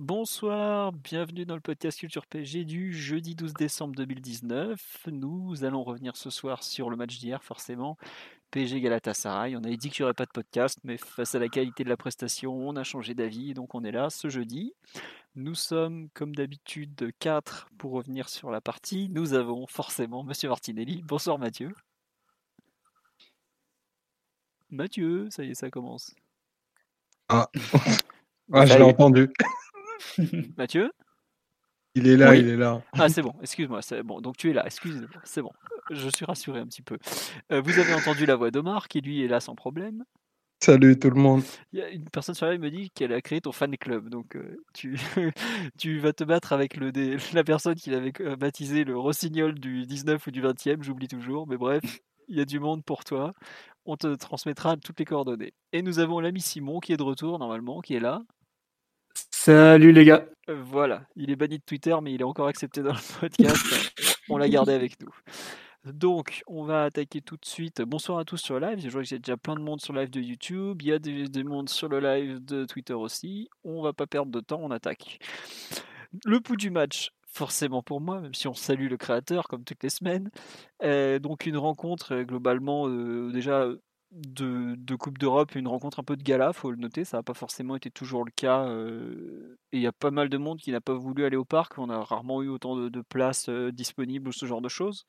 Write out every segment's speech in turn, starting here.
Bonsoir, bienvenue dans le podcast Culture PG du jeudi 12 décembre 2019. Nous allons revenir ce soir sur le match d'hier, forcément. PG Galatasaray. On avait dit qu'il n'y aurait pas de podcast, mais face à la qualité de la prestation, on a changé d'avis, donc on est là ce jeudi. Nous sommes, comme d'habitude, quatre pour revenir sur la partie. Nous avons forcément Monsieur Martinelli. Bonsoir Mathieu. Mathieu, ça y est, ça commence. Ah, ah je l'ai entendu. Mathieu Il est là, il est là. Ah, c'est bon, excuse-moi. C'est bon, donc tu es là, excuse-moi, c'est bon. Je suis rassuré un petit peu. Euh, vous avez entendu la voix d'Omar, qui lui est là sans problème. Salut tout le monde. Il y a une personne sur la me dit qu'elle a créé ton fan club. Donc euh, tu, tu vas te battre avec le, la personne qui l'avait euh, baptisé le rossignol du 19 ou du 20e, j'oublie toujours. Mais bref, il y a du monde pour toi. On te transmettra toutes les coordonnées. Et nous avons l'ami Simon qui est de retour normalement, qui est là. Salut les gars. Euh, voilà, il est banni de Twitter, mais il est encore accepté dans le podcast. On l'a gardé avec nous. Donc, on va attaquer tout de suite. Bonsoir à tous sur le live. Je vois y a déjà plein de monde sur le live de YouTube. Il y a des, des monde sur le live de Twitter aussi. On va pas perdre de temps, on attaque. Le pouls du match, forcément pour moi, même si on salue le créateur comme toutes les semaines. Euh, donc une rencontre euh, globalement déjà de, Coupe d'Europe, une rencontre un peu de gala, faut le noter, ça n'a pas forcément été toujours le cas. Euh, et il y a pas mal de monde qui n'a pas voulu aller au parc, on a rarement eu autant de, places euh, disponibles ou ce genre de choses.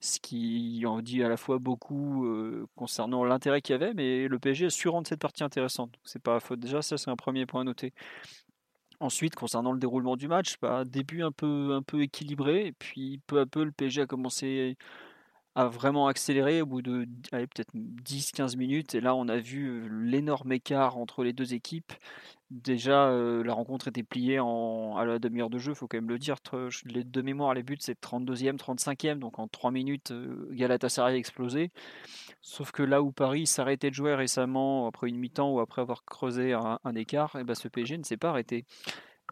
Ce qui en dit à la fois beaucoup euh, concernant l'intérêt qu'il y avait, mais le PSG a su rendre cette partie intéressante. C'est pas faute déjà, ça c'est un premier point à noter. Ensuite, concernant le déroulement du match, bah, début un peu, un peu équilibré, et puis peu à peu le PSG a commencé a vraiment accéléré au bout de peut-être 10-15 minutes. Et là, on a vu l'énorme écart entre les deux équipes. Déjà, la rencontre était pliée à la demi-heure de jeu, il faut quand même le dire. Les deux mémoires, les buts, c'est 32e, 35e. Donc en 3 minutes, Galatasaray a explosé. Sauf que là où Paris s'arrêtait de jouer récemment, après une mi-temps ou après avoir creusé un, écart, et eh ben ce PSG ne s'est pas arrêté.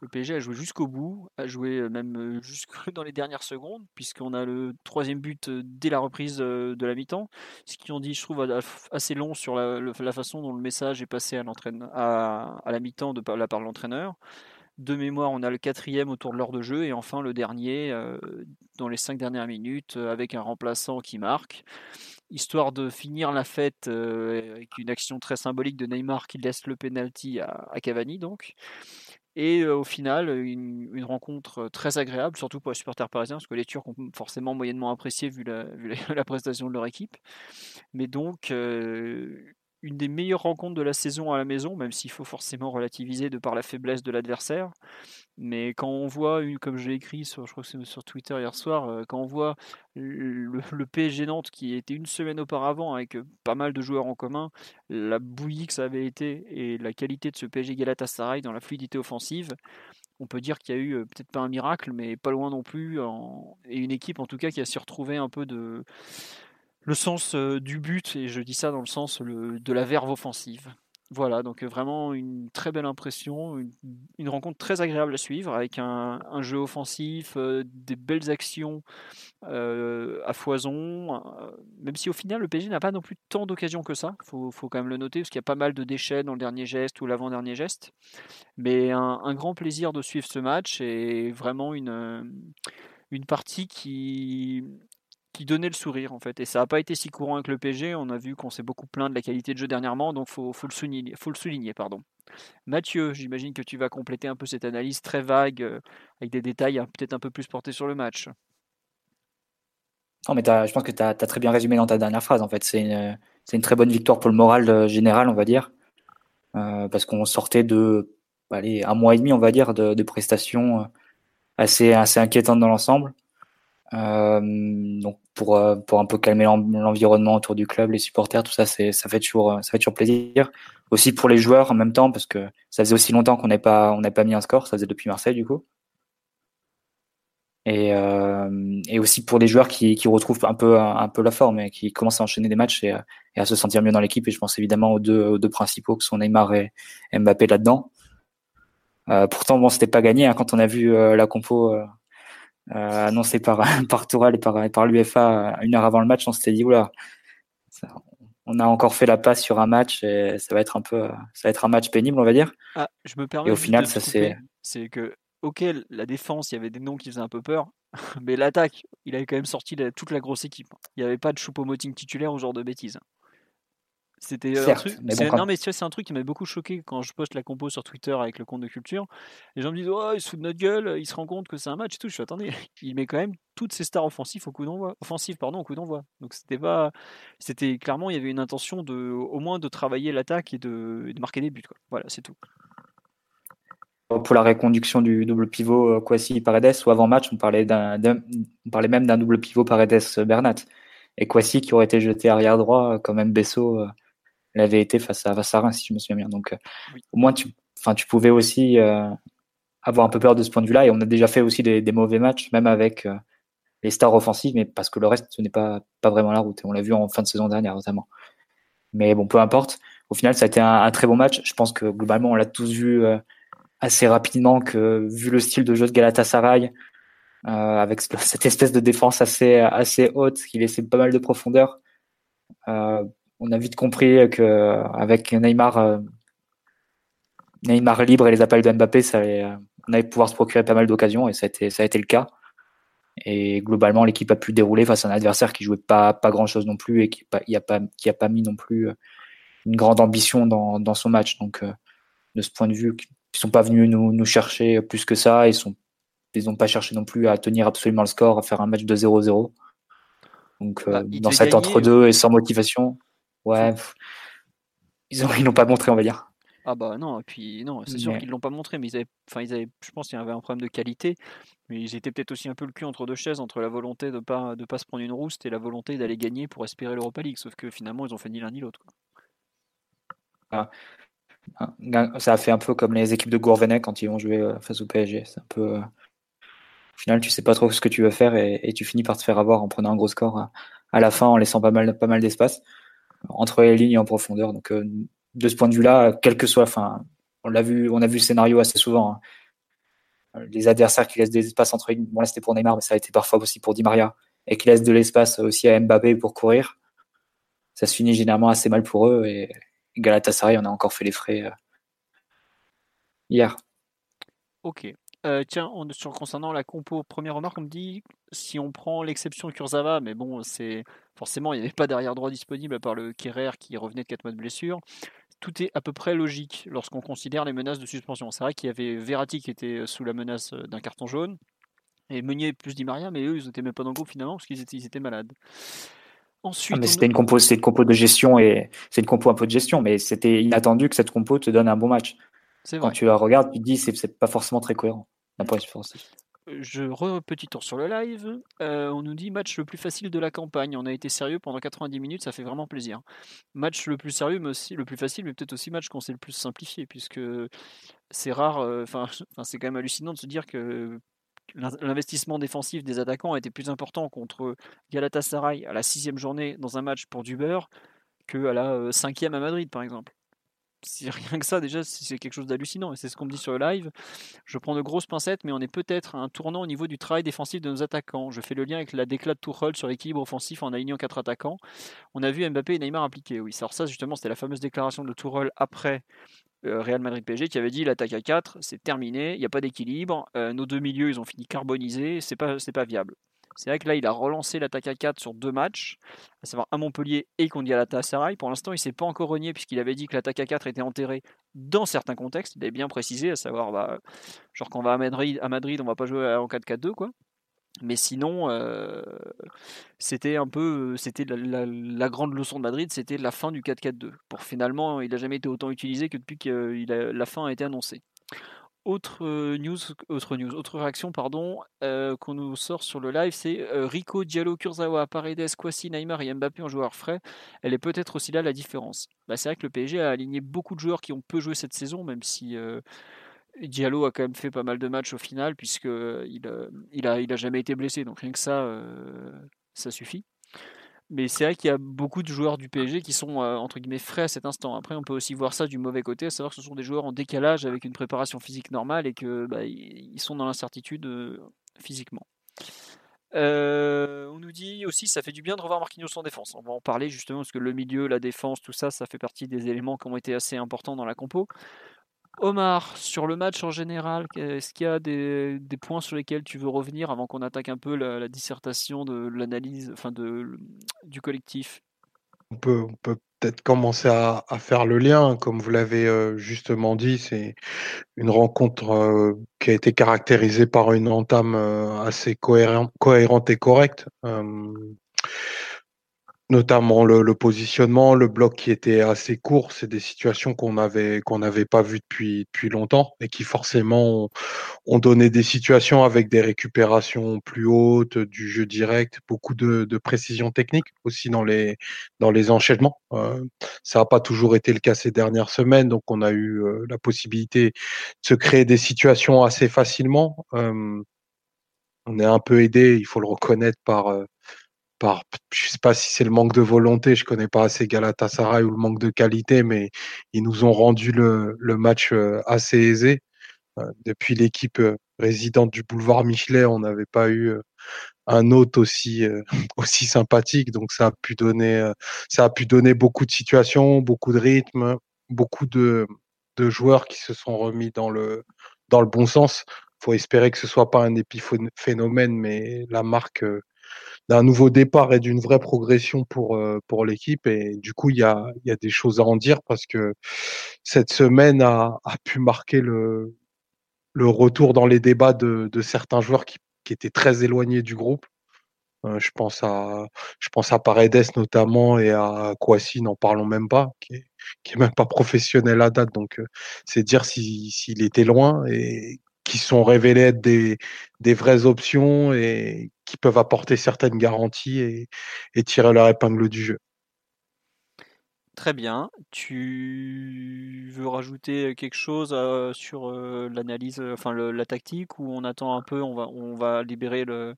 Le PSG a joué jusqu'au bout, a joué même jusque dans les dernières secondes, puisqu'on a le troisième but dès la reprise de la mi-temps. Ce qui ont dit, je trouve, assez long sur la, façon dont le message est passé à, à, à la mi-temps de la part de l'entraîneur. De mémoire, on a le quatrième autour de l'heure de jeu et enfin le dernier dans les cinq dernières minutes avec un remplaçant qui marque histoire de finir la fête avec une action très symbolique de Neymar qui laisse le penalty à, à Cavani donc. Et au final, une, rencontre très agréable, surtout pour les supporters parisiens, parce que les Turcs ont forcément moyennement apprécié vu la, prestation de leur équipe. Mais donc, une des meilleures rencontres de la saison à la maison, même s'il faut forcément relativiser de par la faiblesse de l'adversaire. Mais quand on voit, comme j'ai écrit sur, je crois que sur Twitter hier soir, euh, quand on voit le, le, PSG Nantes qui était une semaine auparavant avec euh, pas mal de joueurs en commun, la bouillie que ça avait été et la qualité de ce PSG Galatasaray dans la fluidité offensive, on peut dire qu'il y a eu euh, peut-être pas un miracle, mais pas loin non plus, et une équipe en tout cas qui a su retrouver un peu de le sens du but, et je dis ça dans le sens de la verve offensive. Voilà, donc vraiment une très belle impression, une, rencontre très agréable à suivre, avec un, jeu offensif, des belles actions à foison, même si au final le PSG n'a pas non plus tant d'occasions que ça, il faut, quand même le noter, parce qu'il y a pas mal de déchets dans le dernier geste ou l'avant-dernier geste, mais un, grand plaisir de suivre ce match, et vraiment une, une partie qui, qui donnait le sourire en fait. Et ça n'a pas été si courant avec le PG. On a vu qu'on s'est beaucoup plaint de la qualité de jeu dernièrement, donc faut, faut le souligner. Faut le souligner, pardon. Mathieu, j'imagine que tu vas compléter un peu cette analyse très vague euh, avec des détails hein, peut-être un peu plus portés sur le match. Non, mais je pense que tu as, très bien résumé dans ta dernière phrase. En fait, c'est une, une, très bonne victoire pour le moral euh, général, on va dire, euh, parce qu'on sortait de allez, un mois et demi, on va dire, de, de prestations assez, assez inquiétantes dans l'ensemble. Euh, donc pour, euh, pour un peu calmer l'environnement autour du club, les supporters, tout ça, c'est, ça fait toujours, ça fait toujours plaisir. Aussi pour les joueurs en même temps, parce que ça faisait aussi longtemps qu'on n'avait pas, on pas mis un score, ça faisait depuis Marseille du coup. Et, euh, et aussi pour les joueurs qui, qui retrouvent un peu, un peu la forme et qui commencent à enchaîner des matchs et, à se sentir mieux dans l'équipe. Et je pense évidemment aux deux, aux deux principaux que sont Neymar et Mbappé là-dedans. Euh, pourtant, bon, c'était pas gagné hein, quand on a vu euh, la compo euh, annoncée par par et par par l'UFA une heure avant le match. On s'était dit oula, on a encore fait la passe sur un match et ça va être un peu, ça va être un match pénible, on va dire. Ah, je me permets. Et au final, ça c'est. C'est que ok, la défense, il y avait des noms qui faisaient un peu peur, mais l'attaque, il avait quand même sorti toute la grosse équipe. Il n'y avait pas de Choupo-Moting titulaire ou genre de bêtises. C'était un truc. Non, mais c'est un truc qui m'a beaucoup choqué quand je poste la compo sur Twitter avec le compte de culture. Les gens me disent Oh, il se fout de notre gueule, il se rend compte que c'est un match et tout. Je suis attendez, il met quand même toutes ses stars offensives au coup d'envoi. Offensives, pardon, au coup d'envoi. Donc c'était pas. C'était clairement, il y avait une intention de, au moins de travailler l'attaque et de, de, marquer des buts. Quoi. Voilà, c'est tout. Pour la reconduction du double pivot euh, Kwasi Paredes, ou avant match, on parlait, on parlait même d'un double pivot Paredes-Bernat. Et Kwasi qui aurait été jeté arrière droit, quand même Besso l'avait été face à, face si je me souviens bien. Donc, euh, au moins, tu, enfin, tu pouvais aussi euh, avoir un peu peur de ce point de vue-là. Et on a déjà fait aussi des, mauvais matchs, même avec euh, les stars offensives, mais parce que le reste, ce n'est pas, pas vraiment la route. Et on l'a vu en fin de saison dernière, notamment. Mais bon, peu importe. Au final, ça a été un, très bon match. Je pense que globalement, on l'a tous vu assez rapidement que, vu le style de jeu de Galatasaray, avec cette espèce de défense assez, assez haute qui laissait pas mal de profondeur, on a vite compris que avec Neymar, euh, Neymar libre et les appels de Mbappé, ça euh, on allait pouvoir se procurer pas mal d'occasions et ça a été, ça a été le cas. Et globalement, l'équipe a pu dérouler face à un adversaire qui jouait pas, pas grand chose non plus et qui n'a pas, qui a pas mis non plus euh, une grande ambition dans, dans son match. Donc, de ce point de vue, ils sont pas venus nous, nous chercher plus que ça. Ils sont, ils n'ont pas cherché non plus à tenir absolument le score, à faire un match de 0-0. Donc, bah, dans cet entre-deux et sans motivation, Ouais, ils n'ont ils pas montré, on va dire. Ah bah non, et puis non, c'est sûr qu'ils l'ont pas montré, mais ils avaient, enfin ils avaient, je pense qu'il y avait un problème de qualité, mais ils étaient peut-être aussi un peu le cul entre deux chaises, entre la volonté de pas de pas se prendre une rouste et la volonté d'aller gagner pour espérer l'Europa League, sauf que finalement ils ont fait ni l'un ni l'autre. Ah. Ça a fait un peu comme les équipes de Gourvenet quand ils vont jouer euh, face au PSG. C'est un peu, euh, au final, tu sais pas trop ce que tu veux faire et, tu finis par te faire avoir en prenant un gros score à, à la fin, en laissant pas mal, pas mal d'espace entre les lignes en profondeur. Donc, euh, de ce point de vue-là, quel que soit, enfin, on l'a vu, on a vu le scénario assez souvent. Hein. Les adversaires qui laissent des espaces entre lignes, bon là c'était pour Neymar, mais ça a été parfois aussi pour Di Maria, et qui laissent de l'espace aussi à Mbappé pour courir. Ça se finit généralement assez mal pour eux, et Galatasaray, on a encore fait les frais euh, hier. Ok. Euh, tiens, on, sur, concernant la compo, première remarque, on me dit si on prend l'exception Kurzawa, mais bon, c'est forcément il n'y avait pas derrière droit disponible à part le Kerrer qui revenait de 4 mois de blessure. Tout est à peu près logique lorsqu'on considère les menaces de suspension. C'est vrai qu'il y avait Verratti qui était sous la menace euh, d'un carton jaune et Meunier plus Di Maria, mais eux ils n'étaient même pas dans le groupe finalement parce qu'ils étaient, ils étaient malades. Ensuite, ah, mais c'était une compo, c'est une compo de gestion et c'est une compo un peu de gestion, mais c'était inattendu que cette compo te donne un bon match. Quand tu la regardes, tu te dis c'est c'est pas forcément très cohérent vue Je re petit tour sur le live. Euh, on nous dit match le plus facile de la campagne. On a été sérieux pendant 90 minutes, ça fait vraiment plaisir. Match le plus sérieux, mais aussi le plus facile, mais peut-être aussi match qu'on s'est le plus simplifié, puisque c'est rare. Euh, enfin, c'est quand même hallucinant de se dire que l'investissement défensif des attaquants a été plus important contre Galatasaray à la sixième journée dans un match pour Duber que à la euh, cinquième à Madrid, par exemple c'est rien que ça, déjà, c'est quelque chose d'hallucinant. Et c'est ce qu'on me dit sur le live. Je prends de grosses pincettes, mais on est peut-être à un tournant au niveau du travail défensif de nos attaquants. Je fais le lien avec la déclat de Tourelle sur l'équilibre offensif en alignant quatre attaquants. On a vu Mbappé et Neymar impliqués. Oui, alors ça, justement, c'était la fameuse déclaration de Tourelle après euh, Real Madrid PSG qui avait dit l'attaque à 4, c'est terminé, il n'y a pas d'équilibre. Euh, nos deux milieux, ils ont fini carbonisés, c'est pas, c'est pas viable. C'est vrai que là, il a relancé l'attaque à 4 sur deux matchs, à savoir à Montpellier et contre Galatasaray. Pour l'instant, il ne s'est pas encore renié puisqu'il avait dit que l'attaque à 4 était enterrée dans certains contextes. Il avait bien précisé, à savoir, bah, genre quand on va à Madrid, à Madrid on va pas jouer en 4-4-2, quoi. Mais sinon, euh, c'était un peu, c'était la, grande leçon de Madrid, c'était la fin du 4-4-2. Pour finalement, il n'a jamais été autant utilisé que depuis que la fin a été annoncée. Autre news, autre news, autre réaction, pardon, qu'on nous sort sur le live, c'est Rico, Diallo, Kurzawa, Paredes, Kwasi, Neymar et Mbappé en joueurs frais. Elle est peut-être aussi là la différence. Bah, c'est vrai que le PSG a aligné beaucoup de joueurs qui ont peu joué cette saison, même si Diallo a quand même fait pas mal de matchs au final, puisque il, il, a, il a jamais été blessé, donc rien que ça, ça suffit. Mais c'est vrai qu'il y a beaucoup de joueurs du PSG qui sont euh, entre guillemets frais à cet instant. Après, on peut aussi voir ça du mauvais côté, à savoir que ce sont des joueurs en décalage avec une préparation physique normale et que bah, ils sont dans l'incertitude euh, physiquement. Euh, on nous dit aussi ça fait du bien de revoir Marquinhos en défense. On va en parler justement parce que le milieu, la défense, tout ça, ça fait partie des éléments qui ont été assez importants dans la compo. Omar, sur le match en général, est-ce qu'il y a des, points sur lesquels tu veux revenir avant qu'on attaque un peu la, dissertation de l'analyse, enfin de, du collectif? On peut, peut être commencer à, faire le lien, comme vous l'avez euh, justement dit, c'est une rencontre euh, qui a été caractérisée par une entame euh, assez cohérente et correcte notamment le, positionnement, le bloc qui était assez court, c'est des situations qu'on avait qu'on n'avait pas vues depuis depuis longtemps et qui forcément ont, donné des situations avec des récupérations plus hautes, du jeu direct, beaucoup de, précision technique aussi dans les dans les enchaînements. Euh, ça n'a pas toujours été le cas ces dernières semaines, donc on a eu euh, la possibilité de se créer des situations assez facilement. Euh, on est un peu aidé, il faut le reconnaître par par, je sais pas si c'est le manque de volonté, je connais pas assez Galatasaray ou le manque de qualité, mais ils nous ont rendu le, match euh, assez aisé. Euh, depuis l'équipe euh, résidente du boulevard Michelet, on n'avait pas eu un hôte aussi sympathique, donc ça a pu donner ça a pu donner beaucoup de situations, beaucoup de rythme, beaucoup de, joueurs qui se sont remis dans le bon sens. Faut espérer que ce soit pas un épiphénomène, mais la marque d'un nouveau départ et d'une vraie progression pour, euh, pour l'équipe. Et du coup, il y a, y a des choses à en dire parce que cette semaine a, a pu marquer le, le retour dans les débats de, de certains joueurs qui, qui étaient très éloignés du groupe. Euh, je pense à je pense à Paredes notamment et à Kwasi, n'en parlons même pas, qui est, qui est même pas professionnel à date. Donc euh, c'est dire s'il était loin et qui sont révélés être des, des vraies options et qui peuvent apporter certaines garanties et, tirer leur épingle du jeu. Très bien. Tu veux rajouter quelque chose euh, sur euh, l'analyse, euh, enfin la tactique, ou on attend un peu, on va, on va libérer le,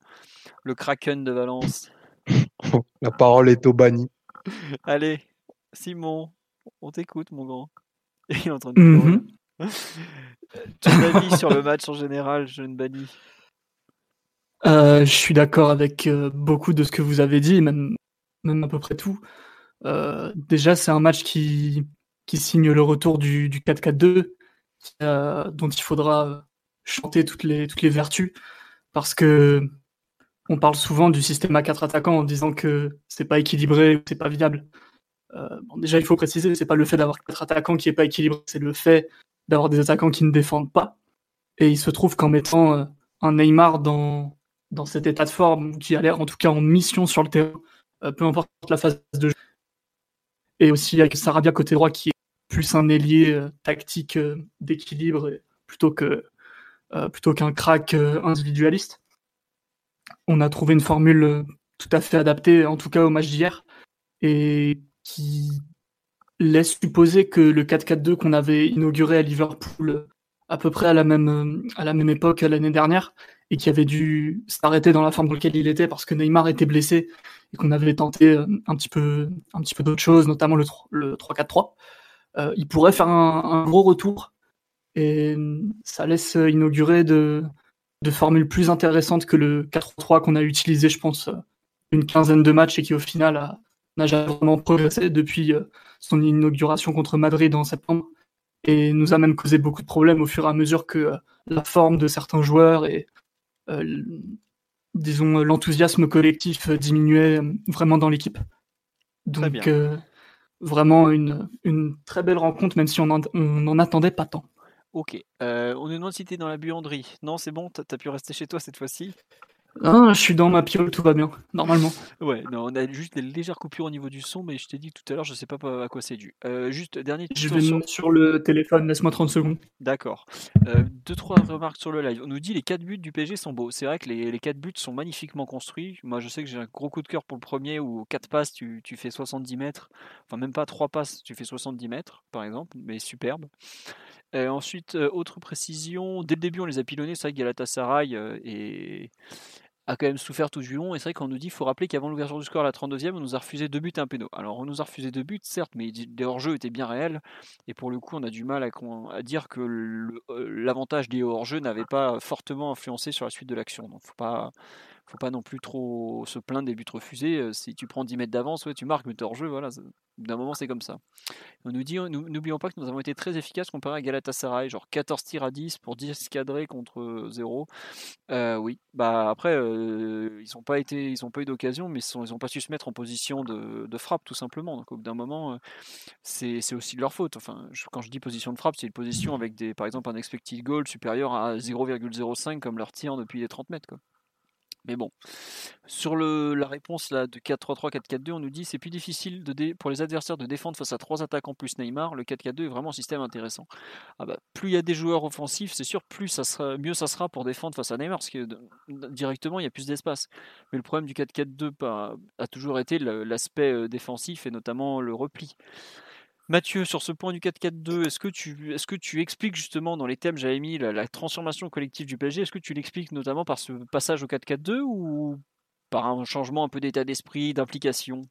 le Kraken de Valence? La parole est au banni. Allez, Simon, on t'écoute, mon grand. Il est en train de mm Ton avis sur le match en général, jeune Bani euh, Je suis d'accord avec euh, beaucoup de ce que vous avez dit, même, même à peu près tout. Euh, déjà, c'est un match qui, qui signe le retour du, du 4-4-2, dont il faudra chanter toutes les, toutes les vertus, parce que on parle souvent du système à 4 attaquants en disant que c'est pas équilibré, c'est pas viable. bon, déjà, il faut préciser, c'est pas le fait d'avoir 4 attaquants qui est pas équilibré, c'est le fait d'avoir des attaquants qui ne défendent pas. Et il se trouve qu'en mettant euh, un Neymar dans, dans cet état de forme, qui a l'air en tout cas en mission sur le terrain, euh, peu importe la phase de jeu, et aussi avec Sarabia côté droit qui est plus un ailier euh, tactique d'équilibre plutôt que plutôt qu'un crack individualiste. On a trouvé une formule tout à fait adaptée, en tout cas au match d'hier, et qui laisse supposer que le 4-4-2 qu'on avait inauguré à Liverpool à peu près à la même, à la même époque l'année dernière et qui avait dû s'arrêter dans la forme dans laquelle il était parce que Neymar était blessé et qu'on avait tenté euh, un petit peu, un petit peu d'autres choses, notamment le, le 3-4-3. Euh, il pourrait faire un, gros retour et ça laisse inaugurer de, formules plus intéressantes que le 4-3 qu'on a utilisé, je pense, une quinzaine de matchs et qui au final n'a jamais vraiment progressé depuis euh, son inauguration contre Madrid en septembre et nous a même causé beaucoup de problèmes au fur et à mesure que euh, la forme de certains joueurs et euh, disons l'enthousiasme collectif diminuait vraiment dans l'équipe. Donc vraiment une, une, très belle rencontre même si on n'en attendait pas tant. Ok, on nous demande si tu dans la buanderie. Non, c'est bon, tu as pu rester chez toi cette fois-ci. Ah, je suis dans ma piole, tout va bien, normalement. Ouais, non, on a juste des légères coupures au niveau du son, mais je t'ai dit tout à l'heure, je sais pas à quoi c'est dû. Euh, juste, dernier Je vais mettre sur le téléphone, laisse-moi 30 secondes. D'accord. Euh, deux, trois remarques sur le live. On nous dit les 4 buts du PSG sont beaux. C'est vrai que les, les 4 buts sont magnifiquement construits. Moi, je sais que j'ai un gros coup de cœur pour le premier où 4 passes, tu, tu fais 70 mètres. Enfin, même pas 3 passes, tu fais 70 mètres, par exemple, mais superbe. Euh, ensuite, euh, autre précision, dès le début on les a pilonnés, c'est vrai que Galatasaray et, a quand même souffert tout du long. Et c'est vrai qu'on nous dit, il faut rappeler qu'avant l'ouverture du score à la 32e, on nous a refusé deux buts et un péno. Alors on nous a refusé deux buts, certes, mais les hors-jeux étaient bien réels. Et pour le coup, on a du mal à, dire que l'avantage des hors-jeux n'avait pas fortement influencé sur la suite de l'action. Donc faut pas faut pas non plus trop se plaindre des buts refusés. Euh, si tu prends 10 mètres d'avance, tu marques, mais tu hors jeu. Voilà, d'un moment, c'est comme ça. On nous dit, n'oublions pas que nous avons été très efficaces comparé à Galatasaray, genre 14 tirs à 10 pour 10 cadrés contre 0. Euh, oui, bah après, euh, ils n'ont pas eu d'occasion, mais ils n'ont pas su se mettre en position de, frappe tout simplement. Donc au bout d'un moment, c'est aussi de leur faute. Enfin, quand je dis position de frappe, c'est une position avec des, par exemple, un expected goal supérieur à 0,05 comme leur tir depuis les 30 mètres. Mais bon, sur le, la réponse là, de 4-3-3, 4-4-2, on nous dit c'est plus difficile pour les adversaires de défendre face à trois attaquants plus Neymar. Le 4-4-2 est vraiment un système intéressant. Ah bah, plus il y a des joueurs offensifs, c'est sûr, plus ça sera, mieux ça sera pour défendre face à Neymar, parce que directement il y a plus d'espace. Mais le problème du 4-4-2 bah, a toujours été l'aspect euh, défensif et notamment le repli. Mathieu, sur ce point du 4-4-2, est-ce que, tu, est que tu expliques justement dans les thèmes, j'avais mis la, transformation collective du PSG, est-ce que tu l'expliques notamment par ce passage au 4-4-2 ou par un changement un peu d'état d'esprit, d'implication?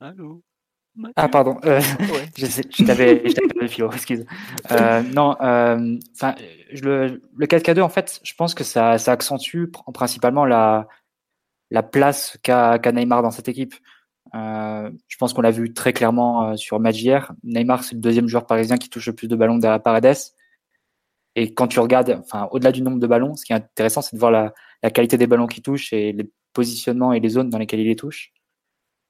Allô? Ah pardon, euh, je, t'avais le filo, excuse. Euh, non, euh, le, le 4K2 en fait, je pense que ça, ça accentue principalement la, la place qu'a Neymar dans cette équipe. Euh, je pense qu'on l'a vu très clairement euh, sur le. Neymar, c'est le deuxième joueur parisien qui touche le plus de ballons derrière Paredes. Et quand tu regardes, enfin, au-delà du nombre de ballons, ce qui est intéressant, c'est de voir la, qualité des ballons qu'il touche et les positionnements et les zones dans lesquelles il les touche.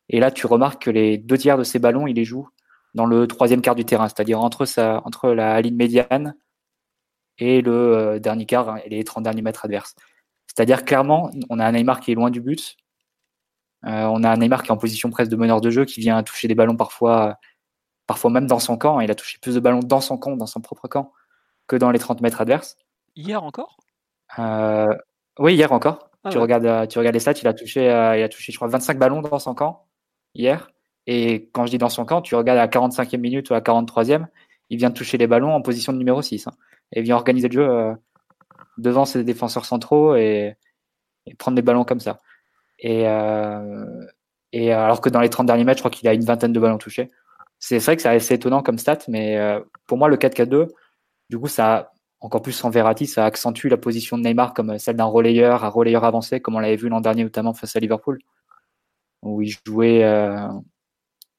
Et là, tu remarques que les deux tiers de ces ballons, il les joue dans le troisième quart du terrain, c'est-à-dire entre, entre la ligne médiane et le euh, dernier quart hein, et les 30 derniers mètres adverses. C'est-à-dire clairement, on a un Neymar qui est loin du but. Euh, on a un Neymar qui est en position presque de meneur de jeu, qui vient toucher des ballons parfois, parfois même dans son camp. Il a touché plus de ballons dans son camp, dans son propre camp, que dans les 30 mètres adverses. Hier encore? Euh, Oui, hier encore. Ah tu, regardes, euh, tu regardes les stats, il a touché, il a touché, je crois, 25 ballons dans son camp hier. Et quand je dis dans son camp, tu regardes à la 45e minute ou à la 43e, il vient toucher les ballons en position de numéro 6. Hein. et il vient organiser le jeu devant ses défenseurs centraux et, prendre des ballons comme ça. Et, euh, et alors que dans les 30 derniers matchs, je crois qu'il a une vingtaine de ballons touchés. C'est vrai que c'est assez étonnant comme stat, mais euh, pour moi, le 4-4-2, du coup, ça, encore plus sans Verratti, ça accentue la position de Neymar comme celle d'un relayeur, un relayeur avancé, comme on l'avait vu l'an dernier, notamment face à Liverpool, où il jouait, euh,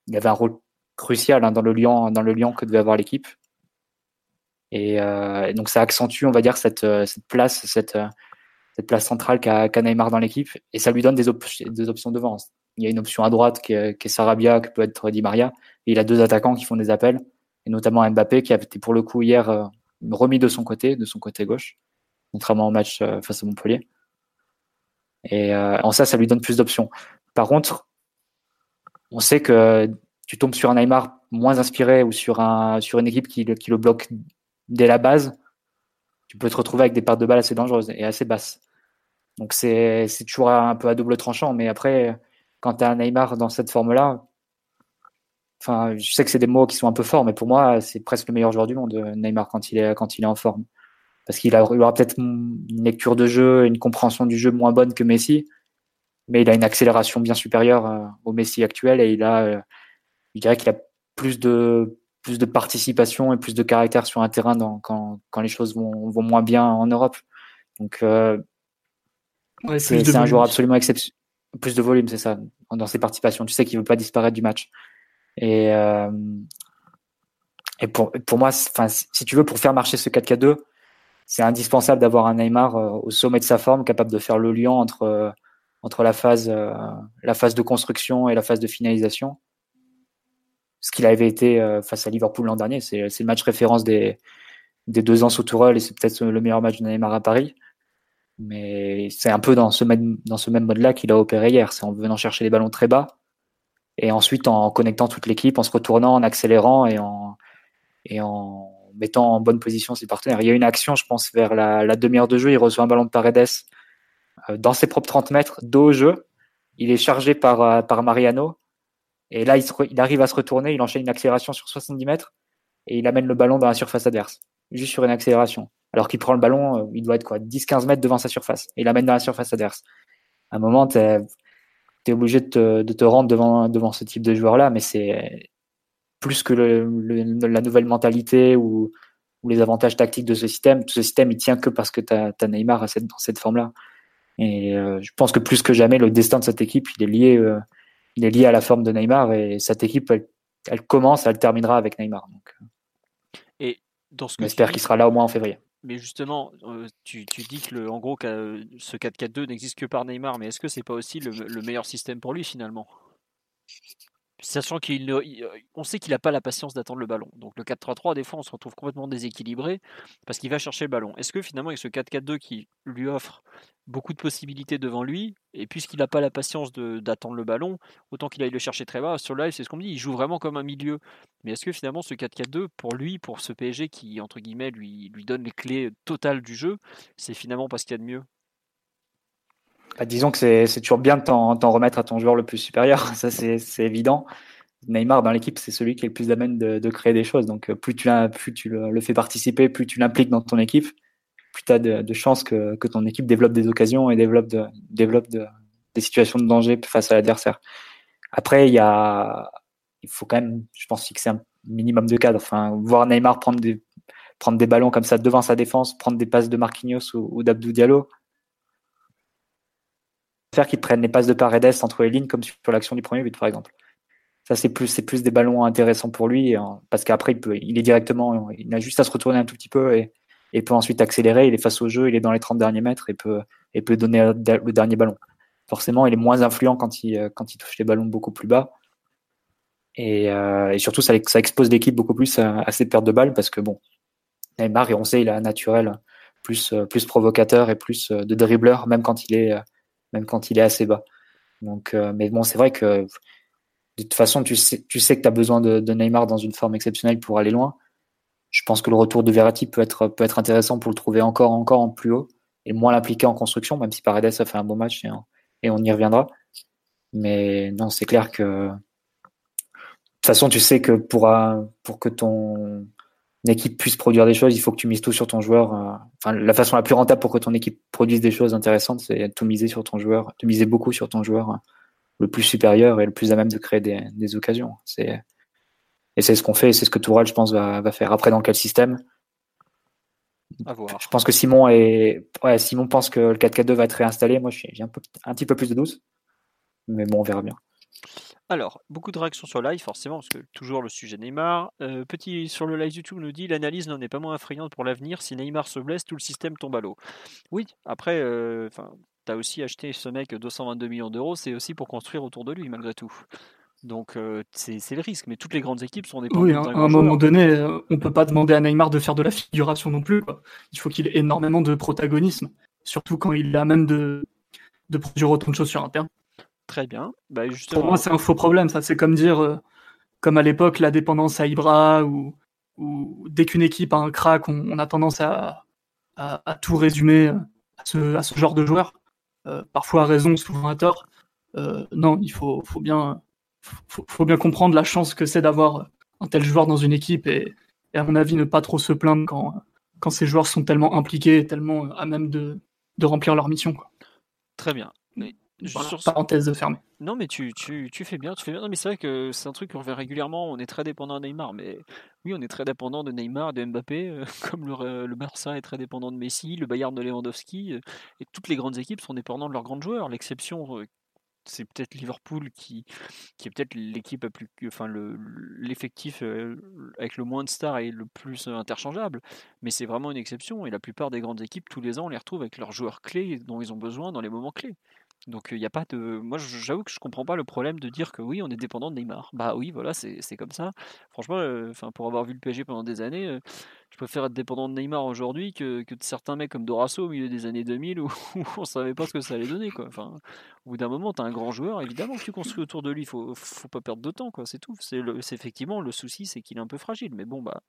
il avait un rôle crucial hein, dans, le Lyon, dans le Lyon que devait avoir l'équipe. Euh, et, donc ça accentue, on va dire, cette, euh, cette place, cette, euh, cette place centrale qu'a Neymar dans l'équipe, et ça lui donne des, des, options devant. Il y a une option à droite qui est, qui est Sarabia, qui peut être Di Maria, et il a deux attaquants qui font des appels, et notamment Mbappé qui a été pour le coup hier remis de son côté, de son côté gauche, contrairement au match face à Montpellier. Et en ça, ça lui donne plus d'options. Par contre, on sait que tu tombes sur un Neymar moins inspiré ou sur, un, sur une équipe qui, qui le bloque dès la base, tu peux te retrouver avec des pertes de balles assez dangereuses et assez basses. Donc c'est toujours un peu à double tranchant, mais après, quand tu as Neymar dans cette forme-là, enfin, je sais que c'est des mots qui sont un peu forts, mais pour moi, c'est presque le meilleur joueur du monde, Neymar, quand il est, quand il est en forme. Parce qu'il aura peut-être une lecture de jeu, une compréhension du jeu moins bonne que Messi, mais il a une accélération bien supérieure euh, au Messi actuel et il a, euh, je dirais qu'il a plus de plus de participation et plus de caractère sur un terrain dans, quand, quand, les choses vont, vont, moins bien en Europe. Donc, euh, c'est un joueur absolument exceptionnel. Plus de volume, c'est ça, dans ses participations. Tu sais qu'il ne veut pas disparaître du match. Et, euh, et pour, pour moi, si tu veux, pour faire marcher ce 4K2, c'est indispensable d'avoir un Neymar euh, au sommet de sa forme, capable de faire le lien entre, euh, entre la, phase, euh, la phase de construction et la phase de finalisation ce qu'il avait été euh, face à Liverpool l'an dernier. C'est le match référence des, des deux ans sous Tourelle et c'est peut-être le meilleur match de Neymar à Paris. Mais c'est un peu dans ce même, dans ce même mode-là qu'il a opéré hier. C'est en venant chercher les ballons très bas et ensuite en connectant toute l'équipe, en se retournant, en accélérant et en, et en mettant en bonne position ses partenaires. Il y a une action, je pense, vers la, la demi-heure de jeu. Il reçoit un ballon de Paredes euh, dans ses propres 30 mètres, dos au jeu. Il est chargé par, euh, par Mariano. Et là, il, arrive à se retourner. Il enchaîne une accélération sur 70 mètres et il amène le ballon dans la surface adverse, juste sur une accélération. Alors qu'il prend le ballon, euh, il doit être quoi 10-15 mètres devant sa surface. Et il l'amène dans la surface adverse. À un moment, tu es, obligé de te, rendre devant, devant ce type de joueur-là, mais c'est plus que la nouvelle mentalité ou, les avantages tactiques de ce système. Ce système, il tient que parce que tu as, as, Neymar à cette, dans cette forme-là. Et euh, je pense que plus que jamais, le destin de cette équipe, il est lié, euh, il est lié à la forme de Neymar. Et cette équipe, elle, elle commence, elle terminera avec Neymar. Donc, et dans ce on espère qu'il sera là au moins en février. Mais justement, euh, tu, tu, dis que le, en gros, que ce 4-4-2 n'existe que par Neymar, mais est-ce que c'est pas aussi le, le, meilleur système pour lui finalement? Sachant qu'il on sait qu'il n'a pas la patience d'attendre le ballon. Donc le 4-3-3, des fois, on se retrouve complètement déséquilibré parce qu'il va chercher le ballon. Est-ce que finalement, avec ce 4-4-2 qui lui offre beaucoup de possibilités devant lui, et puisqu'il n'a pas la patience d'attendre le ballon, autant qu'il aille le chercher très bas, sur live, c'est ce qu'on me dit, il joue vraiment comme un milieu. Mais est-ce que finalement, ce 4-4-2, pour lui, pour ce PSG qui, entre guillemets, lui, donne les clés totales du jeu, c'est finalement pas ce qu'il y a de mieux? Bah, disons que c'est toujours bien de t'en remettre à ton joueur le plus supérieur, ça c'est évident. Neymar dans l'équipe, c'est celui qui est le plus amène de, de, créer des choses. Donc plus tu, plus tu le, le fais participer, plus tu l'impliques dans ton équipe, plus tu as de, de chances que, que, ton équipe développe des occasions et développe, de, développe de, des situations de danger face à l'adversaire. Après, il y a, il faut quand même, je pense, fixer un minimum de cadre. Enfin, voir Neymar prendre des, prendre des ballons comme ça devant sa défense, prendre des passes de Marquinhos ou, ou d'Abdou Diallo, faire qu'ils prennent les passes de Paredes entre les lignes, comme sur l'action du premier but, par exemple. Ça, c'est plus, c'est plus des ballons intéressants pour lui, hein, parce qu'après, il, peut, il est directement, il a juste à se retourner un tout petit peu et, et peut ensuite accélérer. Il est face au jeu, il est dans les 30 derniers mètres et peut, et peut donner le dernier ballon. Forcément, il est moins influent quand il, touche les ballons beaucoup plus bas. Et, euh, surtout, ça, expose l'équipe beaucoup plus à, à, pertes de balles, parce que bon, Neymar, et on sait, il a un naturel plus, plus provocateur et plus de dribbleur, même quand il est même quand il est assez bas. Donc, euh, mais bon, c'est vrai que de toute façon, tu sais, tu sais que tu as besoin de, Neymar dans une forme exceptionnelle pour aller loin. Je pense que le retour de Verratti peut être, peut être intéressant pour le trouver encore, encore en plus haut et moins l'impliquer en construction, même si Paredes a fait un bon match et, et on y reviendra. Mais non, c'est clair que de toute façon, tu sais que pour, pour que ton, équipe puisse produire des choses, il faut que tu mises tout sur ton joueur. Euh, enfin, la façon la plus rentable pour que ton équipe produise des choses intéressantes, c'est de tout miser sur ton joueur, de miser beaucoup sur ton joueur euh, le plus supérieur et le plus à même de créer des, des occasions. C'est et c'est ce qu'on fait, et c'est ce que Toural, je pense, va, va, faire. Après, dans quel système? Je pense que Simon est, ouais, Simon pense que le 4-4-2 va être réinstallé. Moi, j'ai un, peu, un petit peu plus de doute, mais bon, on verra bien. Alors, beaucoup de réactions sur live, forcément, parce que toujours le sujet Neymar. Euh, petit sur le live YouTube nous dit l'analyse n'en est pas moins effrayante pour l'avenir. Si Neymar se blesse, tout le système tombe à l'eau. Oui, après, euh, tu as aussi acheté ce mec 222 millions d'euros, c'est aussi pour construire autour de lui, malgré tout. Donc euh, c'est le risque, mais toutes les grandes équipes sont dépendantes. Oui, à un moment donné, euh, on peut pas demander à Neymar de faire de la figuration non plus. Quoi. Il faut qu'il ait énormément de protagonisme, surtout quand il a même de, de produire autant de choses sur un terrain. Très bien. Bah, justement... Pour moi, c'est un faux problème. Ça, c'est comme dire, euh, comme à l'époque, la dépendance à Ibra ou, ou dès qu'une équipe a un crack, on, on a tendance à, à, à, tout résumer à ce, à ce genre de joueur. Euh, parfois à raison, souvent à tort. Euh, non, il faut, faut bien, faut, faut, bien comprendre la chance que c'est d'avoir un tel joueur dans une équipe et, et, à mon avis ne pas trop se plaindre quand, quand ces joueurs sont tellement impliqués, tellement à même de, de remplir leur mission. Quoi. Très bien. Voilà, sur parenthèse fermée. Non, mais tu, tu, tu, fais bien, tu fais bien. Non, mais c'est vrai que c'est un truc qu'on revient régulièrement. On est très dépendant de Neymar, mais oui, on est très dépendant de Neymar, de Mbappé, euh, comme le, le, Barça est très dépendant de Messi, le Bayern de Lewandowski, euh, et toutes les grandes équipes sont dépendantes de leurs grands joueurs. L'exception, euh, c'est peut-être Liverpool qui, qui est peut-être l'équipe plus, enfin l'effectif avec le moins de stars et le plus interchangeable, mais c'est vraiment une exception. Et la plupart des grandes équipes, tous les ans, on les retrouve avec leurs joueurs clés dont ils ont besoin dans les moments clés. Donc il n'y a pas de. Moi j'avoue que je comprends pas le problème de dire que oui on est dépendant de Neymar. Bah oui voilà c'est comme ça. Franchement, pour avoir vu le PSG pendant des années, je préfère être dépendant de Neymar aujourd'hui que, que, de certains mecs comme Dorasso au milieu des années 2000 où, on savait pas ce que ça allait donner. Quoi. Enfin, au bout d'un moment, tu as un grand joueur, évidemment tu construis autour de lui, faut, faut pas perdre de temps, quoi. c'est tout. C'est, effectivement le souci, c'est qu'il est un peu fragile, mais bon, bah,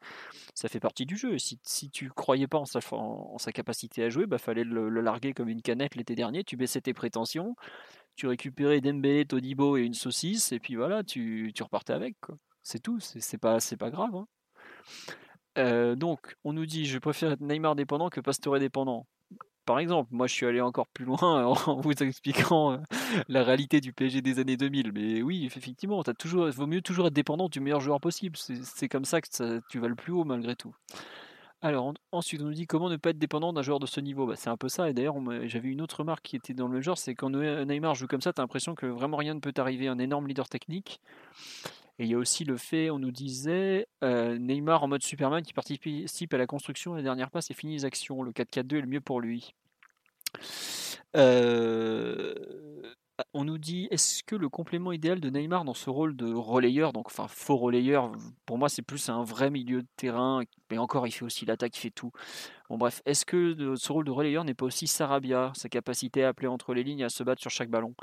ça fait partie du jeu. Si, si tu croyais pas en sa, en, sa capacité à jouer, bah, fallait le, larguer comme une canette l'été dernier, tu baissais tes prétentions, tu récupérais Dembélé, Todibo et une saucisse, et puis voilà, tu, tu repartais avec. Quoi. C'est tout, c'est, c'est pas, c'est pas grave. Hein. Donc, on nous dit je préfère être Neymar dépendant que Pastore dépendant. Par exemple, moi je suis allé encore plus loin en vous expliquant la réalité du PSG des années 2000. Mais oui, effectivement, as toujours, vaut mieux toujours être dépendant du meilleur joueur possible. C'est comme ça que tu vas le plus haut malgré tout. Alors ensuite, on nous dit comment ne pas être dépendant d'un joueur de ce niveau? Bah, c'est un peu ça. Et d'ailleurs, j'avais une autre remarque qui était dans le genre, c'est quand Neymar joue comme ça, tu as l'impression que vraiment rien ne peut t'arriver. Un énorme leader technique. Et il y a aussi le fait, on nous disait, euh, Neymar en mode Superman qui participe à la construction, la dernière passe et finit les actions. Le 4-4-2 est le mieux pour lui. Euh, on nous dit, est-ce que le complément idéal de Neymar dans ce rôle de relayeur, donc enfin faux relayeur, pour moi c'est plus un vrai milieu de terrain, mais encore il fait aussi l'attaque, il fait tout. Bon bref, est-ce que ce rôle de relayeur n'est pas aussi Sarabia, sa capacité à appeler entre les lignes et à se battre sur chaque ballon?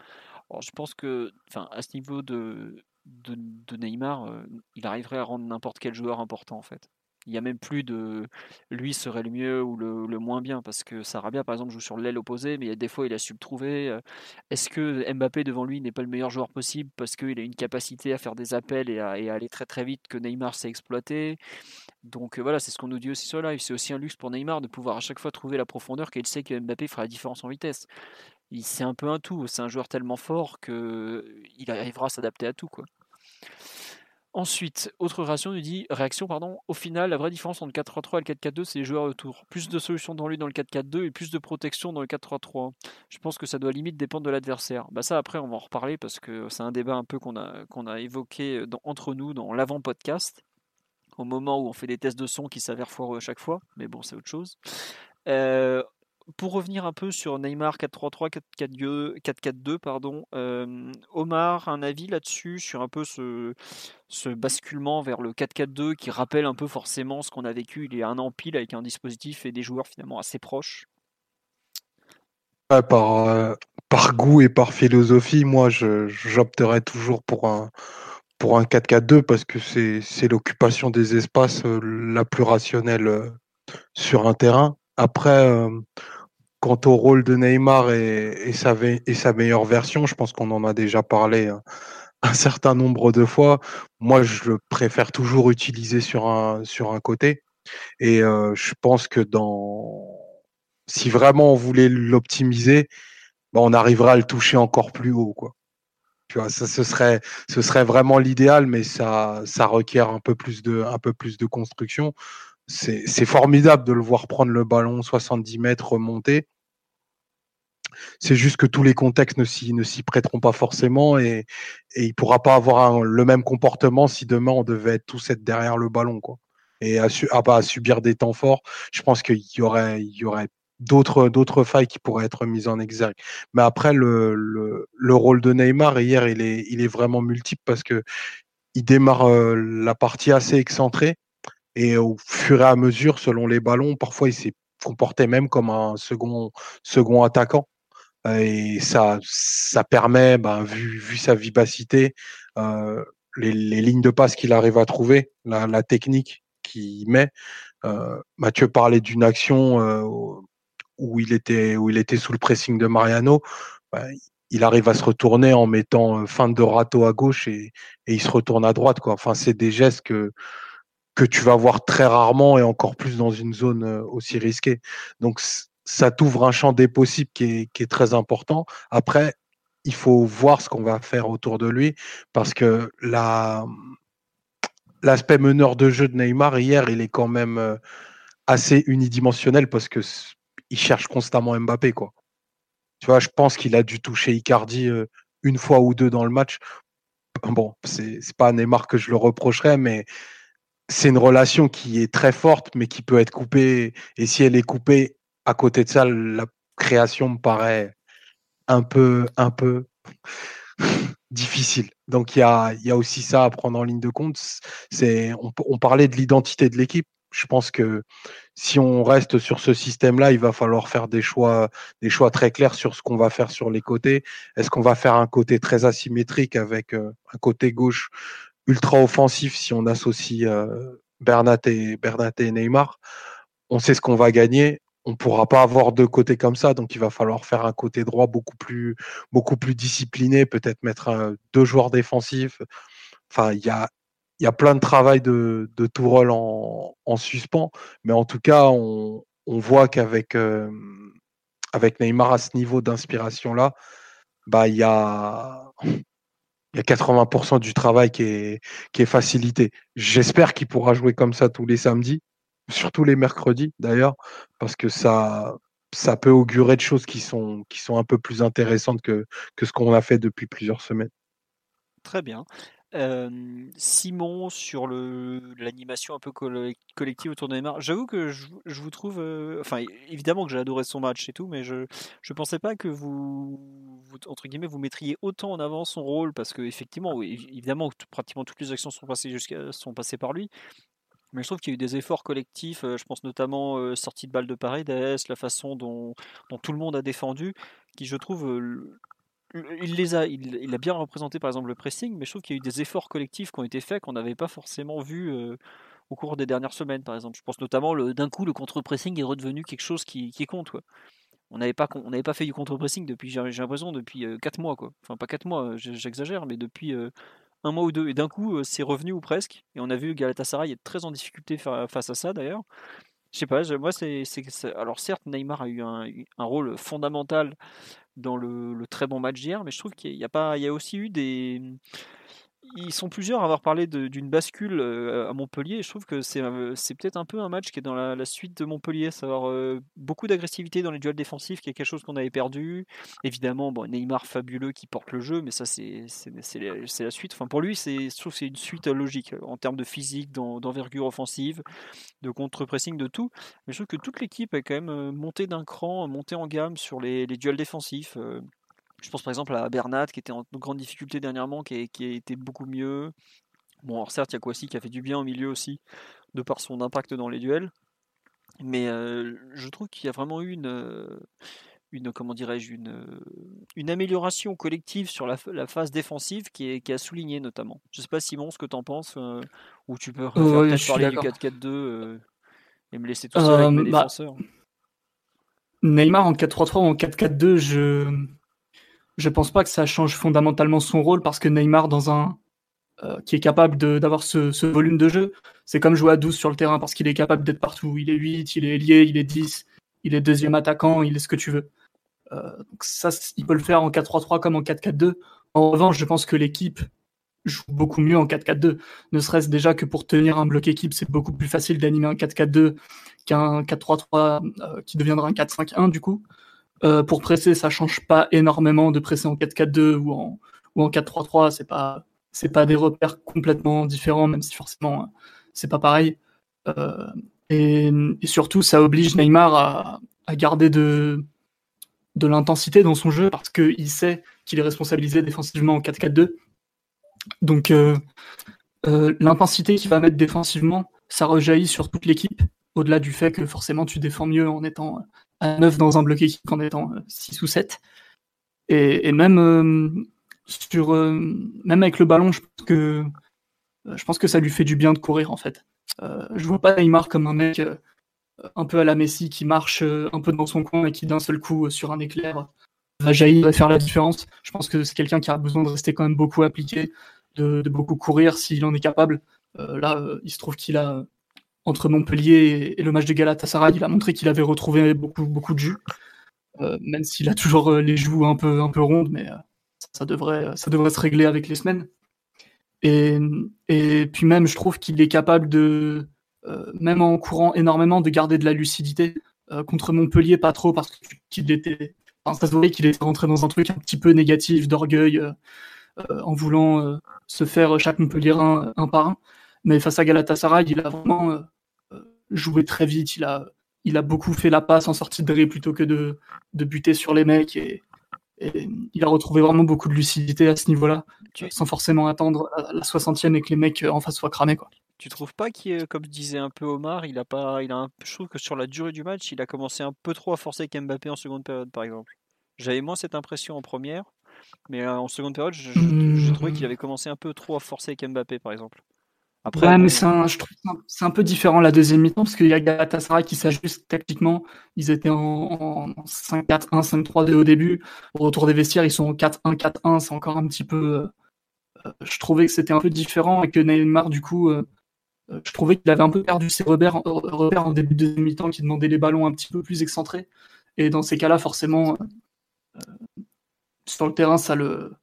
Alors, Je pense que, enfin, à ce niveau de, de, Neymar, euh, il arriverait à rendre n'importe quel joueur important en fait. Il n'y a même plus de lui serait le mieux ou le, moins bien parce que Sarabia par exemple joue sur l'aile opposée mais des fois il a su le trouver. Euh, est-ce que Mbappé devant lui n'est pas le meilleur joueur possible parce qu'il a une capacité à faire des appels et à, aller très très vite que Neymar sait exploiter Donc euh, voilà c'est ce qu'on nous dit aussi sur live. C'est aussi un luxe pour Neymar de pouvoir à chaque fois trouver la profondeur qu'il sait que Mbappé fera la différence en vitesse c'est un peu un tout. C'est un joueur tellement fort qu'il arrivera à s'adapter à tout. Ensuite, autre réaction, nous dit, réaction, pardon, au final, la vraie différence entre le 4-3-3 et le 4-4-2, c'est les joueurs autour. Plus de solutions dans lui dans le 4-4-2 et plus de protection dans le 4-3-3. Je pense que ça doit limite dépendre de l'adversaire. Bah ça, après, on va en reparler parce que c'est un débat un peu qu'on a, a évoqué entre nous dans l'avant-podcast, au moment où on fait des tests de son qui s'avèrent foireux à chaque fois, mais bon, c'est autre chose. Euh, pour revenir un peu sur Neymar 4-3-3, 4-4-2, pardon, euh, Omar, un avis là-dessus sur un peu ce, basculement vers le 4-4-2 qui rappelle un peu forcément ce qu'on a vécu il y a un an pile avec un dispositif et des joueurs finalement assez proches? par, euh, par goût et par philosophie, moi j'opterais toujours pour un, pour un 4-4-2 parce que c'est l'occupation des espaces euh, la plus rationnelle sur un terrain. Après, quant au rôle de Neymar et, sa, meilleure version, je pense qu'on en a déjà parlé hein, un certain nombre de fois. Moi, je le préfère toujours utiliser sur un, côté. Et je pense que dans si vraiment on voulait l'optimiser, bah, on arriverait à le toucher encore plus haut. Tu vois, ça, ce, serait, vraiment l'idéal, mais ça, requiert un peu plus de construction c'est formidable de le voir prendre le ballon 70 mètres, remonter. C'est juste que tous les contextes ne s'y prêteront pas forcément et, il pourra pas avoir le même comportement si demain on devait tous être derrière le ballon. Et à, subir des temps forts, je pense qu'il y aurait, d'autres failles qui pourraient être mises en exergue. Mais après le, le, rôle de Neymar hier il est vraiment multiple parce que il démarre euh, la partie assez excentrée et au fur et à mesure, selon les ballons, parfois il s'est comporté même comme un second, second attaquant. Et ça, ça permet, ben, vu, vu sa vivacité, euh, les, les, lignes de passe qu'il arrive à trouver, la, la technique qu'il met. Euh, Mathieu parlait d'une action euh, où il était où il était sous le pressing de Mariano. Ben, il arrive à se retourner en mettant fin de râteau à gauche et, et il se retourne à droite. Quoi. Enfin, c'est des gestes que que tu vas voir très rarement et encore plus dans une zone euh, aussi risquée. Donc ça t'ouvre un champ des possibles qui est, très important. Après, il faut voir ce qu'on va faire autour de lui parce que l'aspect meneur de jeu de Neymar hier, il est quand même euh, assez unidimensionnel parce que il cherche constamment Mbappé. Tu vois, je pense qu'il a dû toucher Icardi euh, une fois ou deux dans le match. Bon, c'est pas à Neymar que je le reprocherais, mais c'est une relation qui est très forte, mais qui peut être coupée. Et si elle est coupée, à côté de ça, la création me paraît un peu, un peu difficile. Donc il y a, aussi ça à prendre en ligne de compte. On, parlait de l'identité de l'équipe. je pense que si on reste sur ce système-là, il va falloir faire des choix, des choix très clairs sur ce qu'on va faire sur les côtés. Est-ce qu'on va faire un côté très asymétrique avec euh, un côté gauche ultra offensif si on associe euh, Bernat et et Neymar On sait ce qu'on va gagner. On ne pourra pas avoir deux côtés comme ça, donc il va falloir faire un côté droit beaucoup plus, discipliné, peut-être mettre deux joueurs défensifs. Enfin, il y a plein de travail de, de Tourelle en, en, suspens, mais en tout cas, on, on voit qu'avec euh, avec Neymar à ce niveau d'inspiration-là, bah, il y a, il y a 80% du travail qui est, qui est facilité. J'espère qu'il pourra jouer comme ça tous les samedis, surtout les mercredis d'ailleurs, parce que ça, ça peut augurer de choses qui sont, qui sont un peu plus intéressantes que, que ce qu'on a fait depuis plusieurs semaines. Très bien. Simon sur l'animation un peu collective autour de Neymar. J'avoue que je, vous trouve, enfin évidemment que j'ai adoré son match et tout, mais je je pensais pas que vous, entre guillemets vous mettriez autant en avant son rôle parce que effectivement, évidemment pratiquement toutes les actions sont passées jusqu'à sont passées par lui. Mais je trouve qu'il y a eu des efforts collectifs, je pense notamment sortie de balle de Paredes, la façon dont, tout le monde a défendu, qui je trouve il les a, il, a bien représenté par exemple le pressing, mais je trouve qu'il y a eu des efforts collectifs qui ont été faits qu'on n'avait pas forcément vu euh, au cours des dernières semaines, par exemple. Je pense notamment d'un coup le contre-pressing est redevenu quelque chose qui, compte. On n'avait pas, on fait du contre-pressing depuis, j'ai l'impression depuis 4 euh, mois, quoi. Enfin pas 4 mois, j'exagère, mais depuis euh, un mois ou deux. Et d'un coup, c'est revenu ou presque. Et on a vu Galatasaray être très en difficulté face à ça d'ailleurs. Je sais pas, moi c'est, alors certes Neymar a eu un, rôle fondamental dans le, très bon match d'hier, mais je trouve qu'il y a pas, y a aussi eu des, ils sont plusieurs à avoir parlé d'une bascule euh, à Montpellier. je trouve que c'est peut-être un peu un match qui est dans la, suite de Montpellier, savoir euh, beaucoup d'agressivité dans les duels défensifs, qui est quelque chose qu'on avait perdu. Évidemment, bon, Neymar fabuleux qui porte le jeu, mais ça c'est la suite. Enfin pour lui, je trouve c'est une suite logique en termes de physique, d'envergure offensive, de contre-pressing, de tout. Mais je trouve que toute l'équipe est quand même euh, montée d'un cran, montée en gamme sur les, les duels défensifs. Je pense par exemple à Bernat qui était en grande difficulté dernièrement, qui a, été beaucoup mieux. Bon, alors certes, il y a Kwasi qui a fait du bien au milieu aussi, de par son impact dans les duels. Mais euh, je trouve qu'il y a vraiment eu une, une comment dirais-je, une, une amélioration collective sur la, phase défensive qui, est, qui a souligné notamment. Je sais pas Simon ce que tu en penses, ou tu peux peut-être parler du 4-4-2 et me laisser tout seul avec mes bah, défenseurs. Neymar en 4-3-3 ou en 4-4-2, je je pense pas que ça change fondamentalement son rôle parce que Neymar, dans un euh, qui est capable d'avoir ce, volume de jeu, c'est comme jouer à 12 sur le terrain parce qu'il est capable d'être partout. Il est 8, il est lié, il est 10, il est deuxième attaquant, il est ce que tu veux. Euh, donc ça, il peut le faire en 4-3-3 comme en 4-4-2. En revanche, je pense que l'équipe joue beaucoup mieux en 4-4-2. Ne serait-ce déjà que pour tenir un bloc équipe, c'est beaucoup plus facile d'animer un 4-4-2 qu'un 4-3-3 euh, qui deviendra un 4-5-1 du coup. Euh, pour presser, ça change pas énormément de presser en 4-4-2 ou en, ou en 4-3-3. C'est pas, c'est pas des repères complètement différents, même si forcément euh, c'est pas pareil. Euh, et, surtout, ça oblige Neymar à, à garder de, de l'intensité dans son jeu parce qu'il sait qu'il est responsabilisé défensivement en 4-4-2. Donc, euh, l'intensité qu'il va mettre défensivement, ça rejaillit sur toute l'équipe, au-delà du fait que forcément tu défends mieux en étant à 9 dans un bloc équipe qu'en étant 6 euh, ou 7. Et, même, euh, sur, euh, même avec le ballon, je pense, que, je pense que ça lui fait du bien de courir en fait. je vois pas Neymar comme un mec un peu à la Messi qui marche un peu dans son coin et qui d'un seul coup sur un éclair va jaillir et faire la différence. Je pense que c'est quelqu'un qui a besoin de rester quand même beaucoup appliqué, de beaucoup courir s'il en est capable. là, il se trouve qu'il a entre Montpellier et, le match de Galatasaray, il a montré qu'il avait retrouvé beaucoup, de jus, euh, même s'il a toujours euh, les joues un peu, rondes, mais euh, ça, devrait, se régler avec les semaines. Et, puis même, je trouve qu'il est capable de, même en courant énormément, de garder de la lucidité. contre Montpellier, pas trop, parce qu'il était, qu'il rentré dans un truc un petit peu négatif, d'orgueil, en voulant se faire chaque Montpellier un, un par un. Mais face à Galatasaray, il a vraiment joué très vite. Il a, il a beaucoup fait la passe en sortie de dribble plutôt que de, de buter sur les mecs. Et, il a retrouvé vraiment beaucoup de lucidité à ce niveau-là, sans forcément attendre la 60e et que les mecs en face soient cramés. Quoi. Tu trouves pas qu'il, comme disait un peu Omar, il a pas, il a un, je trouve que sur la durée du match, il a commencé un peu trop à forcer Mbappé en seconde période, par exemple. J'avais moins cette impression en première, mais en seconde période, j'ai trouvé qu'il avait commencé un peu trop à forcer avec Mbappé, par exemple. Après, ouais, mais c'est un, je trouve c'est un peu différent la deuxième mi-temps parce qu'il y a Galatasaray qui s'ajuste tactiquement. Ils étaient en, 5-4-1, 5-3-2 au début. Au retour des vestiaires, ils sont en 4-1, 4-1. C'est encore un petit peu. Euh, je trouvais que c'était un peu différent et que Neymar, du coup, euh, euh, je trouvais qu'il avait un peu perdu ses repères, repères en début de deuxième mi-temps, qui demandait les ballons un petit peu plus excentrés. Et dans ces cas-là, forcément, sur le terrain, ça le,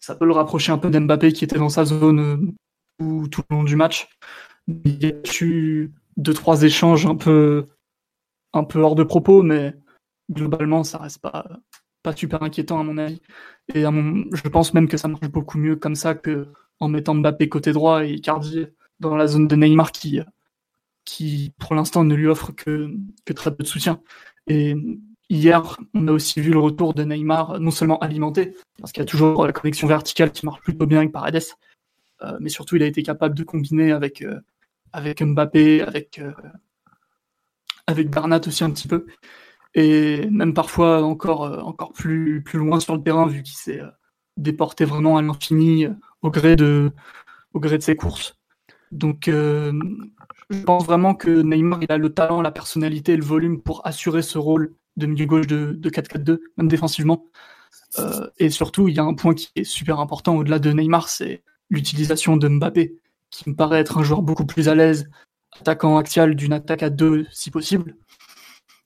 ça peut le rapprocher un peu d'Mbappé qui était dans sa zone tout, le long du match. Il y a eu deux, trois échanges un peu, un peu hors de propos, mais globalement, ça reste pas, pas super inquiétant à mon avis. Et je pense même que ça marche beaucoup mieux comme ça que en mettant Mbappé côté droit et Icardi dans la zone de Neymar qui, qui pour l'instant ne lui offre que, que très peu de soutien. Et hier, on a aussi vu le retour de Neymar non seulement alimenté, parce qu'il y a toujours la connexion verticale qui marche plutôt bien avec Paredes, mais surtout il a été capable de combiner avec, euh, avec Mbappé, avec, euh, avec Bernat aussi un petit peu, et même parfois encore, encore plus, plus loin sur le terrain vu qu'il s'est déporté vraiment à l'infini au gré de au gré de ses courses. Donc je pense vraiment que Neymar il a le talent, la personnalité et le volume pour assurer ce rôle de milieu gauche de 4-4-2, même défensivement. et surtout, il y a un point qui est super important au-delà de Neymar, c'est l'utilisation de Mbappé, qui me paraît être un joueur beaucoup plus à l'aise, attaquant axial d'une attaque à deux si possible.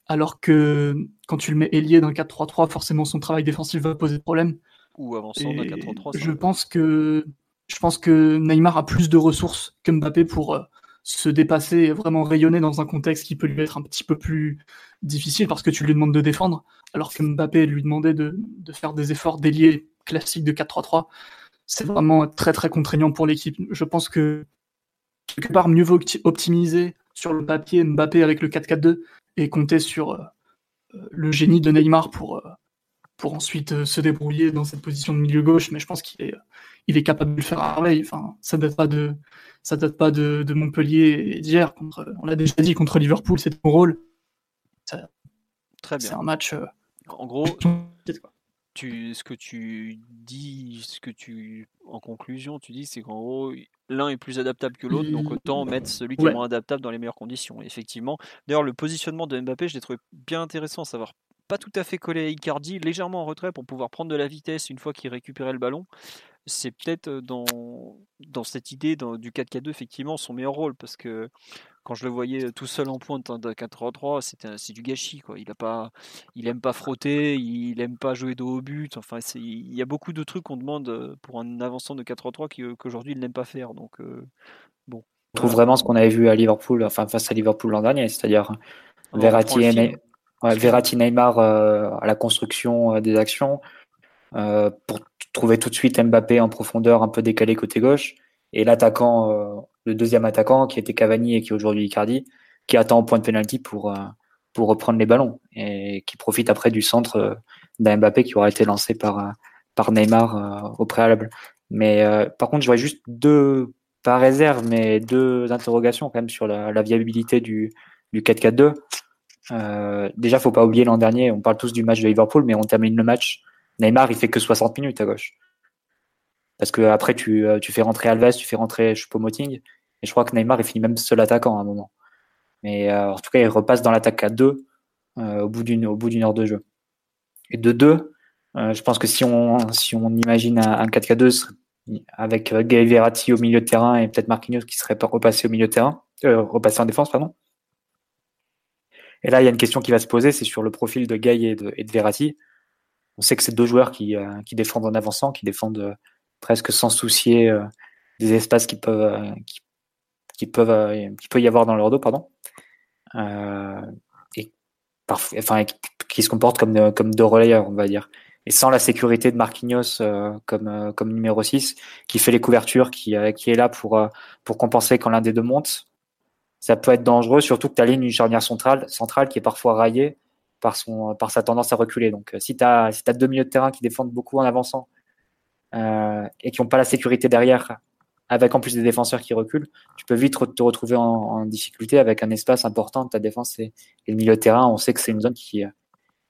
Alors que quand tu le mets ailier d'un 4-3-3, forcément son travail défensif va poser problème. Ou avançant d'un 4-3-3. Je pense que je pense que Neymar a plus de ressources que Mbappé pour euh, se dépasser et vraiment rayonner dans un contexte qui peut lui être un petit peu plus difficile parce que tu lui demandes de défendre, alors que Mbappé lui demandait de, de faire des efforts d'ailier classiques de 4-3-3 c'est vraiment très très contraignant pour l'équipe. Je pense que quelque part mieux vaut optimiser sur le papier Mbappé avec le 4-4-2 et compter sur euh, euh, le génie de Neymar pour, euh, pour ensuite se débrouiller dans cette position de milieu gauche. Mais je pense qu'il est, il est capable de le faire à merveille. Enfin, ça date pas de, ça date pas de, de Montpellier d'hier. On l'a déjà dit contre Liverpool, c'est mon rôle. Très bien. C'est un match. en gros, tu, ce que tu dis, ce que tu, en conclusion, tu dis, c'est qu'en gros, l'un est plus adaptable que l'autre, donc autant mettre celui qui est moins adaptable dans les meilleures conditions. Effectivement. D'ailleurs, le positionnement de Mbappé, je l'ai trouvé bien intéressant, savoir pas tout à fait collé à Icardi, légèrement en retrait pour pouvoir prendre de la vitesse une fois qu'il récupérait le ballon. C'est peut-être dans, dans cette idée du 4K2 effectivement son meilleur rôle parce que quand je le voyais tout seul en pointe d'un 4-3, c'est du gâchis. Quoi. Il a pas, il aime pas frotter, il aime pas jouer dos au but. Enfin, il y a beaucoup de trucs qu'on demande euh, pour un avançant de 4-3 qu'aujourd'hui il n'aime pas faire. Donc, euh, bon. On trouve vraiment ce qu'on avait vu à Liverpool, enfin face à Liverpool l'an dernier, c'est-à-dire Verratti, et Neymar euh, à la construction des actions pour trouver tout de suite Mbappé en profondeur un peu décalé côté gauche et l'attaquant le deuxième attaquant qui était Cavani et qui est aujourd'hui Icardi, qui attend au point de pénalty pour, euh, pour reprendre les ballons et qui profite après du centre euh, d'un Mbappé qui aura été lancé par, euh, par Neymar au préalable. Mais par contre, je vois juste deux, pas réserve, mais deux interrogations quand même sur la, viabilité du, du 4-4-2. Euh, déjà, faut pas oublier l'an dernier, on parle tous du match de Liverpool, mais on termine le match. Neymar, il fait que 60 minutes à gauche. Parce que après, tu, euh, tu fais rentrer Alves, tu fais rentrer Choupo-Moting. Et je crois que Neymar, il finit même seul attaquant à un moment. Mais euh, en tout cas, il repasse dans l'attaque à deux euh, au bout d'une heure de jeu. Et de deux, je pense que si on si on imagine un, 4K2 avec Gay Verratti au milieu de terrain et peut-être Marquinhos qui serait repassé au milieu de terrain, repassé en défense, pardon. Et là, il y a une question qui va se poser, c'est sur le profil de Gay et de, et de Verratti. On sait que c'est deux joueurs qui, qui défendent en avançant, qui défendent presque sans soucier euh, des espaces qui peuvent, euh, qui, peuvent, euh, qui peut y avoir dans leur dos, pardon. et parfois, enfin, qui se comportent comme, comme deux relayeurs, on va dire. Et sans la sécurité de Marquinhos comme, comme numéro 6, qui fait les couvertures, qui, qui est là pour, pour compenser quand l'un des deux monte, ça peut être dangereux, surtout que tu alignes une charnière centrale, centrale qui est parfois raillée par, son, par sa tendance à reculer. Donc si tu as, si as deux milieux de terrain qui défendent beaucoup en avançant euh, et qui n'ont pas la sécurité derrière avec en plus des défenseurs qui reculent, tu peux vite te retrouver en, difficulté avec un espace important de ta défense et, le milieu de terrain. On sait que c'est une zone qui,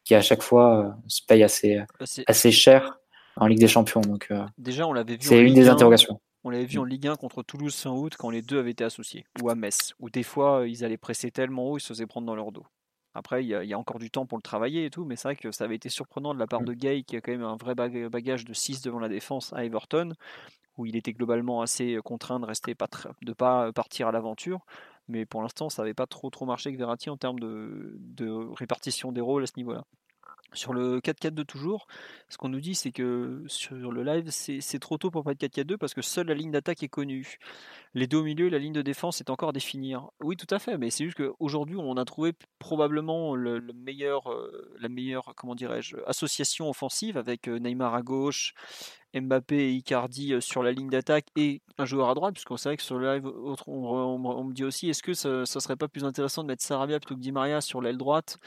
qui à chaque fois se paye assez, assez cher en Ligue des Champions. Donc, Déjà, on l'avait vu. C'est une des interrogations. On l'avait vu en Ligue 1 contre Toulouse fin août quand les deux avaient été associés, ou à Metz, où des fois ils allaient presser tellement haut, ils se faisaient prendre dans leur dos. Après, il y, a, encore du temps pour le travailler et tout, mais c'est vrai que ça avait été surprenant de la part mm. de Gay, qui a quand même un vrai bagage de 6 devant la défense à Everton, où il était globalement assez contraint de rester pas de ne pas partir à l'aventure. Mais pour l'instant, ça n'avait pas trop trop marché avec Verratti en termes de, de répartition des rôles à ce niveau-là. Sur le 4-4-2 toujours, ce qu'on nous dit c'est que sur le live c'est trop tôt pour pas être 4-4-2 parce que seule la ligne d'attaque est connue. Les deux au milieu, la ligne de défense est encore à définir. Oui tout à fait, mais c'est juste qu'aujourd'hui on a trouvé probablement le, euh, la meilleure comment association offensive avec euh, Neymar à gauche, Mbappé et Icardi euh, sur la ligne d'attaque et un joueur à droite, puisqu'on sait que sur le live on, me dit aussi est-ce que ça, ça, serait pas plus intéressant de mettre Sarabia plutôt que Di Maria sur l'aile droite?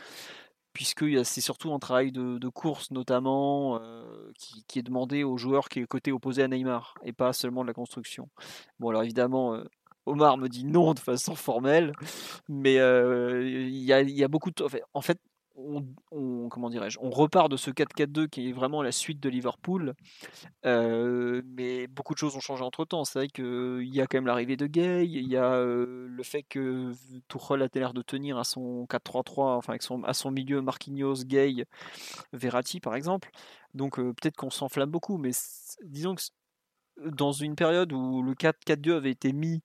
Puisque c'est surtout un travail de, course notamment euh, qui, est demandé aux joueurs qui est côté opposé à Neymar et pas seulement de la construction. Bon alors évidemment euh, Omar me dit non de façon formelle, mais euh, il y, a, beaucoup de... En fait, on, comment dirais-je, on repart de ce 4-4-2 qui est vraiment la suite de Liverpool, euh, mais beaucoup de choses ont changé entre temps. C'est vrai qu'il y a quand même l'arrivée de Gay, il y a euh, le fait que Tuchel a l'air de tenir à son 4-3-3, enfin avec son, à son milieu Marquinhos, Gay, Verratti par exemple. Donc euh, peut-être qu'on s'enflamme beaucoup, mais disons que dans une période où le 4-4-2 avait été mis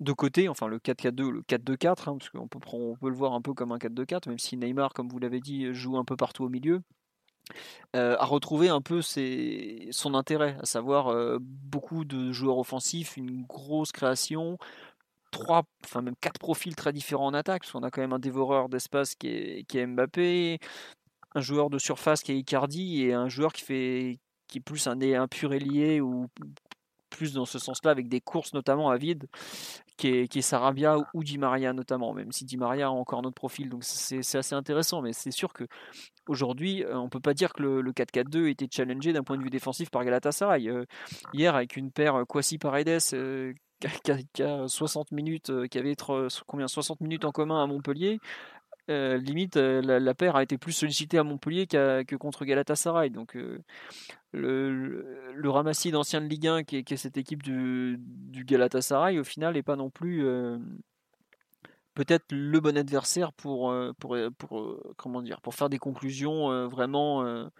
de côté, enfin le 4-4-2, le 4-2-4, hein, parce qu'on peut, on peut le voir un peu comme un 4-2-4, même si Neymar, comme vous l'avez dit, joue un peu partout au milieu, euh, a retrouvé un peu son intérêt, à savoir euh, beaucoup de joueurs offensifs, une grosse création, trois, enfin même quatre profils très différents en attaque, parce qu'on a quand même un dévoreur d'espace qui est, Mbappé, un joueur de surface qui est Icardi et un joueur qui fait est plus un, un pur ailier ou plus dans ce sens-là, avec des courses notamment à vide, qui est, Sarabia ou Di Maria notamment, même si Di Maria a encore un autre profil, donc c'est assez intéressant, mais c'est sûr que aujourd'hui, euh, on peut pas dire que le, 4-4-2 était challengé d'un point de vue défensif par Galatasaray. Euh, hier, avec une paire Kwasi Paredes euh, qui a, 60 minutes, qui avait combien 60 minutes en commun à Montpellier, euh, limite, euh, la, paire a été plus sollicitée à Montpellier que contre Galatasaray. Donc, euh, le, ramassis d'anciens de Ligue 1, qui est, cette équipe du, du, Galatasaray, au final, n'est pas non plus peut-être le bon adversaire pour, comment dire, pour faire des conclusions vraiment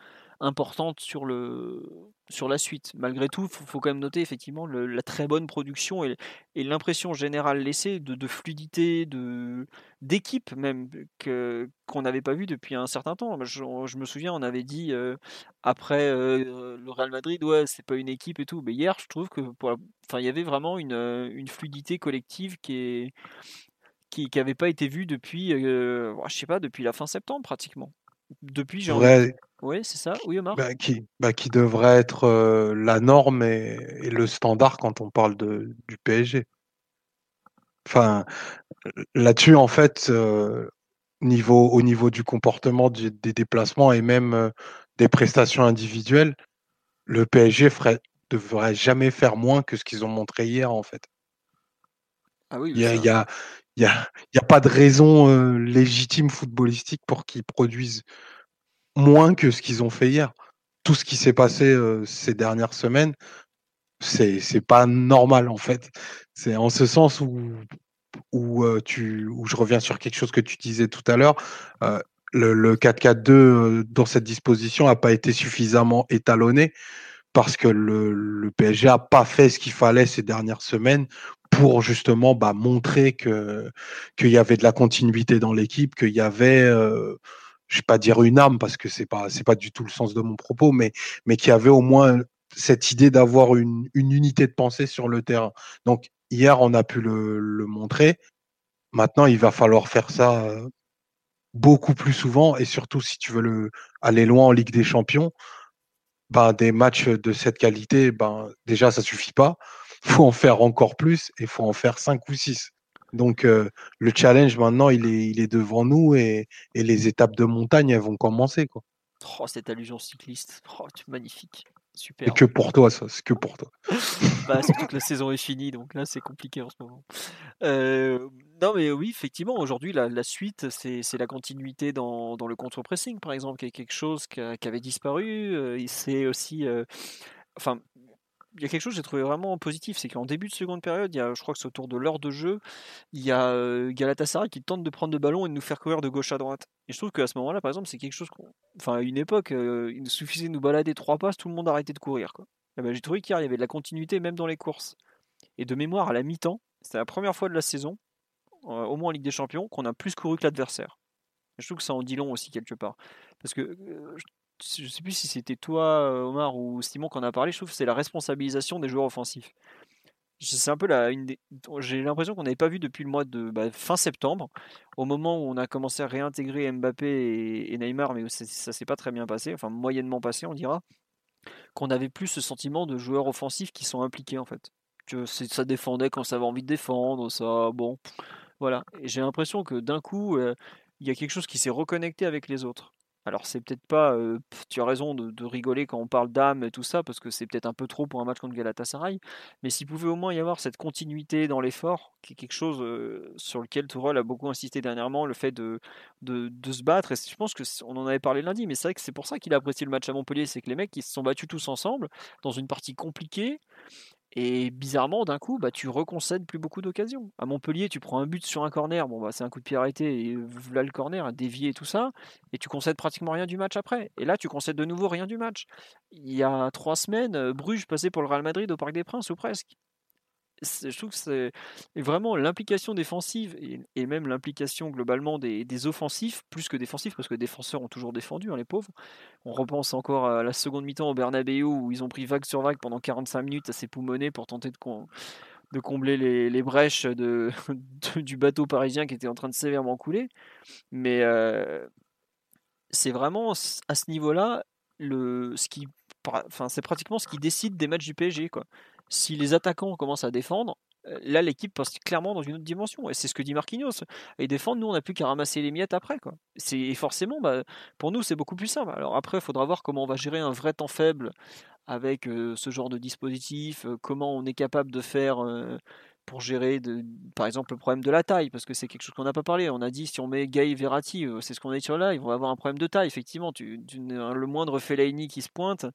importante sur, le, sur la suite. Malgré tout, il faut, quand même noter effectivement la très bonne production et, l'impression générale laissée de, fluidité, de, d'équipe même, que, qu'on n'avait pas vu depuis un certain temps. Je, me souviens, on avait dit euh, après euh, le Real Madrid, ouais, c'est pas une équipe et tout. Mais hier, je trouve que y avait vraiment une, une fluidité collective qui est qui n'avait pas été vue depuis, euh, je sais pas, depuis la fin septembre pratiquement. Depuis, j'ai oui, c'est ça. Oui, Omar bah, qui, bah, qui devrait être la norme et, le standard quand on parle de, du PSG. Enfin, là-dessus, en fait, niveau, au niveau du comportement des, déplacements et même des prestations individuelles, le PSG ferait, devrait jamais faire moins que ce qu'ils ont montré hier, en fait. Ah oui, il a, y a, y a, y a, pas de raison légitime footballistique pour qu'ils produisent moins que ce qu'ils ont fait hier. Tout ce qui s'est passé ces dernières semaines, c'est c'est pas normal en fait. C'est en ce sens où où je reviens sur quelque chose que tu disais tout à l'heure. le, le 4-4-2 dans cette disposition n'a pas été suffisamment étalonné parce que le, le PSG a pas fait ce qu'il fallait ces dernières semaines pour justement bah, montrer que qu'il y avait de la continuité dans l'équipe, qu'il y avait je vais pas dire une âme parce que c'est pas c'est pas du tout le sens de mon propos, mais mais qui avait au moins cette idée d'avoir une, une, unité de pensée sur le terrain. Donc hier on a pu le, montrer. Maintenant il va falloir faire ça euh, beaucoup plus souvent et surtout si tu veux le aller loin en Ligue des Champions, ben des matchs de cette qualité, ben déjà ça suffit pas. Faut en faire encore plus et faut en faire cinq ou six. Donc euh, le challenge maintenant, il est, il est devant nous et, les étapes de montagne, elles vont commencer. Quoi. Oh, cette allusion cycliste, oh, magnifique. Super. que pour toi, ça. C'est que pour toi. bah, surtout que la saison est finie, donc là, c'est compliqué en ce moment. Euh, non, mais oui, effectivement, aujourd'hui, la, la, suite, c'est la continuité dans, dans le contre-pressing, par exemple, qui est quelque chose qui, qui avait disparu. c'est aussi. enfin, il y a quelque chose que j'ai trouvé vraiment positif, c'est qu'en début de seconde période, il y a, je crois que c'est autour de l'heure de jeu, il y a euh, Galatasaray qui tente de prendre le ballon et de nous faire courir de gauche à droite. Et je trouve qu'à ce moment-là, par exemple, c'est quelque chose Enfin, à une époque, euh, il suffisait de nous balader trois passes, tout le monde arrêtait de courir. Quoi. ben, j'ai trouvé qu'il y avait de la continuité même dans les courses. Et de mémoire, à la mi-temps, c'était la première fois de la saison, euh, au moins en Ligue des Champions, qu'on a plus couru que l'adversaire. Je trouve que ça en dit long aussi quelque part. Parce que je sais plus si c'était toi, Omar, ou Simon, qui en a parlé, je trouve c'est la responsabilisation des joueurs offensifs. C'est un peu la, une j'ai l'impression qu'on n'avait pas vu depuis le mois de bah, fin septembre, au moment où on a commencé à réintégrer Mbappé et, Neymar, mais ça s'est pas très bien passé, enfin moyennement passé, on dira, qu'on avait plus ce sentiment de joueurs offensifs qui sont impliqués en fait. Que ça défendait quand ça avait envie de défendre, ça, bon, voilà. J'ai l'impression que d'un coup, il y a quelque chose qui s'est reconnecté avec les autres. Alors c'est peut-être pas, tu as raison de, rigoler quand on parle d'âme et tout ça, parce que c'est peut-être un peu trop pour un match contre Galatasaray, mais s'il pouvait au moins y avoir cette continuité dans l'effort, qui est quelque chose sur lequel Tourelle a beaucoup insisté dernièrement, le fait de, de, se battre, et je pense qu'on en avait parlé lundi, mais c'est vrai que c'est pour ça qu'il a apprécié le match à Montpellier, c'est que les mecs ils se sont battus tous ensemble, dans une partie compliquée, et bizarrement, d'un coup, bah, tu reconcèdes plus beaucoup d'occasions. À Montpellier, tu prends un but sur un corner, bon, bah, c'est un coup de pied arrêté, et voilà le corner, dévié et tout ça, et tu concèdes pratiquement rien du match après. Et là, tu concèdes de nouveau rien du match. Il y a trois semaines, Bruges passait pour le Real Madrid au Parc des Princes, ou presque je trouve que c'est vraiment l'implication défensive et, même l'implication globalement des, offensifs, plus que défensifs, parce que les défenseurs ont toujours défendu, hein, les pauvres. On repense encore à la seconde mi-temps au Bernabeu où ils ont pris vague sur vague pendant 45 minutes à s'époumoner pour tenter de, combler les, brèches du bateau parisien qui était en train de sévèrement couler. Mais euh, c'est vraiment à ce niveau-là ce qui enfin c'est pratiquement ce qui décide des matchs du PSG quoi si les attaquants commencent à défendre, euh, là l'équipe passe clairement dans une autre dimension. Et c'est ce que dit Marquinhos. Et défendre, nous on n'a plus qu'à ramasser les miettes après. Quoi. C'est forcément, bah, pour nous c'est beaucoup plus simple. Alors après, il faudra voir comment on va gérer un vrai temps faible avec euh, ce genre de dispositif, euh, comment on est capable de faire pour gérer, de, par exemple, le problème de la taille, parce que c'est quelque chose qu'on n'a pas parlé. On a dit si on met Gay Verratti, c'est ce qu'on a dit sur là, ils vont avoir un problème de taille, effectivement. Tu, le moindre Fellaini qui se pointe,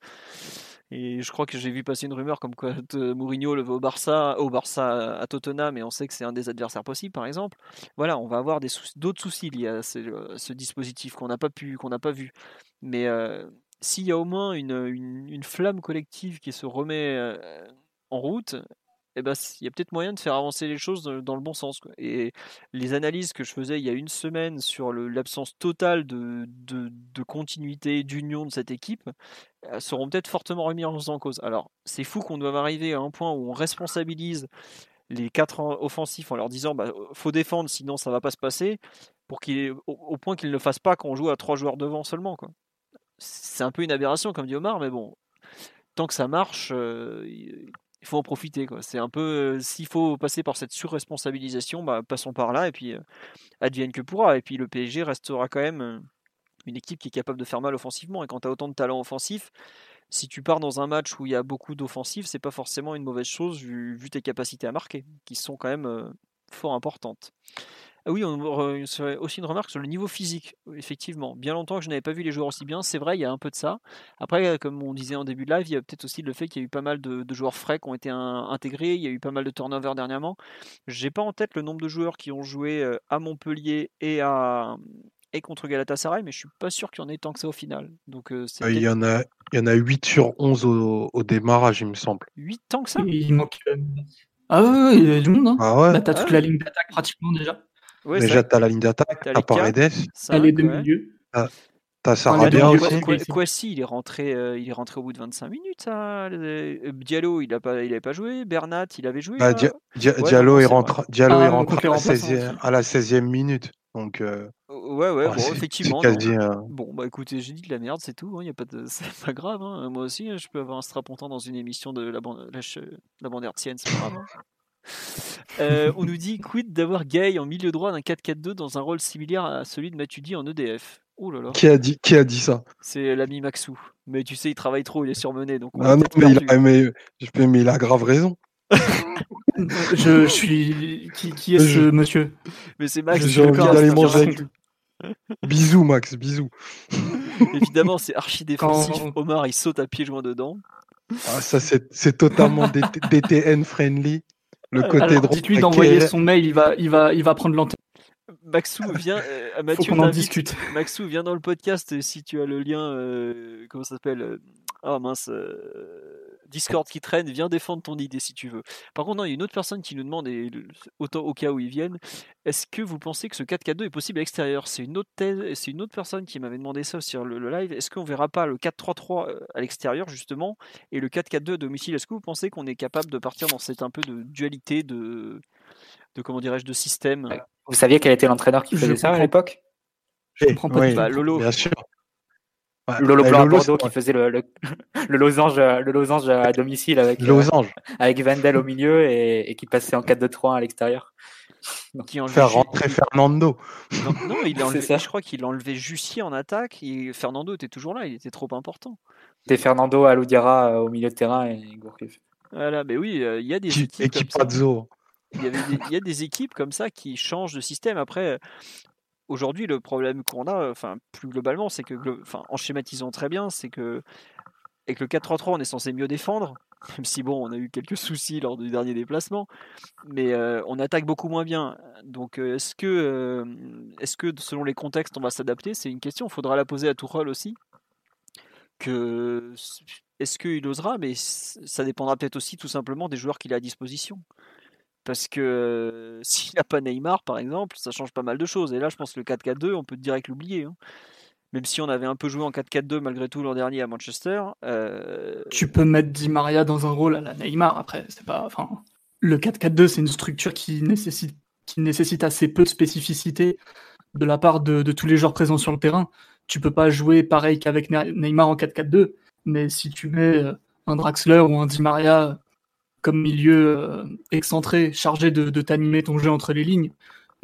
et je crois que j'ai vu passer une rumeur comme quoi Mourinho le veut au Barça, au Barça à Tottenham, mais on sait que c'est un des adversaires possibles, par exemple. Voilà, on va avoir d'autres soucis, liés à ce, dispositif qu'on n'a pas pu, qu'on n'a pas vu. Mais euh, s'il y a au moins une, une, flamme collective qui se remet euh, en route, eh ben, il y a peut-être moyen de faire avancer les choses dans le bon sens. Et les analyses que je faisais il y a une semaine sur l'absence totale de, continuité, d'union de cette équipe, seront peut-être fortement remises en cause. Alors, c'est fou qu'on doive arriver à un point où on responsabilise les quatre offensifs en leur disant bah, faut défendre, sinon ça va pas se passer, pour au, point qu'ils ne fassent pas quand on joue à trois joueurs devant seulement. C'est un peu une aberration, comme dit Omar, mais bon, tant que ça marche, il faut en profiter. C'est un peu, s'il faut passer par cette surresponsabilisation, bah, passons par là et puis advienne que pourra. Et puis le PSG restera quand même une équipe qui est capable de faire mal offensivement. Et quand tu as autant de talent offensif, si tu pars dans un match où il y a beaucoup d'offensifs, c'est pas forcément une mauvaise chose vu, tes capacités à marquer, qui sont quand même fort importantes. Ah oui, on serait aussi une remarque sur le niveau physique, effectivement. Bien longtemps que je n'avais pas vu les joueurs aussi bien, c'est vrai, il y a un peu de ça. Après, comme on disait en début de live, il y a peut-être aussi le fait qu'il y a eu pas mal de, joueurs frais qui ont été intégrés, il y a eu pas mal de turnover dernièrement. J'ai pas en tête le nombre de joueurs qui ont joué à Montpellier et à et contre Galatasaray, mais je suis pas sûr qu'il y en ait tant que ça au final. Donc, il, y en a, il y en a 8 sur 11 au, démarrage, il me semble. 8 tant que ça? Il manque. Ah oui, il y a du monde. Hein. Ah ouais. Bah, t'as toute la ligne d'attaque pratiquement déjà. Déjà, tu as la ligne d'attaque, tu as Paredes. Elle est de milieu. T'as Sarabia aussi. Kwasi, il est rentré, euh, il est rentré au bout de 25 minutes. Ça. Euh, Diallo, il a pas, il avait pas joué. Bernat, il avait joué. Bah, Diallo, est rentré, Diallo ah, est rentré à, la 16e, à la 16e minute. Donc. Euh... Ouais, ouais, bon, effectivement. Quasi, Bon, bah écoutez, j'ai dit de la merde, c'est tout. Hein, y a pas de... C'est pas grave. Hein. Moi aussi, hein, je peux avoir un strapontant dans une émission de la bande, la, la bande hertzienne, c'est pas grave. Euh, on nous dit quid d'avoir Gay en milieu droit d'un 4-4-2 dans un rôle similaire à celui de Matuidi en EDF. Oh là là. Qui a dit, qui a dit ça? C'est l'ami Maxou. Mais tu sais, il travaille trop, il est surmené. Donc on Ah non, mais il, a, mais, je- mais il a grave raison. Je, je suis. Qui, qui est ce Je- monsieur? Mais c'est Max. J'ai envie d'accord, d'aller manger avec lui. Bisous, Max, bisous. Évidemment, c'est archi défensif. Quand- Omar, il saute à pieds joints dedans. Ah, ça, c'est c'est totalement DT DTN friendly. Le côté Alors, droit. dites-lui d'envoyer son mail, il va, il va, il va prendre l'antenne. Maxou, viens. euh, Faut Mathieu qu'on en discute. Maxou, viens dans le podcast si tu as le lien. euh, comment ça s'appelle Ah mince. euh, Discord qui traîne, viens défendre ton idée si tu veux. Par contre, non, il y a une autre personne qui nous demande, et autant au cas où ils viennent, est-ce que vous pensez que ce 4-4-2 est possible à l'extérieur? C'est une autre thèse, c'est une autre personne qui m'avait demandé ça sur le, le live. Est-ce qu'on verra pas le 4-3-3 euh, à l'extérieur justement et le 4-4-2 à domicile? Est-ce que vous pensez qu'on est capable de partir dans cette un peu de dualité de, de comment dirais-je, de système? Vous saviez quel était l'entraîneur qui Je faisait ça à l'époque? Je comprends pas Oui. Bah, Lolo. Bien sûr. Ouais, Lolo et Blanc à Lolo, Bordeaux c'est- qui faisait le, le, le losange, le losange à domicile avec, euh, avec Vendel au milieu et, et qui passait en 4-2-3 à l'extérieur. qui enlevait Faire rentrer Fernando. Non, non, il a enlevé- ça. je crois qu'il a enlevé Jussier en attaque et Fernando était toujours là, il était trop important. C'était Fernando Aloudiara euh, au milieu de terrain et Gourcuff. Voilà, mais oui, euh, il y a des Équipe, équipes comme équipe. Il y, avait des, il y a des équipes comme ça qui changent de système. Après, aujourd'hui, le problème qu'on a, enfin, plus globalement, c'est que, en schématisant très bien, c'est que avec le 4-3-3, on est censé mieux défendre, même si bon, on a eu quelques soucis lors du dernier déplacement, mais euh, on attaque beaucoup moins bien. Donc, euh, est-ce que, euh, est-ce que selon les contextes, on va s'adapter? C'est une question. Il faudra la poser à Tourelle aussi. Est-ce qu'il osera? Mais ça dépendra peut-être aussi tout simplement des joueurs qu'il a à disposition. Parce que euh, s'il n'a pas Neymar, par exemple, ça change pas mal de choses. Et là, je pense que le 4-4-2, on peut direct l'oublier. hein. Même si on avait un peu joué en 4-4-2 malgré tout l'an dernier à Manchester. Tu peux mettre Di Maria dans un rôle à la Neymar. Après, c'est pas. Enfin, le 4-4-2, c'est une structure qui nécessite, assez peu de spécificité de la part de, de tous les joueurs présents sur le terrain. Tu peux pas jouer pareil qu'avec Ne- Neymar en 4-4-2. Mais si tu mets un Draxler ou un Di Maria comme milieu euh, excentré, chargé de, t'animer ton jeu entre les lignes,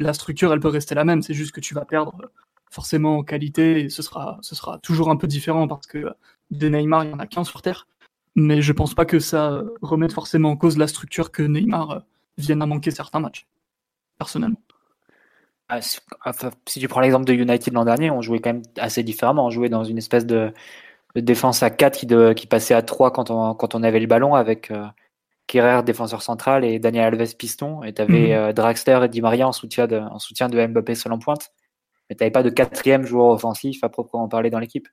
la structure, elle peut rester la même. C'est juste que tu vas perdre euh, forcément en qualité et ce sera, ce sera toujours un peu différent parce que euh, des Neymar, il y en a qu'un sur Terre. Mais je pense pas que ça remette forcément en cause la structure que Neymar vienne à manquer certains matchs, personnellement. Ah, si, tu prends l'exemple de United l'an dernier, on jouait quand même assez différemment. On jouait dans une espèce de, défense à 4 qui, passait à 3 quand on, quand on avait le ballon avec Kerrer, défenseur central, et Daniel Alves, piston. Et tu avais Mhm. Draxler et Di Maria en soutien de, en soutien de Mbappé seul en pointe. Mais tu pas de quatrième joueur offensif à proprement parler dans l'équipe.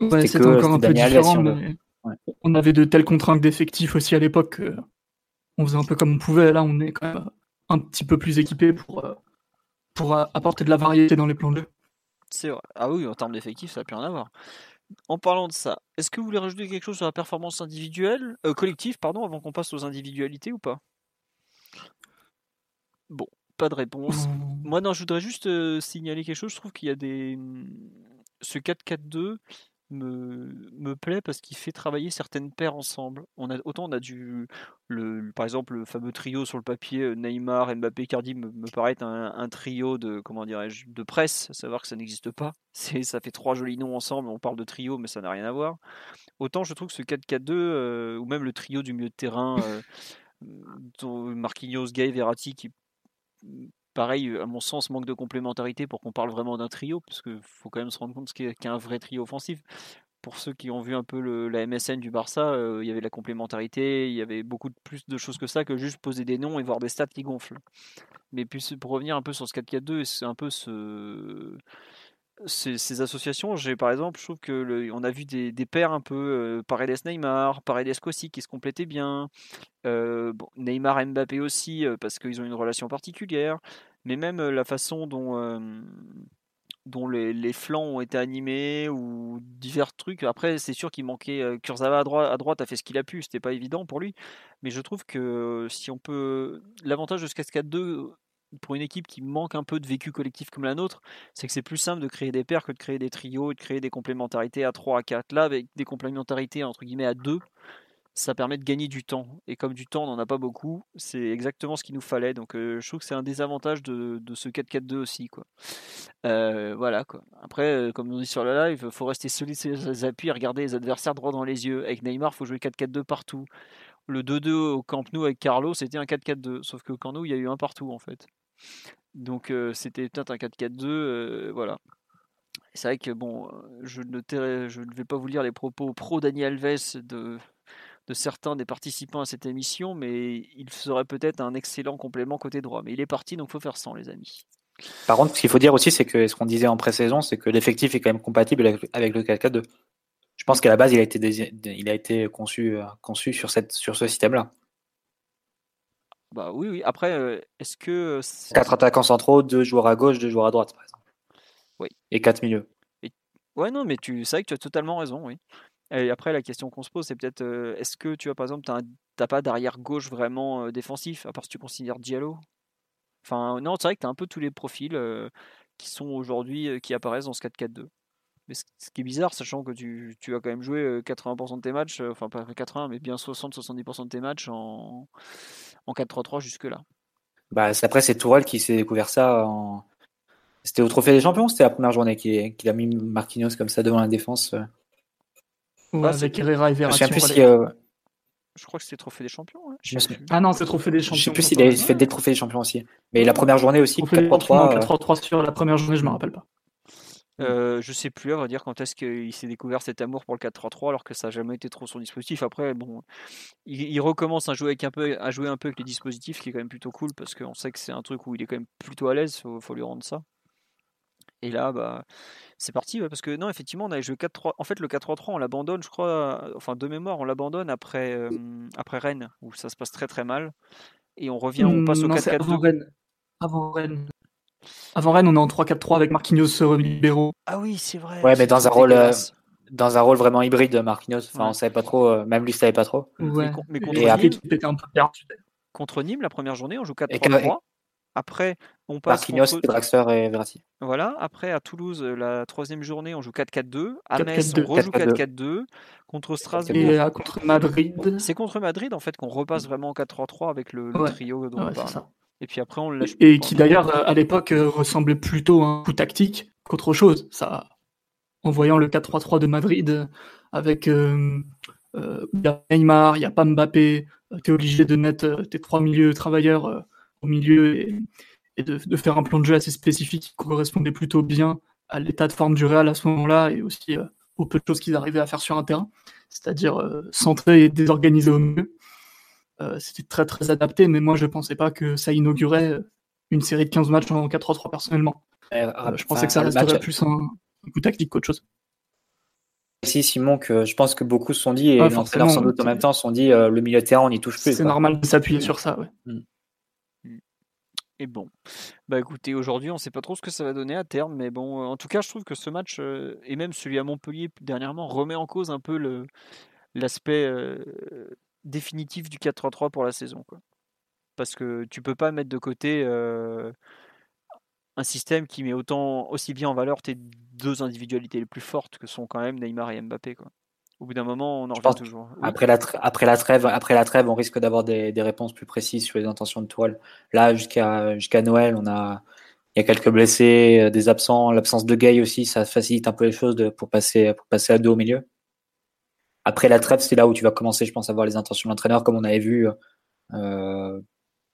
Ouais, C'était encore un peu Daniel différent, si on veut. mais Ouais. on avait de telles contraintes d'effectifs aussi à l'époque que on faisait un peu comme on pouvait. Là, on est quand même un petit peu plus équipé pour, euh, pour euh, apporter de la variété dans les plans de jeu. C'est vrai. Ah oui, en termes d'effectifs, ça n'a plus rien à voir. En parlant de ça, est-ce que vous voulez rajouter quelque chose sur la performance individuelle, euh, collective, pardon, avant qu'on passe aux individualités ou pas? Bon, pas de réponse. Euh, Moi, non, je voudrais juste euh, signaler quelque chose. Je trouve qu'il y a des. hum, Ce 4-4-2 me, plaît parce qu'il fait travailler certaines paires ensemble. On a, autant on a du. Par exemple, le fameux trio sur le papier, euh, Neymar, Mbappé, Cardi, me, paraît un, un trio de. Comment dirais-je De presse, à savoir que ça n'existe pas. C'est, ça fait trois jolis noms ensemble. On parle de trio, mais ça n'a rien à voir. Autant je trouve que ce 4-4-2, euh, ou même le trio du milieu de terrain, euh, Marquinhos, Gay, Verratti, qui pareil, à mon sens, manque de complémentarité pour qu'on parle vraiment d'un trio, parce qu'il faut quand même se rendre compte qu'il y a un vrai trio offensif. Pour ceux qui ont vu un peu le- la MSN du Barça, euh, il y avait la complémentarité, il y avait beaucoup plus de choses que ça que juste poser des noms et voir des stats qui gonflent. Mais puis pour revenir un peu sur ce 4-4-2, c'est un peu ce, ces, associations. J'ai par exemple, je trouve que on a vu des, des paires un peu euh, Paredes Neymar, Paredes aussi qui se complétaient bien. Euh, Neymar Mbappé aussi euh, parce qu'ils ont une relation particulière. Mais même euh, la façon dont les, flancs ont été animés ou divers trucs. Après, c'est sûr qu'il manquait Kurzawa à droite, a fait ce qu'il a pu, c'était pas évident pour lui. Mais je trouve que si on peut, l'avantage de ce 4-4-2 pour une équipe qui manque un peu de vécu collectif comme la nôtre, c'est que c'est plus simple de créer des paires que de créer des trios et de créer des complémentarités à 3, à 4. Là, avec des complémentarités entre guillemets à 2, ça permet de gagner du temps. Et comme du temps, on n'en a pas beaucoup, c'est exactement ce qu'il nous fallait. Donc je trouve que c'est un désavantage de, de ce 4-4-2 aussi. Quoi. voilà. Quoi. Après, comme on dit sur le live, il faut rester solide sur les appuis et regarder les adversaires droit dans les yeux. Avec Neymar, il faut jouer 4-4-2 partout. Le 2-2 au Camp Nou avec Carlo, c'était un 4-4-2. Sauf que au Camp Nou, il y a eu un partout en fait. Donc c'était peut-être un 4-4-2. voilà. C'est vrai que bon, je ne, je ne vais pas vous lire les propos pro Daniel Alves de, certains des participants à cette émission, mais il serait peut-être un excellent complément côté droit. Mais il est parti, donc faut faire sans, les amis. Par contre, ce qu'il faut dire aussi, c'est que ce qu'on disait en pré-saison, c'est que l'effectif est quand même compatible avec le 4-4-2. Je pense qu'à la base, il a été, conçu, euh, sur ce système-là. Bah oui, oui. Après, euh, est-ce que. Quatre attaquants centraux, deux joueurs à gauche, deux joueurs à droite, par exemple. Oui. Et quatre milieux. Ouais, non, mais tu sais que tu as totalement raison, oui. Et après, la question qu'on se pose, c'est peut-être est-ce que tu as par exemple, tu n'as pas d'arrière gauche vraiment défensif, à part si tu considères Diallo? Enfin, non, c'est vrai que tu as un peu tous les profils qui sont aujourd'hui, qui apparaissent dans ce 4-4-2. Mais ce qui est bizarre, sachant que tu, tu as quand même joué 80% de tes matchs, enfin pas 80, mais bien 60-70% de tes matchs en, en 4-3-3 jusque-là. Bah, après, c'est Tourelle qui s'est découvert ça en. C'était au Trophée des Champions, c'était la première journée qu'il a mis Marquinhos comme ça devant la défense. Ouais, avec Herrera et Verratti. Euh, je crois que c'était Trophée des Champions. Hein. Ah non, c'est Trophée des Champions. Je sais plus s'il a fait des Trophées des Champions aussi. Mais la première journée aussi, 4-3-3. 4-3-3 euh. sur la première journée, je me rappelle pas. Euh, je sais plus, à vrai dire, quand est-ce qu'il s'est découvert cet amour pour le 4-3-3, alors que ça n'a jamais été trop son dispositif. Après, bon, il, recommence à jouer, avec un peu, à jouer un peu avec les dispositifs, qui est quand même plutôt cool, parce qu'on sait que c'est un truc où il est quand même plutôt à l'aise, il faut lui rendre ça. Et là, bah, c'est parti, parce que non, effectivement, on a joué 4-3. En fait, le 4-3-3, on l'abandonne, je crois, enfin de mémoire, on l'abandonne après, après Rennes, où ça se passe très très mal. Et on revient, on passe au 4-4-2. Avant Rennes. Avant Rennes. On est en 3-4-3 avec Marquinhos libéraux. Ah oui, c'est vrai. Ouais, mais dans un rôle. Euh, dans un rôle vraiment hybride, Marquinhos. Enfin, on savait pas trop, euh, même lui savait pas trop. Ouais. Mais, contre, Nîmes, contre Nîmes, la première journée, on joue 4-3-3. Après, on passe. Marquinhos, Draxler et Verratti. Voilà. Après, à Toulouse, la troisième journée, on joue 4-4-2. À Metz, on rejoue 4-4-2. Contre Strasbourg. Et contre Madrid. C'est contre Madrid, en fait, qu'on repasse vraiment en 4-3-3 avec le, trio. Ouais, ça. Et puis après, on lâche. Et qui d'ailleurs, à l'époque, euh, ressemblait plutôt à un coup tactique qu'autre chose. Ça, en voyant le 4-3-3 de Madrid, avec euh, euh, il y a Neymar, il n'y a pas Mbappé, tu es obligé de mettre tes trois milieux travailleurs au milieu et, de, faire un plan de jeu assez spécifique qui correspondait plutôt bien à l'état de forme du Real à ce moment-là et aussi euh, aux peu de choses qu'ils arrivaient à faire sur un terrain, c'est-à-dire euh, centré et désorganisé au mieux. Euh, c'était très très adapté, mais moi je pensais pas que ça inaugurait une série de 15 matchs en 4-3-3 personnellement. je pensais que ça resterait plus un, coup tactique qu'autre chose. Si Simon, que je pense que beaucoup se sont dit, et l'entraîneur sans doute en même temps, se sont dit le milieu de terrain, on n'y touche plus. C'est normal de s'appuyer sur ça, ouais. Mm. Et bon, bah écoutez, aujourd'hui, on ne sait pas trop ce que ça va donner à terme, mais bon, en tout cas, je trouve que ce match, et même celui à Montpellier dernièrement, remet en cause un peu le, l'aspect définitif du 4-3-3 pour la saison. Quoi. Parce que tu peux pas mettre de côté un système qui met autant aussi bien en valeur tes deux individualités les plus fortes que sont quand même Neymar et Mbappé. Quoi. Au bout d'un moment, on en revient toujours. Après, la après, la trêve, après la trêve, on risque d'avoir des, des, réponses plus précises sur les intentions de toile. Là, jusqu'à jusqu'à Noël, on a il y a quelques blessés, euh, des absents, l'absence de Gay aussi, ça facilite un peu les choses de, pour passer pour passer à deux au milieu. Après la trêve, c'est là où tu vas commencer, je pense, à voir les intentions de l'entraîneur, comme on avait vu euh,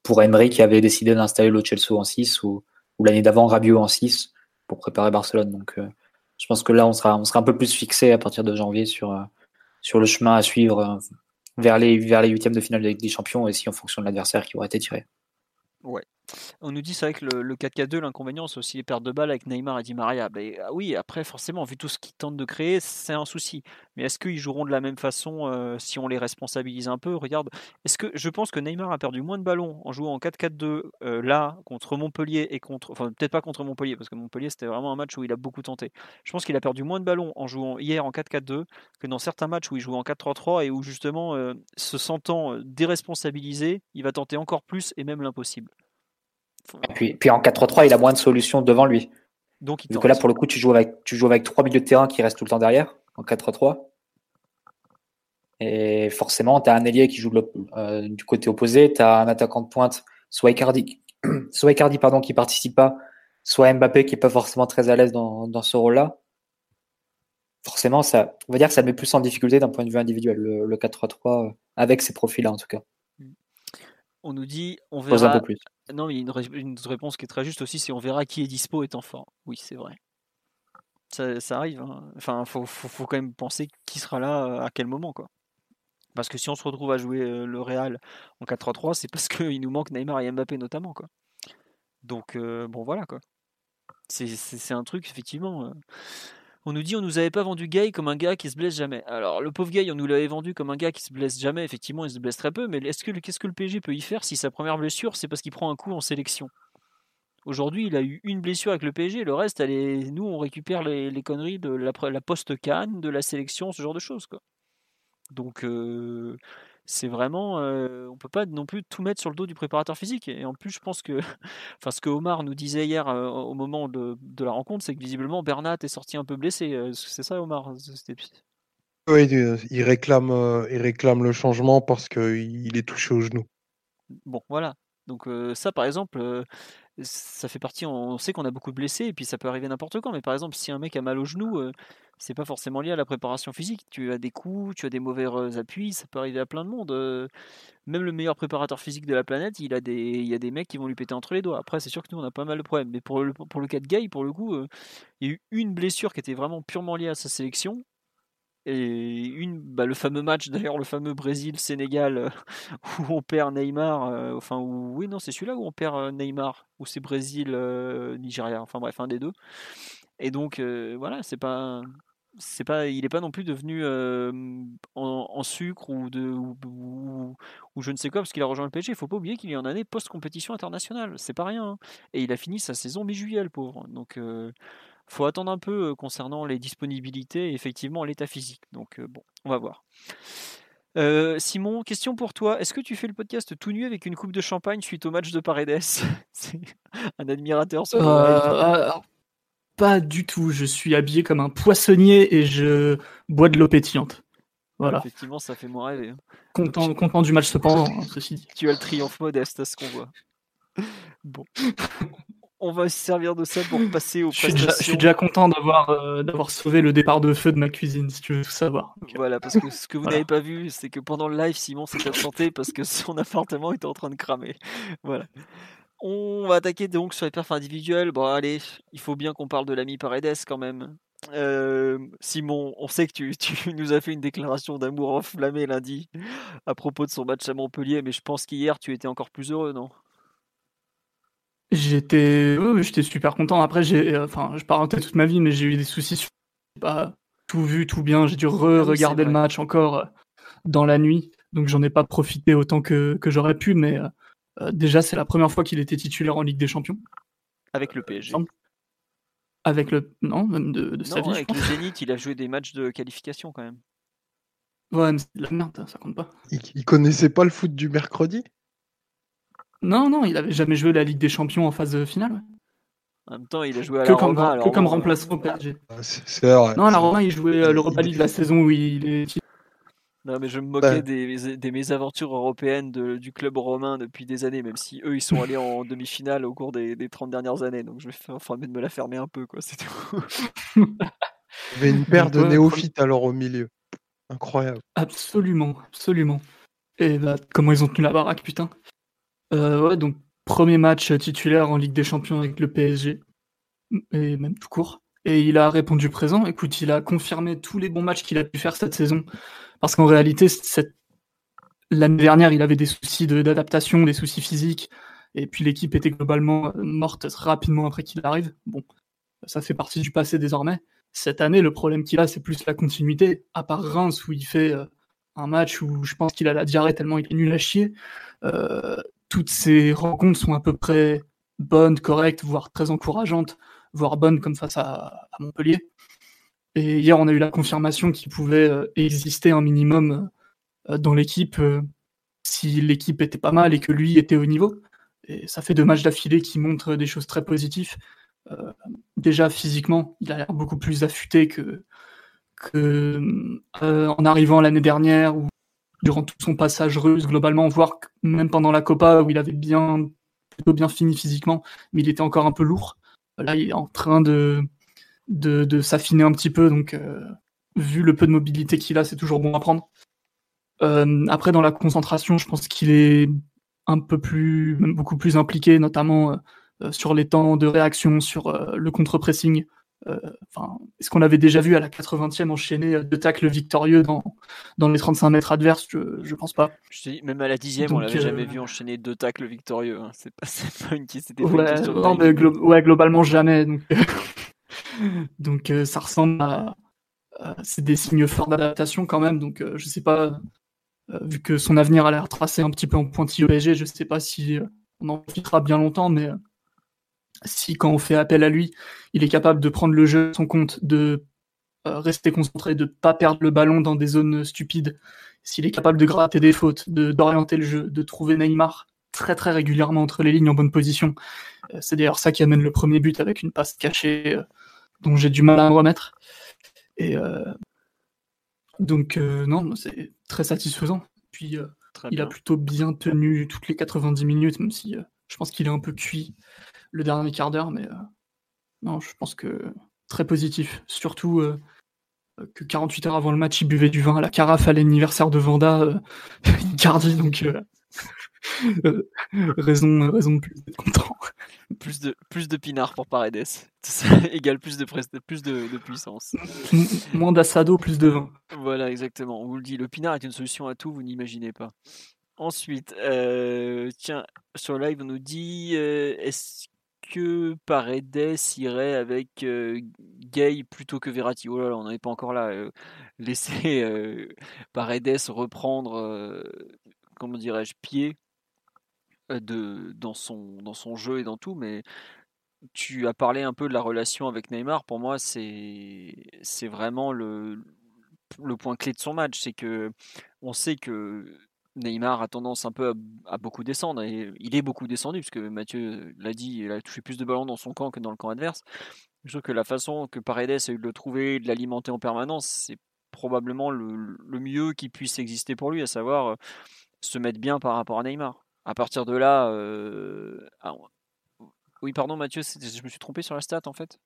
pour Emery qui avait décidé d'installer le Chelsea en 6 ou, l'année d'avant Rabiot en 6 pour préparer Barcelone. Donc euh, je pense que là, on sera, on sera un peu plus fixé à partir de janvier sur, euh, sur le chemin à suivre vers les, vers les huitièmes de finale de Ligue des Champions et si en fonction de l'adversaire qui aura été tiré. Ouais. On nous dit, c'est vrai que le, 4-4-2, l'inconvénient, c'est aussi les pertes de balles avec Neymar et Di Maria. Ben, ah oui, après, forcément, vu tout ce qu'ils tentent de créer, c'est un souci. Mais est-ce qu'ils joueront de la même façon euh, si on les responsabilise un peu? Regarde, est-ce que je pense que Neymar a perdu moins de ballons en jouant en 4-4-2 euh, là contre Montpellier et contre, enfin peut-être pas contre Montpellier parce que Montpellier c'était vraiment un match où il a beaucoup tenté. Je pense qu'il a perdu moins de ballons en jouant hier en 4-4-2 que dans certains matchs où il jouait en 4-3-3 et où justement, euh, se sentant déresponsabilisé, il va tenter encore plus et même l'impossible. Puis, en 4-3-3, il a moins de solutions devant lui. Donc, là, pour le coup, tu joues, avec, tu joues avec trois milieux de terrain qui restent tout le temps derrière, en 4-3-3. Et forcément, tu as un ailier qui joue euh, du côté opposé, tu as un attaquant de pointe, soit Icardi, soit Icardi pardon, qui participe pas, soit Mbappé qui est pas forcément très à l'aise dans, dans ce rôle-là. Forcément, ça, on va dire que ça met plus en difficulté d'un point de vue individuel, le, le 4-3-3, euh, avec ces profils-là en tout cas. On nous dit, on verra. Un peu plus. Non, mais il y a une, une, réponse qui est très juste aussi, c'est on verra qui est dispo étant fort. Oui, c'est vrai. Ça, ça arrive. Hein. Enfin, faut, faut, faut, quand même penser qui sera là euh, à quel moment, quoi. Parce que si on se retrouve à jouer euh, le Real en 4-3-3, c'est parce qu'il nous manque Neymar et Mbappé notamment, quoi. Donc euh, bon, voilà, quoi. C'est un truc effectivement. On nous dit on nous avait pas vendu Gay comme un gars qui se blesse jamais. Alors le pauvre Gay, on nous l'avait vendu comme un gars qui se blesse jamais. Effectivement, il se blesse très peu, mais est-ce que qu'est-ce que le PSG peut y faire si sa première blessure c'est parce qu'il prend un coup en sélection? Aujourd'hui, il a eu une blessure avec le PSG, le reste, est... nous on récupère les, conneries de la, la post-canne, de la sélection, ce genre de choses. Donc euh, c'est vraiment, euh, on peut pas non plus tout mettre sur le dos du préparateur physique. Et en plus, je pense que, enfin, ce que Omar nous disait hier euh, au moment de, de la rencontre, c'est que visiblement Bernat est sorti un peu blessé. C'est ça, Omar Oui, il réclame, il réclame le changement parce qu'il est touché au genou. Bon, voilà. Donc ça, par exemple, ça fait partie. On sait qu'on a beaucoup de blessés et puis ça peut arriver n'importe quand. Mais par exemple, si un mec a mal au genou, c'est pas forcément lié à la préparation physique. Tu as des coups, tu as des mauvais appuis, ça peut arriver à plein de monde. Même le meilleur préparateur physique de la planète, il a des, il y a des mecs qui vont lui péter entre les doigts. Après, c'est sûr que nous, on a pas mal de problèmes. Mais pour le, pour le cas de Guy, pour le coup, il y a eu une blessure qui était vraiment purement liée à sa sélection. Et une, bah, le fameux match, d'ailleurs, le fameux Brésil-Sénégal, où on perd Neymar, enfin, où, oui, non, c'est celui-là où on perd Neymar, ou c'est Brésil-Nigeria, enfin bref, un des deux. Et donc, voilà, c'est pas. C'est pas, il n'est pas non plus devenu en, sucre ou, de, ou, je ne sais quoi parce qu'il a rejoint le PSG. Il faut pas oublier qu'il est en année post-compétition internationale. C'est pas rien. Hein. Et il a fini sa saison mi-juillet, le pauvre. Donc, faut attendre un peu concernant les disponibilités et effectivement l'état physique. Donc, bon, on va voir. Simon, question pour toi. Est-ce que tu fais le podcast tout nu avec une coupe de champagne suite au match de Paredes? C'est un admirateur. Sur pas du tout. Je suis habillé comme un poissonnier et je bois de l'eau pétillante. Voilà. Effectivement, ça fait moins rêver. Hein. Content, content du match cependant, hein, ceci dit. Tu as le triomphe modeste à ce qu'on voit. Bon. On va se servir de ça pour passer au je je suis déjà content d'avoir euh, d'avoir sauvé le départ de feu de ma cuisine, si tu veux tout savoir. Voilà, parce que ce que vous n'avez pas vu, c'est que pendant le live, Simon s'est absenté parce que son appartement était en train de cramer. Voilà. On va attaquer donc sur les perfs individuels. Bon, allez, il faut bien qu'on parle de l'ami Paredes quand même. Euh, Simon, on sait que tu, tu, nous as fait une déclaration d'amour enflammée lundi à propos de son match à Montpellier, mais je pense qu'hier tu étais encore plus heureux, non? J'étais, j'étais super content. Après, j'ai, enfin, je parentais toute ma vie, mais j'ai eu des soucis. Sur... Pas tout vu, tout bien. J'ai dû re-regarder ah le match encore euh, dans la nuit, donc j'en ai pas profité autant que, que j'aurais pu, mais euh, euh, déjà, c'est la première fois qu'il était titulaire en Ligue des Champions. Avec le PSG. Avec le. Non, même de, de sa vie. Avec le Zénith, il a joué des matchs de qualification quand même. Ouais, mais c'est de la merde, ça compte pas. Il, connaissait pas le foot du mercredi? Non, non, il avait jamais joué la Ligue des Champions en phase finale. En même temps, il a joué à que la comme, Roma, que comme remplaçant au PSG. Ah, c'est vrai. Non, à la Roma, il jouait l'Europa League la saison où il est non, mais je me moquais des, des, mésaventures européennes de, du club romain depuis des années, même si eux, ils sont allés en demi-finale au cours des, des 30 dernières années. Donc je vais faire, enfin, de me la fermer un peu, quoi, c'est tout. Il y avait une paire de néophytes alors au milieu. Incroyable. Absolument, absolument. Et bah, comment ils ont tenu la baraque, putain? Euh, ouais, donc premier match titulaire en Ligue des Champions avec le PSG, et même tout court. Et il a répondu présent. Écoute, il a confirmé tous les bons matchs qu'il a pu faire cette saison. Parce qu'en réalité, l'année dernière, il avait des soucis d'adaptation, des soucis physiques. Et puis l'équipe était globalement euh, morte rapidement après qu'il arrive. Bon, ça fait partie du passé désormais. Cette année, le problème qu'il a, c'est plus la continuité. À part Reims, où il fait euh, un match où je pense qu'il a la diarrhée tellement il est nul à chier. Toutes ces rencontres sont à peu près bonnes, correctes, voire très encourageantes voire bonne comme face à, Montpellier. Et hier, on a eu la confirmation qu'il pouvait euh, exister un minimum euh, dans l'équipe euh, si l'équipe était pas mal et que lui était au niveau. Et ça fait deux matchs d'affilée qui montrent des choses très positives. déjà physiquement, il a l'air beaucoup plus affûté que, en arrivant l'année dernière durant tout son passage russe, globalement, voire même pendant la Copa où il avait bien, plutôt bien fini physiquement, mais il était encore un peu lourd. Là, il est en train de, de, s'affiner un petit peu, donc vu le peu de mobilité qu'il a, c'est toujours bon à prendre. après, dans la concentration, je pense qu'il est un peu plus, beaucoup plus impliqué, notamment sur les temps de réaction, sur le contre-pressing. Euh, enfin, est-ce qu'on avait déjà vu à la 80e enchaîner euh, deux tacles victorieux dans, dans les 35 mètres adverses? Je, je pense pas. Je dis, même à la 10e, on l'avait jamais euh, vu enchaîner deux tacles victorieux. Hein. C'est pas, pas, une, ouais, non, mais ouais, globalement jamais. Donc, donc ça ressemble à. c'est des signes forts d'adaptation quand même. Donc je sais pas. vu que son avenir a l'air tracé un petit peu en pointillé au PSG, je sais pas si on en profitera bien longtemps, mais si quand on fait appel à lui, il est capable de prendre le jeu à son compte, de euh, rester concentré, de pas perdre le ballon dans des zones stupides, s'il est capable de gratter des fautes, de d'orienter le jeu, de trouver Neymar très très régulièrement entre les lignes en bonne position. Euh, c'est d'ailleurs ça qui amène le premier but avec une passe cachée euh, dont j'ai du mal à me remettre. Et donc non, c'est très satisfaisant. Puis il a plutôt bien tenu toutes les 90 minutes, même si je pense qu'il est un peu cuit le dernier quart d'heure, mais euh, non, je pense que très positif. Surtout euh, que 48 heures avant le match, il buvait du vin à la carafe à l'anniversaire de Vanda, euh, Icardi, donc raison, raison de plus d'être content. Plus de, plus de pinard pour Paredes, égale plus de, plus de, puissance. moins d'assado, plus de vin. Voilà, exactement. On vous le dit, le pinard est une solution à tout, vous n'imaginez pas. Ensuite, tiens, sur live, on nous dit est-ce que Paredes irait avec Gay plutôt que Verratti. Oh on n'en est pas encore là. laisser Paredes reprendre, comment dirais-je, pied de, dans, son, dans son jeu et dans tout, mais tu as parlé un peu de la relation avec Neymar. Pour moi, c'est vraiment le, le point clé de son match. C'est que on sait que Neymar a tendance un peu à, beaucoup descendre, et il est beaucoup descendu, puisque Mathieu l'a dit, il a touché plus de ballons dans son camp que dans le camp adverse. Je trouve que la façon que Paredes a eu de le trouver, de l'alimenter en permanence, c'est probablement le, mieux qui puisse exister pour lui, à savoir euh, se mettre bien par rapport à Neymar. À partir de là, euh, ah, oui, pardon Mathieu, je me suis trompé sur la stat en fait?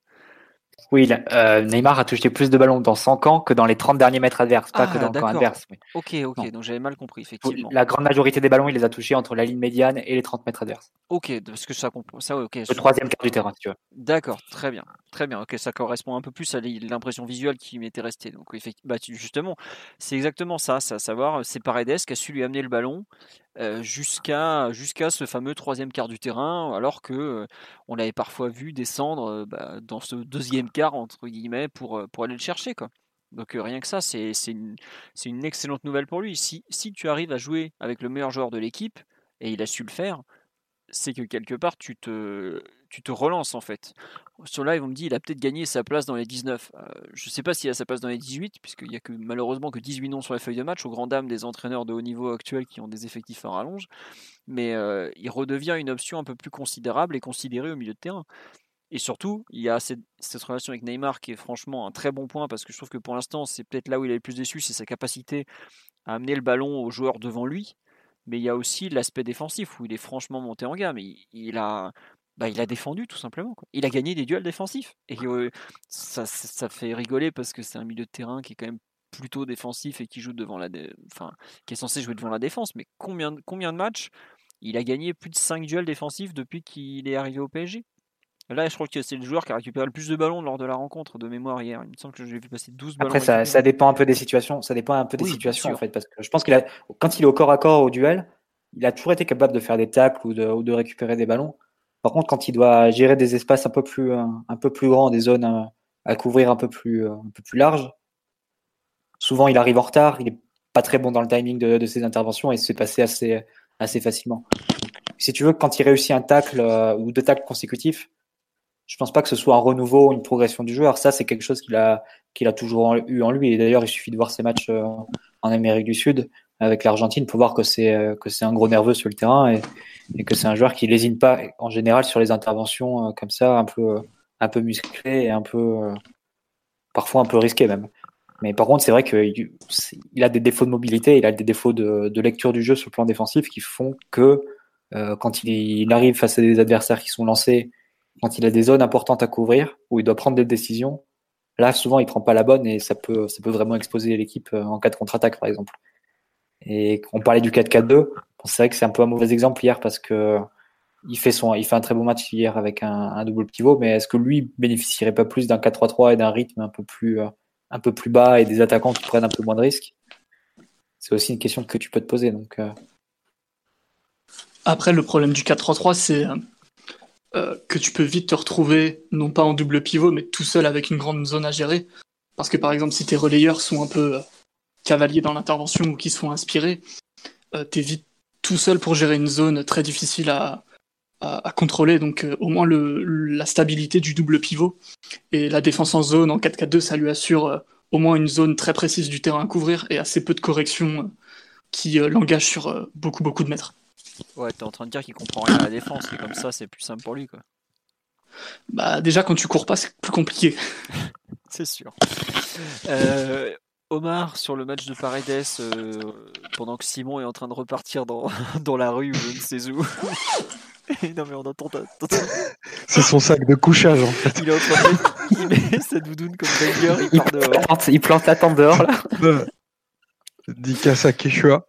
Oui, euh, Neymar a touché plus de ballons dans son camp que dans les 30 derniers mètres adverses, pas que ah, dans le camp adverse. Ok, ok, donc j'avais mal compris, effectivement. La grande majorité des ballons, il les a touchés entre la ligne médiane et les 30 mètres adverses. Ok, parce que ça comprend. Ça, ok. Le troisième quart du terrain, si tu veux. D'accord, très bien. Très bien, ok, ça correspond un peu plus à l'impression visuelle qui m'était restée. Donc, bah, justement, c'est exactement ça, c'est à savoir, c'est Paredes qui a su lui amener le ballon jusqu'à jusqu'à ce fameux troisième quart du terrain, alors que euh, on l'avait parfois vu descendre euh, bah, dans ce deuxième quart entre guillemets pour pour aller le chercher quoi. Donc rien que ça, c'est une, une excellente nouvelle pour lui. Si, si tu arrives à jouer avec le meilleur joueur de l'équipe, et il a su le faire, c'est que quelque part tu te, tu te relances en fait. Sur live, on me dit il a peut-être gagné sa place dans les 19. Euh, je ne sais pas s'il a sa place dans les 18, puisqu'il n'y a que malheureusement que 18 noms sur la feuille de match, aux grand dames des entraîneurs de haut niveau actuels qui ont des effectifs à rallonge. Mais euh, il redevient une option un peu plus considérable et considérée au milieu de terrain. Et surtout, il y a cette, relation avec Neymar qui est franchement un très bon point parce que je trouve que pour l'instant, c'est peut-être là où il est le plus déçu, c'est sa capacité à amener le ballon aux joueurs devant lui mais il y a aussi l'aspect défensif où il est franchement monté en gamme. Il a, bah, il a défendu tout simplement. Il a gagné des duels défensifs. Et ça, ça, fait rigoler parce que c'est un milieu de terrain qui est quand même plutôt défensif et qui joue devant la, enfin, qui est censé jouer devant la défense. Mais combien, combien de matchs il a gagné plus de 5 duels défensifs depuis qu'il est arrivé au PSG Là, je crois que c'est le joueur qui a récupéré le plus de ballons lors de la rencontre de mémoire hier. Il me semble que j'ai vu passer 12 ballons. Après, ça, ça, dépend un peu des situations. Ça dépend un peu des situations, en fait. Parce que je pense qu'il a, quand il est au corps à corps au duel, il a toujours été capable de faire des tacles ou de, ou de récupérer des ballons. Par contre, quand il doit gérer des espaces un peu plus, un, peu plus grands, des zones à, à, couvrir un peu plus, un peu plus larges, souvent il arrive en retard. Il est pas très bon dans le timing de, ses interventions et c'est passé assez, assez facilement. Si tu veux, quand il réussit un tacle euh, ou deux tacles consécutifs, je pense pas que ce soit un renouveau, une progression du joueur. Ça, c'est quelque chose qu'il a, qu'il a toujours eu en lui. Et d'ailleurs, il suffit de voir ses matchs euh, en Amérique du Sud avec l'Argentine pour voir que c'est euh, que c'est un gros nerveux sur le terrain et, que c'est un joueur qui lésine pas en général sur les interventions euh, comme ça, un peu un peu musclé et un peu parfois un peu risqué même. Mais par contre, c'est vrai qu'il a des défauts de mobilité, il a des défauts de, lecture du jeu sur le plan défensif qui font que euh, quand il, arrive face à des adversaires qui sont lancés, quand il a des zones importantes à couvrir, où il doit prendre des décisions, là, souvent, il prend pas la bonne et ça peut, ça peut vraiment exposer l'équipe euh, en cas de contre-attaque, par exemple. Et on parlait du 4-4-2. C'est vrai que c'est un peu un mauvais exemple hier parce que il fait, son, il fait un très beau match hier avec un, double pivot, mais est-ce que lui bénéficierait pas plus d'un 4-3-3 et d'un rythme un peu plus, euh, un peu plus bas et des attaquants qui prennent un peu moins de risques? C'est aussi une question que tu peux te poser. Donc, euh. Après, le problème du 4-3-3, c'est euh, que tu peux vite te retrouver, non pas en double pivot, mais tout seul avec une grande zone à gérer. Parce que par exemple, si tes relayeurs sont un peu cavaliers dans l'intervention ou qui sont inspirés, t'es vite tout seul pour gérer une zone très difficile à, à, contrôler. Donc euh, au moins le, la stabilité du double pivot et la défense en zone en 4-4-2, ça lui assure euh, au moins une zone très précise du terrain à couvrir et assez peu de corrections euh, qui l'engagent sur beaucoup beaucoup de mètres. Ouais, t'es en train de dire qu'il comprend rien à la défense, et comme ça c'est plus simple pour lui quoi. Bah déjà quand tu cours pas c'est plus compliqué. c'est sûr. Omar sur le match de Paredes pendant que Simon est en train de repartir dans, dans la rue ou je ne sais où. non mais on entend. C'est son sac de couchage en fait. Il est en train de il met sa doudoune comme banger, il part dehors. Il plante la tente dehors là. Dit à Keshua.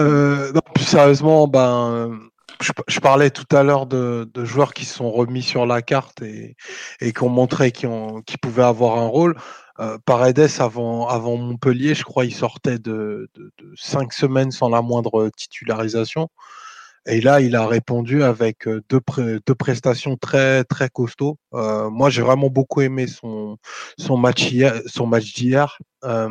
euh, non, plus sérieusement, ben, je, parlais tout à l'heure de, de, joueurs qui se sont remis sur la carte et, et qui ont montré qu'ils qu pouvaient avoir un rôle. Euh, Paredes avant, avant Montpellier, je crois, il sortait de, de, de, cinq semaines sans la moindre titularisation. Et là, il a répondu avec euh, deux, deux prestations très très costauds. Euh, moi, j'ai vraiment beaucoup aimé son son match hier, son match d'hier, euh,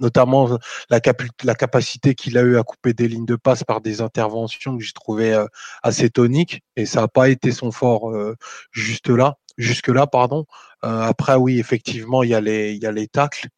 notamment la, la capacité qu'il a eu à couper des lignes de passe par des interventions que j'ai trouvé euh, assez toniques. Et ça n'a pas été son fort euh, juste là, jusque là, pardon. après, oui, effectivement, il y a les il y a les tacles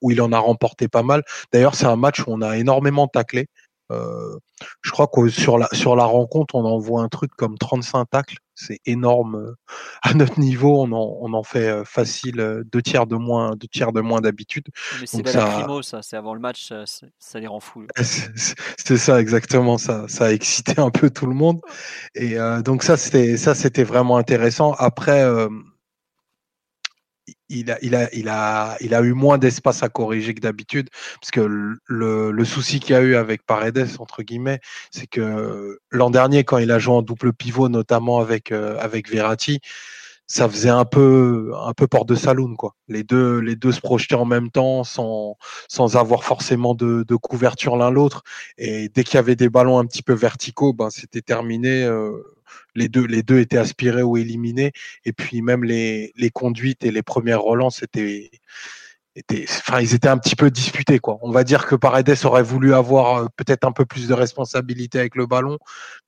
où il en a remporté pas mal. D'ailleurs, c'est un match où on a énormément taclé. Euh, je crois que sur la, sur la rencontre, on envoie un truc comme 35 tacles. C'est énorme. Euh, à notre niveau, on en, on en fait euh, facile deux tiers de moins, deux tiers de moins d'habitude. Mais c'est ça... primo, ça. C'est avant le match, ça, ça les rend fous. C'est ça, exactement. Ça, ça a excité un peu tout le monde. Et donc ça, c'était, ça, c'était vraiment intéressant. Après, il a, il, a, il, a, il a eu moins d'espace à corriger que d'habitude, parce que le, souci qu'il y a eu avec Paredes, entre guillemets, c'est que l'an dernier, quand il a joué en double pivot, notamment avec, euh, avec Verratti, ça faisait un peu un peu porte de saloon quoi. Les deux les deux se projetaient en même temps sans sans avoir forcément de, de couverture l'un l'autre et dès qu'il y avait des ballons un petit peu verticaux, ben c'était terminé. Euh, les deux, les deux étaient aspirés ou éliminés. Et puis même les, les conduites et les premières relances étaient, étaient, enfin, ils étaient un petit peu disputés. Quoi. On va dire que Paredes aurait voulu avoir euh, peut-être un peu plus de responsabilité avec le ballon,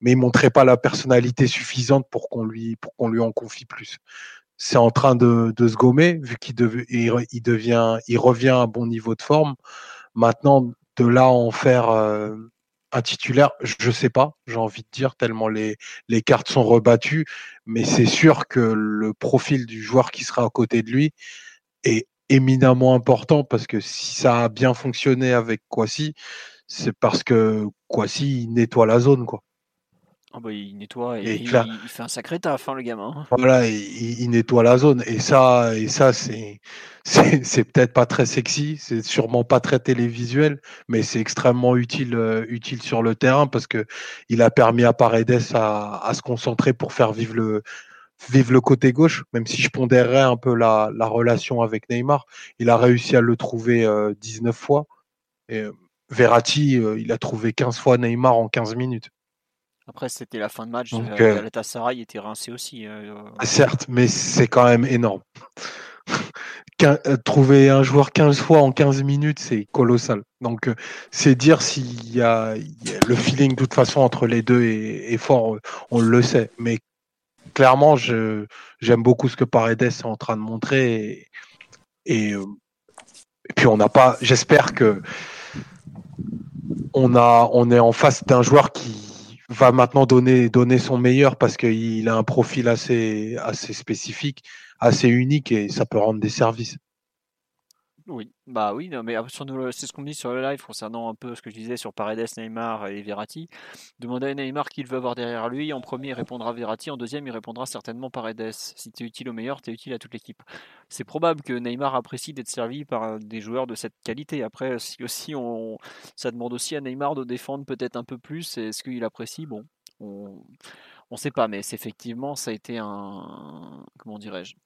mais il montrait pas la personnalité suffisante pour qu'on lui, pour qu'on lui en confie plus. C'est en train de, de se gommer vu qu'il il, devient, il revient à un bon niveau de forme. Maintenant, de là en faire euh, un titulaire, je sais pas, j'ai envie de dire, tellement les, les cartes sont rebattues, mais c'est sûr que le profil du joueur qui sera à côté de lui est éminemment important parce que si ça a bien fonctionné avec Kwasi, c'est parce que Kwasi nettoie la zone, quoi. Ah bah, il nettoie et, il, fait un sacré taf, hein, le gamin. Voilà, il, il, nettoie la zone. Et ça, et ça c'est, c'est, peut-être pas très sexy, c'est sûrement pas très télévisuel, mais c'est extrêmement utile, euh, utile sur le terrain parce que il a permis à Paredes à, à, se concentrer pour faire vivre le, vivre le côté gauche, même si je pondérerais un peu la, la relation avec Neymar. Il a réussi à le trouver 19 euh, fois. Et euh, Verratti, il a trouvé 15 fois Neymar en 15 minutes. Après, c'était la fin de match. Donc, euh, Galatasaray était rincé aussi. Euh, ah, certes, mais c'est quand même énorme. Euh, trouver un joueur 15 fois en 15 minutes, c'est colossal. Donc, c'est dire s'il y, a le feeling de toute façon entre les deux est, fort, on le sait. Mais clairement, j'aime beaucoup ce que Paredes est en train de montrer. Et, et, puis, on n'a pas. J'espère que on, a, on est en face d'un joueur qui va maintenant donner, donner son meilleur parce qu'il a un profil assez, assez spécifique, assez unique et ça peut rendre des services. Oui, bah oui, non, mais c'est ce qu'on dit sur le live concernant un peu ce que je disais sur Paredes, Neymar et Verratti. Demandez à Neymar qui il veut avoir derrière lui. En premier, il répondra Verratti. En deuxième, il répondra certainement Paredes. Si tu es utile au meilleur, tu es utile à toute l'équipe. C'est probable que Neymar apprécie d'être servi par des joueurs de cette qualité. Après, si aussi on, ça demande aussi à Neymar de défendre peut-être un peu plus. Est-ce qu'il apprécie Bon, on ne sait pas, mais effectivement, ça a été un. Comment dirais-je?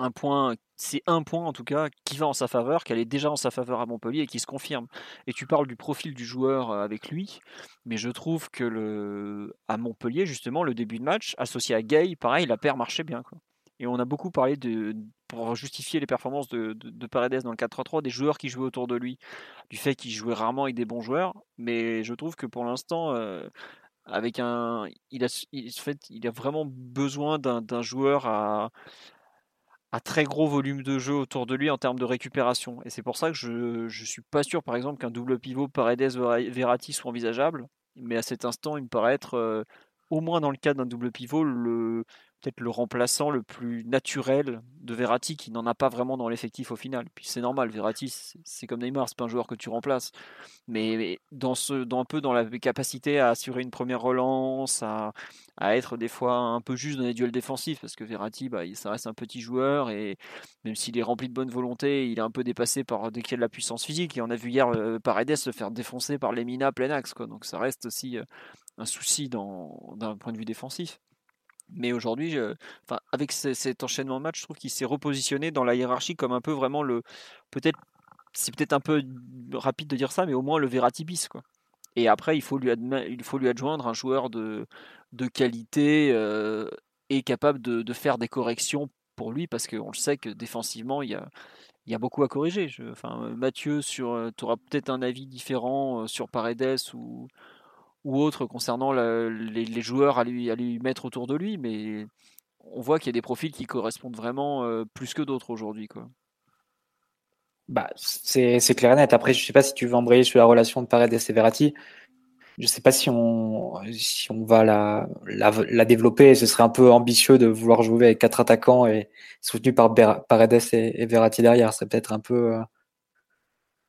Un point, c'est un point en tout cas qui va en sa faveur, qui allait déjà en sa faveur à Montpellier et qui se confirme. Et tu parles du profil du joueur euh, avec lui, mais je trouve que le à Montpellier justement le début de match associé à Gay, pareil, la paire marchait bien. Quoi. Et on a beaucoup parlé de pour justifier les performances de, de, Paredes dans le 4-3-3 des joueurs qui jouaient autour de lui, du fait qu'il jouait rarement avec des bons joueurs. Mais je trouve que pour l'instant, euh, avec un, il a, il, fait, il a vraiment besoin d'un joueur à à très gros volume de jeu autour de lui en termes de récupération. Et c'est pour ça que je ne suis pas sûr, par exemple, qu'un double pivot Paredes-Verratti soit envisageable. Mais à cet instant, il me paraît être, euh, au moins dans le cas d'un double pivot, le, peut-être le remplaçant le plus naturel de Verratti, qui n'en a pas vraiment dans l'effectif au final. Puis c'est normal, Verratti, c'est comme Neymar, c'est pas un joueur que tu remplaces. Mais dans, un peu dans la capacité à assurer une première relance, à, être des fois un peu juste dans les duels défensifs, parce que Verratti, bah, ça reste un petit joueur, et même s'il est rempli de bonne volonté, il est un peu dépassé par dès qu'il a de la puissance physique. Et on a vu hier euh, Paredes se faire défoncer par Lemina plein axe. Quoi. Donc ça reste aussi euh, un souci d'un point de vue défensif. Mais aujourd'hui, enfin, avec cet enchaînement de match, je trouve qu'il s'est repositionné dans la hiérarchie comme un peu vraiment le. Peut-être, c'est peut-être un peu rapide de dire ça, mais au moins le Verratti bis, quoi. Et après, il faut lui, il faut lui adjoindre un joueur de, de qualité euh, et capable de, faire des corrections pour lui, parce qu'on le sait que défensivement, il y a, il y a beaucoup à corriger. Enfin, Mathieu, tu auras peut-être un avis différent sur Paredes ou, ou autre concernant les, joueurs à lui, à lui mettre autour de lui, mais on voit qu'il y a des profils qui correspondent vraiment euh, plus que d'autres aujourd'hui. Quoi. Bah, c'est, clair et net. Après, je ne sais pas si tu veux embrayer sur la relation de Paredes et Verratti. Je ne sais pas si on, si on va la, la, développer. Ce serait un peu ambitieux de vouloir jouer avec quatre attaquants et soutenu par Paredes et, Verratti derrière. C'est peut-être un peu,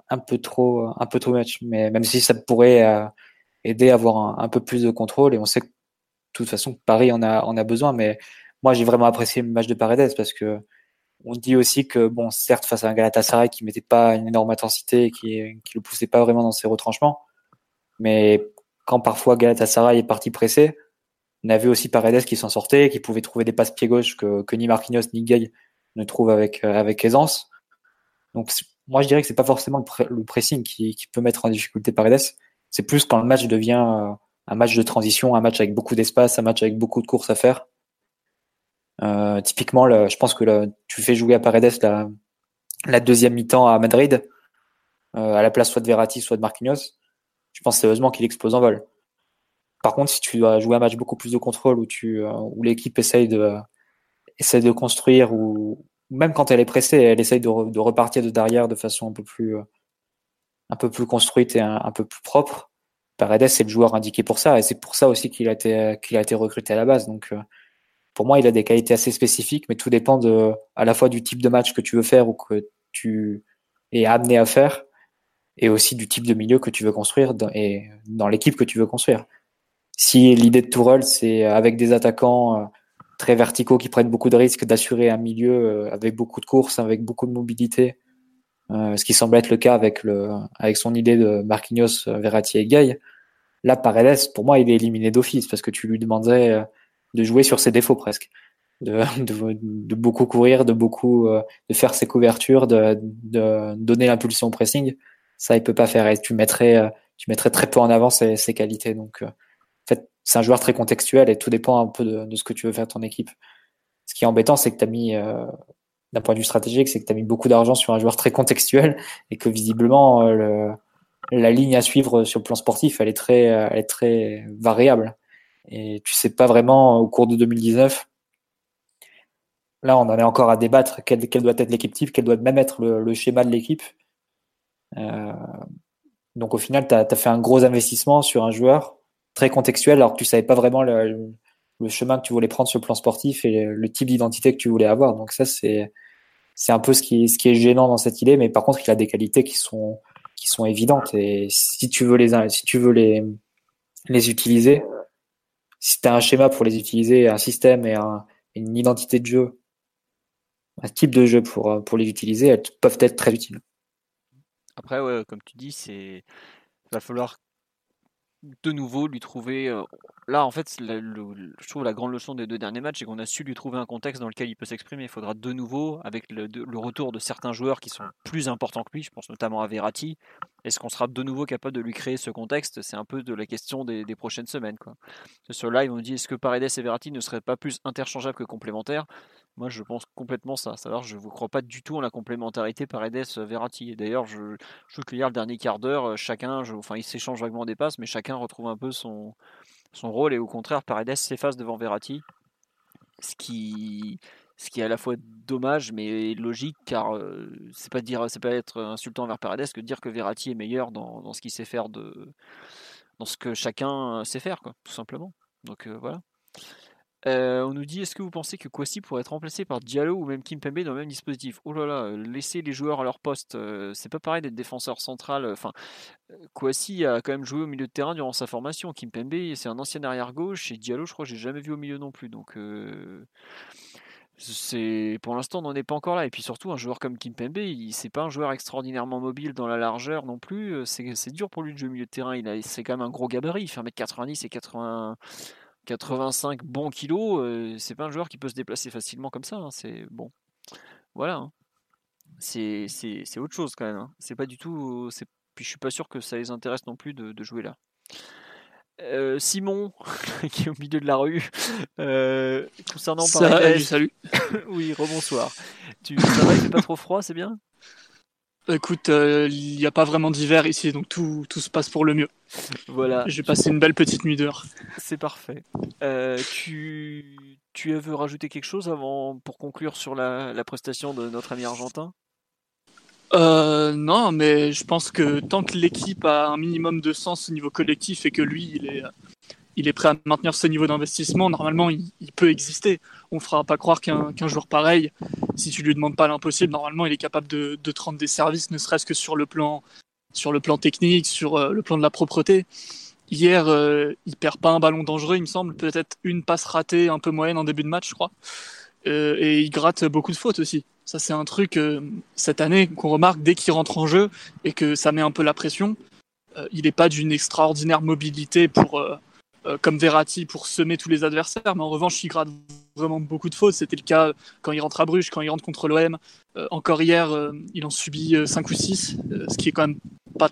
un peu trop, un peu trop much. Mais même si ça pourrait euh, aider à avoir un, peu plus de contrôle. Et on sait que de toute façon, Paris en a, en a besoin. Mais moi, j'ai vraiment apprécié le match de Paredes parce que on dit aussi que, bon, certes, face à un Galatasaray qui mettait pas une énorme intensité et qui, qui le poussait pas vraiment dans ses retranchements, mais quand parfois Galatasaray est parti pressé, on a vu aussi Paredes qui s'en sortait, qui pouvait trouver des passes pied gauche que, que ni Marquinhos ni Gay ne trouvent avec, avec aisance. Donc, moi, je dirais que c'est pas forcément le, pressing qui, qui, peut mettre en difficulté Paredes, c'est plus quand le match devient euh, un match de transition, un match avec beaucoup d'espace, un match avec beaucoup de courses à faire. Euh, typiquement, je pense que tu fais jouer à Paredes la, deuxième mi-temps à Madrid, euh, à la place soit de Verratti, soit de Marquinhos. Je pense sérieusement qu'il explose en vol. Par contre, si tu dois jouer un match beaucoup plus de contrôle, où, l'équipe essaye de, construire, ou même quand elle est pressée, elle essaye de repartir de derrière de façon un peu plus, un peu plus construite et un, peu plus propre. Paredes, c'est le joueur indiqué pour ça, et c'est pour ça aussi qu'il a été été recruté à la base. Donc, euh, pour moi, il a des qualités assez spécifiques, mais tout dépend de à la fois du type de match que tu veux faire ou que tu es amené à faire, et aussi du type de milieu que tu veux construire et dans l'équipe que tu veux construire. Si l'idée de Tourelle, c'est avec des attaquants euh, très verticaux qui prennent beaucoup de risques d'assurer un milieu euh, avec beaucoup de courses, avec beaucoup de mobilité, euh, ce qui semble être le cas avec, le, avec son idée de Marquinhos, euh, Verratti et Gay. Là, Paredes, pour moi, il est éliminé d'office parce que tu lui demandais euh, de jouer sur ses défauts presque. De, de, de beaucoup courir, de beaucoup de faire ses couvertures, de, de donner l'impulsion au pressing. Ça, il peut pas faire. Et tu mettrais, tu mettrais très peu en avant ses, ses qualités. Donc, en fait, c'est un joueur très contextuel et tout dépend un peu de, de ce que tu veux faire ton équipe. Ce qui est embêtant, c'est que tu as mis d'un point de vue stratégique, c'est que tu as mis beaucoup d'argent sur un joueur très contextuel et que visiblement euh, la ligne à suivre sur le plan sportif, elle est très, elle est très variable. Et tu sais pas vraiment au cours de 2019. Là, on en est encore à débattre quelle, doit être l'équipe type, quel doit même être le, schéma de l'équipe. Euh, donc au final, tu as, fait un gros investissement sur un joueur très contextuel alors que tu savais pas vraiment le, le chemin que tu voulais prendre sur le plan sportif et le type d'identité que tu voulais avoir. Donc ça, c'est c'est un peu ce qui, ce qui est gênant dans cette idée, mais par contre, il a des qualités qui sont, qui sont évidentes. Et si tu veux les, si tu veux les, les utiliser, si tu as un schéma pour les utiliser, un système et une identité de jeu, un type de jeu pour, pour les utiliser, elles peuvent être très utiles. Après, ouais, comme tu dis, c'est va falloir de nouveau lui trouver. Euh, là, en fait, je trouve la grande leçon des deux derniers matchs, c'est qu'on a su lui trouver un contexte dans lequel il peut s'exprimer. Il faudra de nouveau, avec le, retour de certains joueurs qui sont plus importants que lui, je pense notamment à Verratti, est-ce qu'on sera de nouveau capable de lui créer ce contexte? C'est un peu de la question des, prochaines semaines. Quoi. Sur live, on me dit est-ce que Paredes et Verratti ne seraient pas plus interchangeables que complémentaires? Moi, je pense complètement ça. Alors, je ne vous crois pas du tout en la complémentarité Paredes-Verratti. D'ailleurs, je, je, trouve que hier, le dernier quart d'heure, euh, chacun, enfin, ils s'échangent vaguement des passes, mais chacun retrouve un peu son, rôle. Et au contraire, Paredes s'efface devant Verratti. Ce qui, est à la fois dommage mais logique car euh, c'est pas pas être insultant envers Paredes que de dire que Verratti est meilleur dans, ce qu'il sait faire dans ce que chacun sait faire tout simplement donc euh, voilà euh, on nous dit est-ce que vous pensez que Kwasi pourrait être remplacé par Diallo ou même Kimpembe dans le même dispositif? Oh là là, laisser les joueurs à leur poste, euh, c'est pas pareil d'être défenseur central. Enfin, Kwasi a quand même joué au milieu de terrain durant sa formation. Kimpembe, c'est un ancien arrière gauche et Diallo, je crois, j'ai jamais vu au milieu non plus. Donc, euh, c'est pour l'instant, on n'en est pas encore là. Et puis surtout, un joueur comme Kimpembe, c'est pas un joueur extraordinairement mobile dans la largeur non plus. C'est dur pour lui de jouer au milieu de terrain. Il c'est quand même un gros gabarit. Il fait 1m90 et 80. 85 bons kilos, euh, c'est pas un joueur qui peut se déplacer facilement comme ça. Hein, c'est bon, voilà. Hein. C'est autre chose quand même. Hein. C'est pas du tout. Puis je suis pas sûr que ça les intéresse non plus de, jouer là. Euh, Simon, qui est au milieu de la rue, euh, concernant Salut, salut. oui, rebonsoir. Tu, ça va, il fait pas trop froid, c'est bien? Écoute, euh, il n'y a pas vraiment d'hiver ici, donc tout, tout, se passe pour le mieux. Voilà. J'ai passé une belle petite nuit dehors. C'est parfait. Euh, tu, tu veux rajouter quelque chose avant pour conclure sur la, la prestation de notre ami argentin? Euh, Non, mais je pense que tant que l'équipe a un minimum de sens au niveau collectif et que lui, il est, il est prêt à maintenir ce niveau d'investissement, normalement, il, peut exister. On ne fera pas croire qu'un joueur pareil, si tu lui demandes pas l'impossible, normalement, il est capable de, te rendre des services, ne serait-ce que sur le plan, technique, sur euh, le plan de la propreté. Hier, euh, il perd pas un ballon dangereux, il me semble, peut-être une passe ratée un peu moyenne en début de match, je crois. Euh, et il gratte beaucoup de fautes aussi. Ça, c'est un truc cette année qu'on remarque dès qu'il rentre en jeu et que ça met un peu la pression. il n'est pas d'une extraordinaire mobilité pour euh, comme Verratti pour semer tous les adversaires, mais en revanche, il gratte vraiment beaucoup de fautes. C'était le cas quand il rentre à Bruges, quand il rentre contre l'OM. Euh, encore hier, euh, il en subit 5 ou 6, ce qui est quand même pas,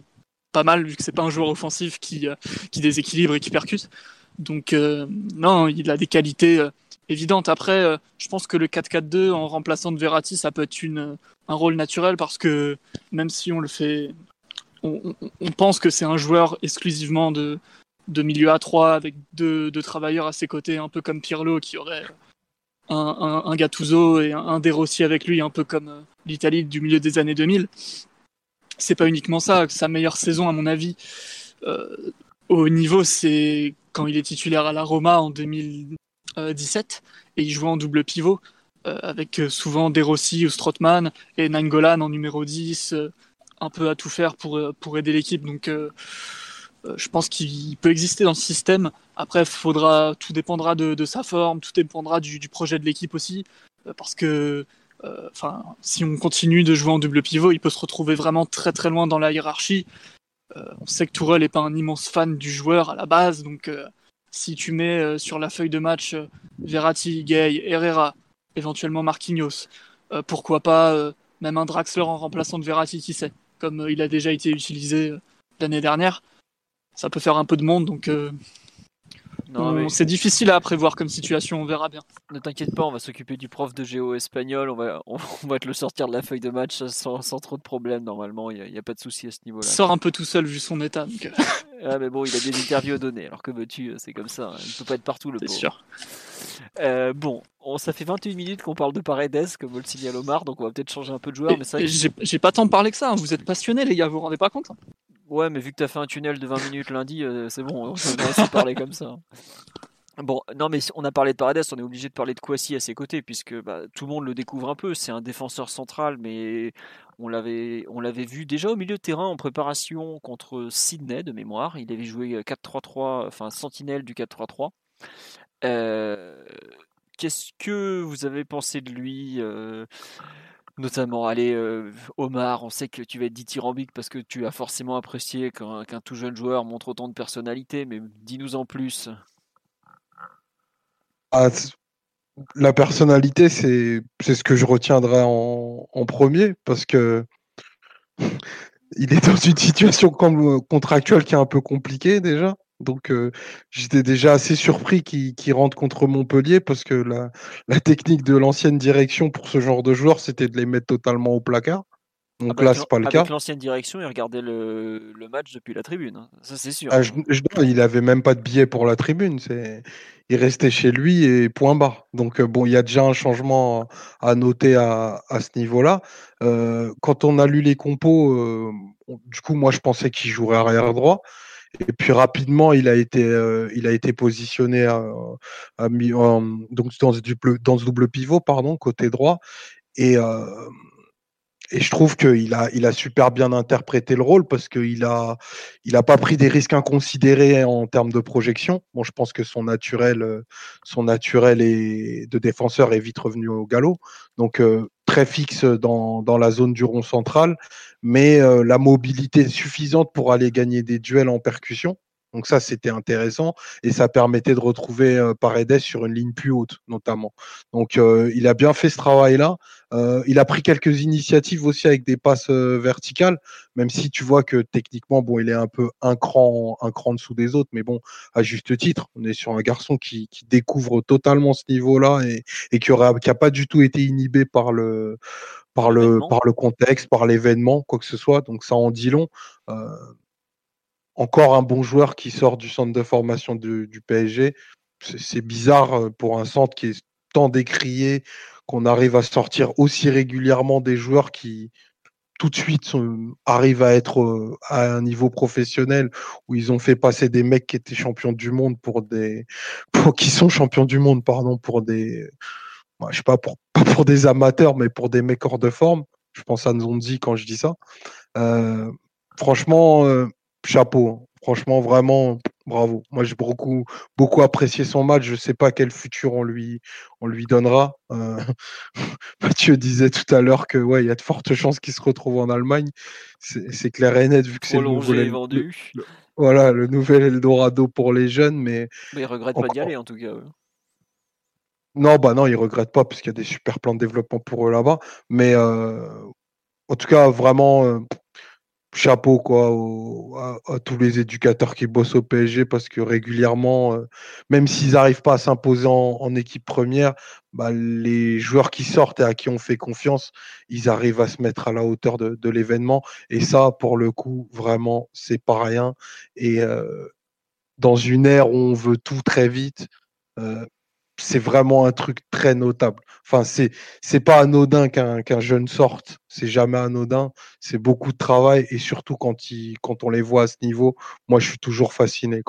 pas mal, vu que c'est pas un joueur offensif qui, qui déséquilibre et qui percute. Donc, non, il a des qualités évidentes. Après, je pense que le 4-4-2 en remplaçant de Verratti, ça peut être une, un rôle naturel parce que même si on le fait on, pense que c'est un joueur exclusivement de, de milieu à 3 avec deux, travailleurs à ses côtés, un peu comme Pirlo qui aurait un, un, Gattuso et un, un avec lui, un peu comme euh, l'Italie du milieu des années 2000. C'est pas uniquement ça, sa meilleure saison à mon avis euh, au niveau c'est quand il est titulaire à la Roma en 2017 et il jouait en double pivot euh, avec souvent De Rossi ou Strootman et Nangolan en numéro 10 un peu à tout faire pour, pour aider l'équipe donc je pense qu'il peut exister dans ce système. Après, faudra, tout dépendra de, sa forme, tout dépendra du, projet de l'équipe aussi, euh, parce que euh, si on continue de jouer en double pivot, il peut se retrouver vraiment très très loin dans la hiérarchie. on sait que Tourelle n'est pas un immense fan du joueur à la base, donc si tu mets sur la feuille de match Verratti, Gay, Herrera, éventuellement Marquinhos, pourquoi pas même un Draxler en remplaçant de Verratti, qui sait, comme il a déjà été utilisé l'année dernière ça peut faire un peu de monde, donc euh, c'est difficile à prévoir comme situation, on verra bien. Ne t'inquiète pas, on va s'occuper du prof de géo espagnol, on va, on, va te le sortir de la feuille de match sans, trop de problèmes, normalement, il n'y a, pas de souci à ce niveau-là. Sort un peu tout seul vu son état. Donc... Euh. ah mais bon, il a des interviews à donner, alors que veux-tu, c'est comme ça, hein. il ne peut pas être partout le C'est sûr. Euh, bon, on, ça fait 21 minutes qu'on parle de Paredes, comme le signale Omar, donc on va peut-être changer un peu de joueur. Mais ça, j'ai pas tant parlé que ça, hein. vous êtes passionnés les gars, vous vous rendez pas compte hein. Ouais, mais vu que t'as fait un tunnel de 20 minutes lundi, euh, c'est bon, on va parler comme ça. Bon, non, mais on a parlé de Paredes, on est obligé de parler de Kouassi à ses côtés, puisque bah, tout le monde le découvre un peu. C'est un défenseur central, mais on l'avait, vu déjà au milieu de terrain en préparation contre Sydney de mémoire. Il avait joué 4-3-3, enfin sentinelle du 4-3-3. Euh, qu'est-ce que vous avez pensé de lui euh, Notamment, allez, euh, Omar, on sait que tu vas être dithyrambique parce que tu as forcément apprécié qu'un tout jeune joueur montre autant de personnalité, mais dis-nous en plus. Ah, la personnalité, c'est ce que je retiendrai en, premier parce que il est dans une situation contractuelle qui est un peu compliquée déjà. Donc euh, j'étais déjà assez surpris qu'il rentre contre Montpellier parce que la, la technique de l'ancienne direction pour ce genre de joueurs, c'était de les mettre totalement au placard. Donc ah bah, là, c'est pas le cas. Avec l'ancienne direction, il regardait le, le, match depuis la tribune. Hein. Ça, c'est sûr. Ah, je, il avait même pas de billet pour la tribune. C'est, il restait chez lui et point bas. Donc bon, il y a déjà un changement à noter à, à ce niveau-là. Euh, quand on a lu les compos, euh, du coup, moi, je pensais qu'il jouerait arrière droit. Et puis rapidement, il a été, euh, il a été positionné à, donc dans ce, double, dans ce double pivot, pardon, côté droit. Et euh, et je trouve qu'il a, il a super bien interprété le rôle parce qu'il a, il a pas pris des risques inconsidérés en termes de projection. Bon, je pense que son naturel, son naturel est, de défenseur est vite revenu au galop. Donc, euh, très fixe dans, dans, la zone du rond central, mais euh, la mobilité suffisante pour aller gagner des duels en percussion. Donc ça, c'était intéressant et ça permettait de retrouver euh, Paredes sur une ligne plus haute, notamment. Donc euh, il a bien fait ce travail-là. Euh, il a pris quelques initiatives aussi avec des passes verticales, même si tu vois que techniquement, bon, il est un peu un cran, un cran dessous des autres, mais bon, à juste titre, on est sur un garçon qui, découvre totalement ce niveau-là et, et qui n'a qui pas du tout été inhibé par le par le, par le contexte, par l'événement, quoi que ce soit. Donc ça en dit long. Euh, encore un bon joueur qui sort du centre de formation du, PSG. C'est bizarre euh, pour un centre qui est tant décrié qu'on arrive à sortir aussi régulièrement des joueurs qui tout de suite arrivent à être euh, à un niveau professionnel où ils ont fait passer des mecs qui étaient champions du monde pour des pour, qui sont champions du monde pardon pour des je sais pas pour pas pour des amateurs mais pour des mecs hors de forme je pense à Nzondi quand je dis ça euh, franchement chapeau. Hein. Franchement, vraiment, bravo. Moi, j'ai beaucoup, beaucoup apprécié son match. Je ne sais pas quel futur on lui, on lui donnera. Euh, Mathieu disait tout à l'heure que ouais, il y a de fortes chances qu'il se retrouve en Allemagne. C'est clair et net vu que c'est le nouvel, vendu. voilà, le nouvel Eldorado pour les jeunes, mais. Mais il regrette pas d'y aller en tout cas. Non, bah non, il regrette pas puisqu'il y a des super plans de développement pour eux là-bas. Mais euh, en tout cas, vraiment, euh, chapeau à, tous les éducateurs qui bossent au PSG parce que régulièrement, euh, même s'ils n'arrivent pas à s'imposer en, équipe première, bah, les joueurs qui sortent et à qui on fait confiance, ils arrivent à se mettre à la hauteur de, l'événement. Et ça, pour le coup, vraiment, c'est pas rien. Et dans une ère où on veut tout très vite, c'est vraiment un truc très notable. Enfin, c'est c'est pas anodin qu'un qu'un jeune sorte. C'est jamais anodin. C'est beaucoup de travail et surtout quand il quand on les voit à ce niveau, moi je suis toujours fasciné.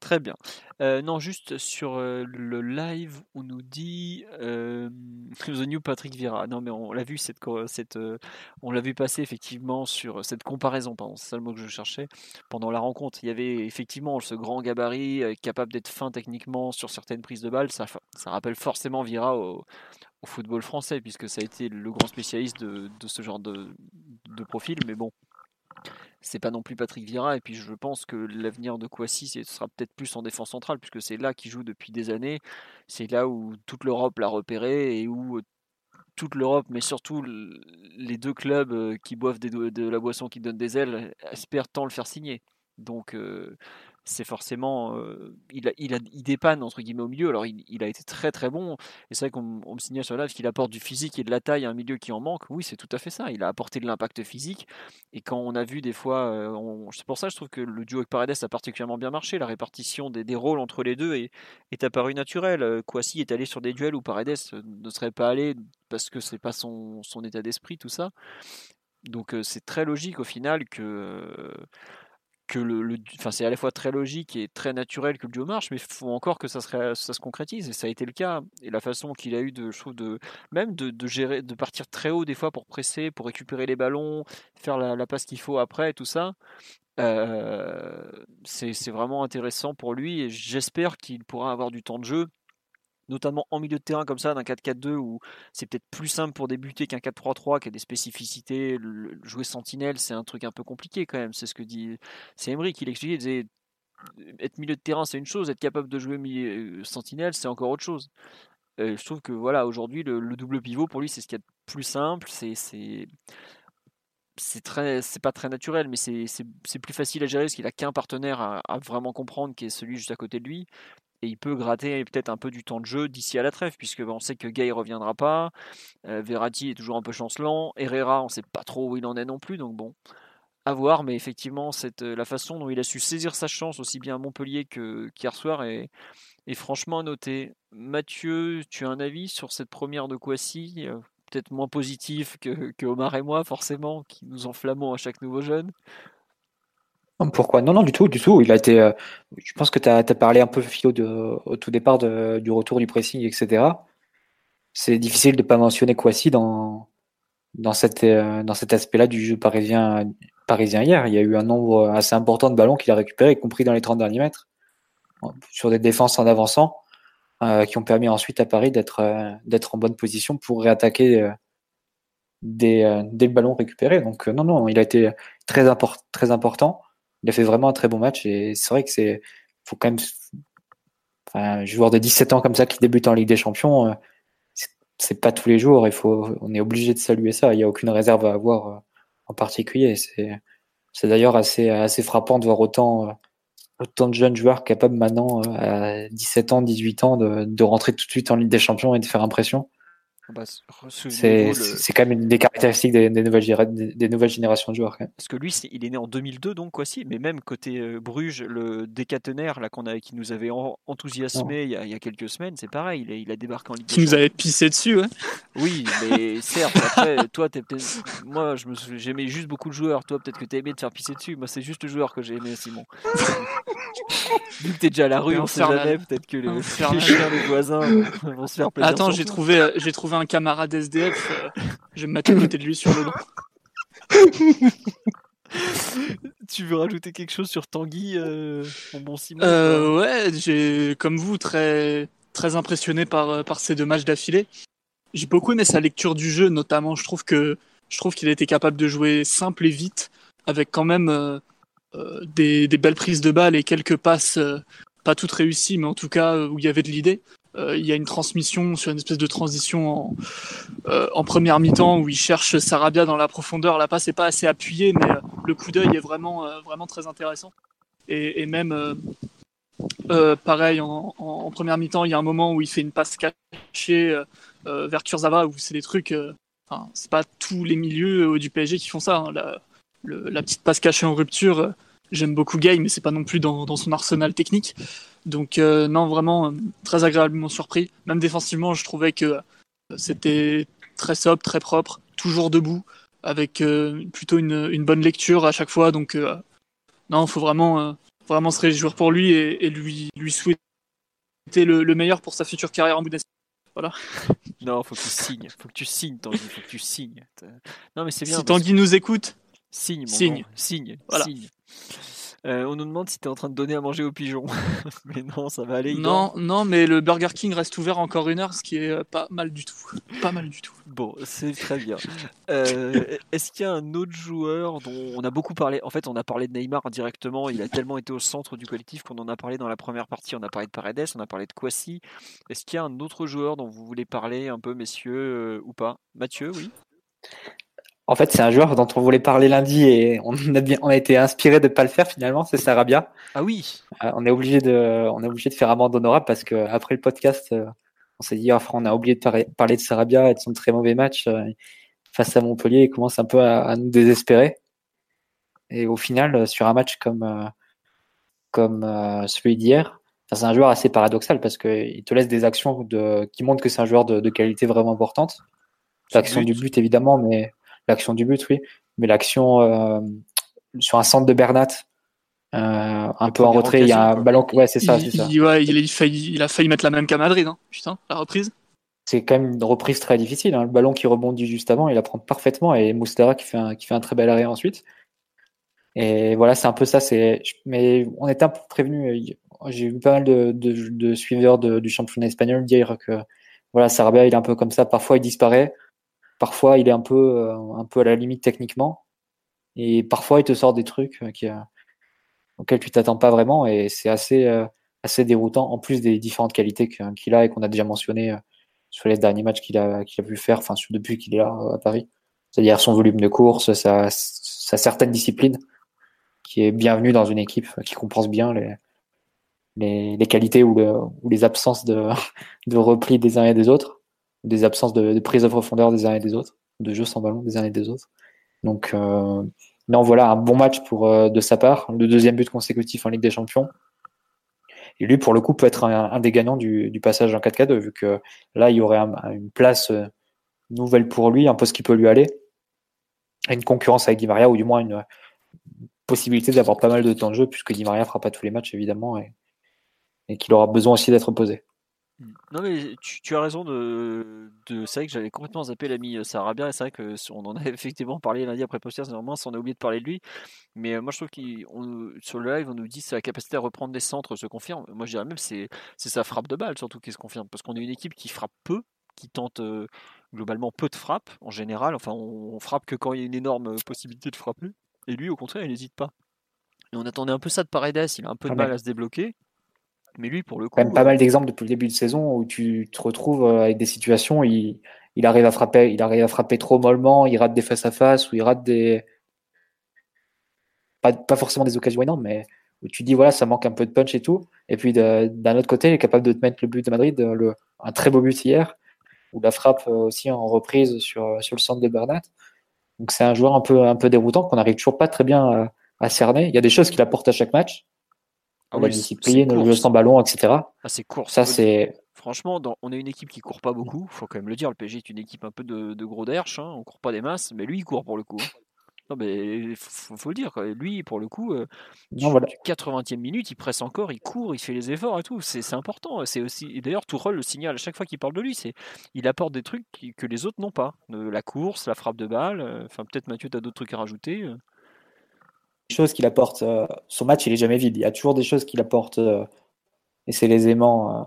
Très bien. Euh, non, juste sur euh, le live, on nous dit euh, The New Patrick Vira. Non, mais on l'a vu cette, cette on l'a vu passer effectivement sur cette comparaison. Pardon, c'est ça le mot que je cherchais. Pendant la rencontre, il y avait effectivement ce grand gabarit capable d'être fin techniquement sur certaines prises de balles. Ça, ça rappelle forcément Vira au, football français puisque ça a été le grand spécialiste de, de ce genre de, de profil. Mais bon, c'est pas non plus Patrick Vira. Et puis je pense que l'avenir de Kouassi, ce sera peut-être plus en défense centrale, puisque c'est là qu'il joue depuis des années. C'est là où toute l'Europe l'a repéré et où euh, toute l'Europe, mais surtout les deux clubs euh, qui boivent de la boisson qui donne des ailes, espèrent tant le faire signer. Donc euh, c'est forcément. Euh, il, il, il, dépanne entre guillemets au milieu. Alors il, a été très très bon. Et c'est vrai qu'on me signale sur live qu'il apporte du physique et de la taille à un milieu qui en manque. Oui, c'est tout à fait ça. Il a apporté de l'impact physique. Et quand on a vu des fois. Euh, c'est pour ça que je trouve que le duo avec Paredes a particulièrement bien marché. La répartition des, des rôles entre les deux est, est apparue naturelle. Euh, Kwasi est allé sur des duels où Paredes ne serait pas allé parce que c'est pas son, son état d'esprit, tout ça. Donc c'est très logique au final que que le, enfin c'est à la fois très logique et très naturel que le duo marche, mais il faut encore que ça, ça se concrétise et ça a été le cas. Et la façon qu'il a eu de, je de même de, gérer, de partir très haut des fois pour presser, pour récupérer les ballons, faire la, passe qu'il faut après, tout ça, euh, c'est vraiment intéressant pour lui et j'espère qu'il pourra avoir du temps de jeu notamment en milieu de terrain comme ça, d'un 4-4-2 où c'est peut-être plus simple pour débuter qu'un 4-3-3 qui a des spécificités. jouer sentinelle, c'est un truc un peu compliqué quand même. C'est ce que dit. C'est Emery qui l'expliquait. Il disait être milieu de terrain, c'est une chose, être capable de jouer milieu, euh, sentinelle, c'est encore autre chose. Euh, je trouve que voilà, aujourd'hui, le, double pivot pour lui, c'est ce qu'il y a de plus simple. C'est c'est très c'est pas très naturel mais c'est plus facile à gérer parce qu'il a qu'un partenaire à, à, vraiment comprendre qui est celui juste à côté de lui et il peut gratter peut-être un peu du temps de jeu d'ici à la trêve, puisque on sait que Gay reviendra pas, euh, Verratti est toujours un peu chancelant, Herrera on sait pas trop où il en est non plus, donc bon, à voir, mais effectivement euh, la façon dont il a su saisir sa chance aussi bien à Montpellier qu'hier soir est, franchement à noter. Mathieu, tu as un avis sur cette première de Kwasi euh, Peut-être moins positif que, que Omar et moi, forcément, qui nous enflammons à chaque nouveau jeune? Pourquoi? Non, non, du tout, du tout. Il a été. Euh, je pense que tu as, parlé un peu Philo de, au tout départ du retour du pressing, etc. C'est difficile de pas mentionner Kwasi dans dans cette euh, dans cet aspect-là du jeu parisien parisien hier. Il y a eu un nombre assez important de ballons qu'il a récupérés, y compris dans les 30 derniers mètres, sur des défenses en avançant, euh, qui ont permis ensuite à Paris d'être d'être en bonne position pour réattaquer des, des ballons récupérés. Donc non, non, il a été très, très important il a fait vraiment un très bon match et c'est vrai que c'est faut quand même un joueur de 17 ans comme ça qui débute en Ligue des Champions euh, c'est pas tous les jours il faut on est obligé de saluer ça. Il n'y a aucune réserve à avoir euh, en particulier c'est c'est d'ailleurs assez assez frappant de voir autant euh, autant de jeunes joueurs capables maintenant à 17 ans 18 ans de, de rentrer tout de suite en Ligue des Champions et de faire impression bah, c'est quand même une des caractéristiques des, nouvelles, des, nouvelles, générations de joueurs. Parce que lui, il est né en 2002, donc quoi si, mais même côté euh, Bruges, le décatenaire là, qu'on a, qui nous avait enthousiasmé il y, a, il y, a, quelques semaines, c'est pareil, il a, il a, débarqué en Ligue Qui nous avait pissé dessus, ouais. Oui, mais certes, après, toi, es moi, j'aimais juste beaucoup de joueurs, toi, peut-être que tu aimé te faire pisser dessus, moi, c'est juste le joueur que j'ai aimé, Simon. Vu que t'es déjà à la rue, on sait jamais, peut-être que les, chiens des voisins vont se faire plaisir. Attends, j'ai trouvé, euh, j'ai trouvé un camarade SDF, euh, je vais me mettre à côté de lui sur le banc. tu veux rajouter quelque chose sur Tanguy, euh, mon bon Simon euh, Ouais, j'ai, comme vous, très, très impressionné par, par ces deux matchs d'affilée. J'ai beaucoup aimé sa lecture du jeu, notamment. Je trouve que je trouve qu'il était capable de jouer simple et vite, avec quand même des, des, belles prises de balles et quelques passes, pas toutes réussies, mais en tout cas où il y avait de l'idée. Euh, il y a une transmission sur une espèce de transition en, euh, en première mi-temps où il cherche Sarabia dans la profondeur. La passe n'est pas assez appuyée, mais euh, le coup d'œil est vraiment, vraiment très intéressant. Et, même, pareil, en, première mi-temps, il y a un moment où il fait une passe cachée vers Kurzawa, où c'est des trucs. Enfin, c'est pas tous les milieux du PSG qui font ça. Hein. La, petite passe cachée en rupture, j'aime beaucoup Gay, mais c'est pas non plus dans, dans son arsenal technique. Donc euh, non, vraiment euh, très agréablement surpris. Même défensivement, je trouvais que euh, c'était très sobre, très propre, toujours debout, avec plutôt une, bonne lecture à chaque fois. Donc non, il faut vraiment, vraiment se réjouir pour lui et, lui, lui souhaiter le, meilleur pour sa future carrière en Bundesliga. Voilà. Non, faut que tu signes. Faut que tu signes, Tanguy. Faut que tu signes. Non, mais c'est bien. Si Tanguy nous écoute, signe. Mon signe. Signe. Voilà. Signe. Euh, on nous demande si tu es en train de donner à manger aux pigeons. mais non, ça va aller. Non, non, mais le Burger King reste ouvert encore une heure, ce qui est euh, pas mal du tout. Pas mal du tout. Bon, c'est très bien. Euh, est-ce qu'il y a un autre joueur dont on a beaucoup parlé? En fait, on a parlé de Neymar directement. Il a tellement été au centre du collectif qu'on en a parlé dans la première partie. On a parlé de Paredes, on a parlé de Kwasi. Est-ce qu'il y a un autre joueur dont vous voulez parler un peu, messieurs, ou pas? Mathieu, oui? En fait, c'est un joueur dont on voulait parler lundi et on a bien, on a été inspiré de pas le faire finalement. C'est Sarabia. Ah oui. Euh, on est obligé de, on est obligé de faire amende honorable parce que après le podcast, euh, on s'est dit, oh, on a oublié de parler de Sarabia et de son très mauvais match euh, face à Montpellier. Il commence un peu à, nous désespérer. Et au final, sur un match comme, comme celui d'hier, c'est un joueur assez paradoxal parce qu'il te laisse des actions de, qui montrent que c'est un joueur de, de qualité vraiment importante. L'action du but évidemment, mais L'action du but, oui. Mais l'action euh, sur un centre de Bernat, Euh, un peu en retrait, il y a un ballon. Ouais, c'est ça, il, ça. Il, ouais, il, a failli, il a failli mettre la même qu'à Madrid, hein. putain, la reprise. C'est quand même une reprise très difficile. Hein. Le ballon qui rebondit juste avant, il la prend parfaitement et Moustera qui fait un, qui fait un très bel arrêt ensuite. Et voilà, c'est un peu ça. C'est, mais on était un peu prévenu. J'ai vu pas mal de, de, de suiveurs de, du championnat espagnol dire que voilà, Sarabia, il est un peu comme ça. Parfois, il disparaît. Parfois, il est un peu, euh, un peu à la limite techniquement. Et parfois, il te sort des trucs euh, qui, euh, auxquels tu t'attends pas vraiment. Et c'est assez, assez déroutant, en plus des différentes qualités qu'il a et qu'on a déjà mentionné sur les derniers matchs qu'il a, qu'il a pu faire, enfin, depuis qu'il est là à Paris. C'est-à-dire son volume de course, sa, sa certaine discipline qui est bienvenue dans une équipe qui compense bien les, les, les qualités ou, ou, les absences de, de repli des uns et des autres, des absences de, de, prise de profondeur des uns et des autres, de jeu sans ballon des uns et des autres. Donc, euh, non, voilà, un bon match pour, euh, de sa part, le deuxième but consécutif en Ligue des Champions. Et lui, pour le coup, peut être un, des gagnants du, passage en 4K2, vu que là, il y aurait un, une place euh, nouvelle pour lui, un ce qui peut lui aller, une concurrence avec Di Maria, ou du moins une possibilité d'avoir pas mal de temps de jeu, puisque Di Maria fera pas tous les matchs, évidemment, et, et qu'il aura besoin aussi d'être posé. Mmh. Non mais tu, tu as raison de, de c'est vrai que j'avais complètement zappé l'ami Sarabia et c'est vrai que on en a effectivement parlé lundi après poster néanmoins on a oublié de parler de lui. Mais moi je trouve qu'on sur le live on nous dit sa capacité à reprendre des centres se confirme. Moi je dirais même c'est c'est sa frappe de balle surtout qui se confirme. Parce qu'on est une équipe qui frappe peu qui tente euh, globalement peu de frappes en général. Enfin on, on, frappe que quand il y a une énorme possibilité de frapper. Et lui au contraire il n'hésite pas. Et on attendait un peu ça de Paredes. Il a un peu de mal à se débloquer mais lui, pour le coup. Même pas mal d'exemples depuis le début de saison où tu te retrouves avec des situations, il, il, arrive à frapper, il arrive à frapper trop mollement, il rate des face à face, ou il rate des. Pas, pas forcément des occasions énormes, mais où tu dis voilà, ça manque un peu de punch et tout. Et puis d'un autre côté, il est capable de te mettre le but de Madrid, le, un très beau but hier, ou la frappe aussi en reprise sur, sur le centre de Bernat. Donc c'est un joueur un peu, un peu déroutant qu'on n'arrive toujours pas très bien à, à cerner. Il y a des choses qu'il apporte à chaque match, ah la oui, discipline, le jeu sans ballon, etc. Ah, c'est court. Ça, c'est. Franchement, dans, on est une équipe qui court pas beaucoup, faut quand même le dire. Le PSG est une équipe un peu de, de gros derche, hein, on court pas des masses, mais lui il court pour le coup. Non, mais faut, faut le dire, quoi. lui pour le coup, euh, non, voilà. 80e minute, il presse encore, il court, il fait les efforts et tout. C'est important. C'est aussi. D'ailleurs, Tourelle le signale à chaque fois qu'il parle de lui, c'est il apporte des trucs que les autres n'ont pas. la course, la frappe de balle. euh, Enfin, peut-être Mathieu, tu as d'autres trucs à rajouter. Choses qu'il apporte. euh, son match, il est jamais vide. Il y a toujours des choses qu'il apporte. euh, et c'est les aimants euh,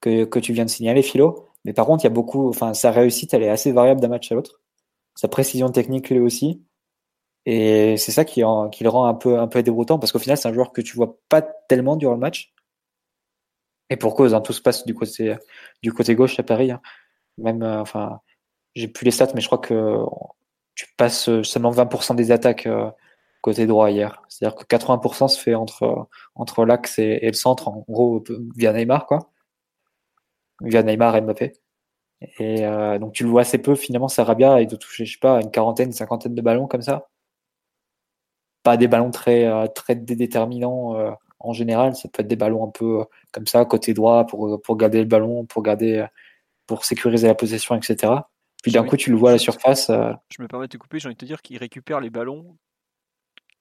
que, que tu viens de signaler, Philo. Mais par contre, il y a beaucoup. Enfin, sa réussite, elle est assez variable d'un match à l'autre. Sa précision technique, lui aussi. Et c'est ça qui, le rend un peu, un peu déroutant parce qu'au final, c'est un joueur que tu vois pas tellement durant le match. Et pour cause, hein, tout se passe du côté, du côté gauche à Paris. hein. Même, enfin, j'ai plus les stats, mais je crois que tu passes seulement 20% des attaques côté droit hier. C'est-à-dire que 80% se fait entre, entre l'axe et, et le centre, en gros, via Neymar, quoi. Via Neymar et Mbappé. Et euh, donc tu le vois assez peu, finalement, Sarabia, il doit toucher, je sais pas, une quarantaine, une cinquantaine de ballons comme ça. Pas des ballons très, euh, très déterminants euh, en général, ça peut être des ballons un peu comme ça, côté droit, pour, pour garder le ballon, pour garder, pour sécuriser la possession, etc. Puis d'un coup, tu le vois à la surface. euh, Je me permets de te couper, j'ai envie de te dire qu'il récupère les ballons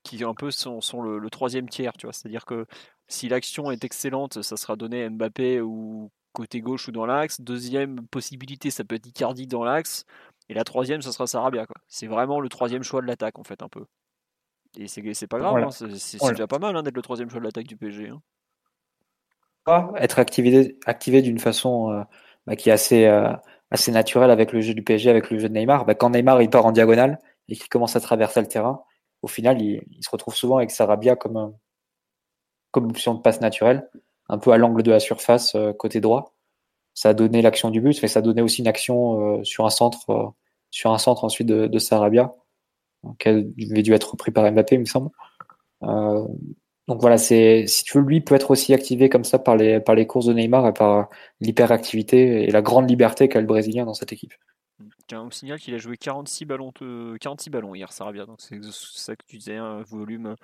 qui un peu sont, sont le, le troisième tiers, tu vois. C'est-à-dire que si l'action est excellente, ça sera donné à Mbappé ou côté gauche ou dans l'axe. Deuxième possibilité, ça peut être Icardi dans l'axe. Et la troisième, ça sera Sarabia. C'est vraiment le troisième choix de l'attaque, en fait, un peu. Et c'est pas grave, Voilà. hein, c'est Voilà. déjà pas mal hein, d'être le troisième choix de l'attaque du PSG. hein. être activé, activé d'une façon euh, bah, qui est assez, euh, assez naturelle avec le jeu du PSG, avec le jeu de Neymar. Bah, quand Neymar il part en diagonale et qu'il commence à traverser le terrain, au final, il, se retrouve souvent avec Sarabia comme, option de passe naturelle, un peu à l'angle de la surface, euh, côté droit. Ça a donné l'action du but, mais ça a donné aussi une action euh, sur un centre, euh, sur un centre ensuite de, Sarabia, qui avait dû être repris par Mbappé, il me semble. Donc voilà, si tu veux, lui peut être aussi activé comme ça par les par les courses de Neymar et par l'hyperactivité et la grande liberté qu'a le Brésilien dans cette équipe. Tiens, on signale qu'il a joué 46 ballons, de- 46 ballons hier, Sarabia. Donc c'est ça que tu disais, un volume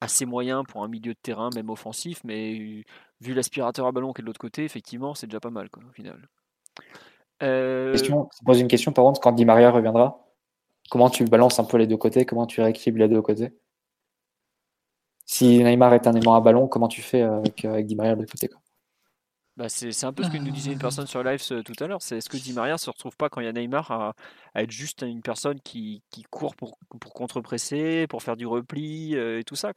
assez moyen pour un milieu de terrain, même offensif. Mais vu l'aspirateur à ballon qui est de l'autre côté, effectivement, c'est déjà pas mal, quoi, au final. Euh, Question, ça pose une question par contre quand Di Maria reviendra. Comment tu balances un peu les deux côtés Comment tu rééquilibres les deux côtés? Si Neymar est un aimant à ballon, comment tu fais avec, avec Di Maria de côté quoi? Bah c'est un peu ce que nous disait une personne sur live tout à l'heure. C'est est-ce que Di Maria se retrouve pas quand il y a Neymar à, être juste une personne qui, qui court pour, pour contre-presser, pour faire du repli et tout ça.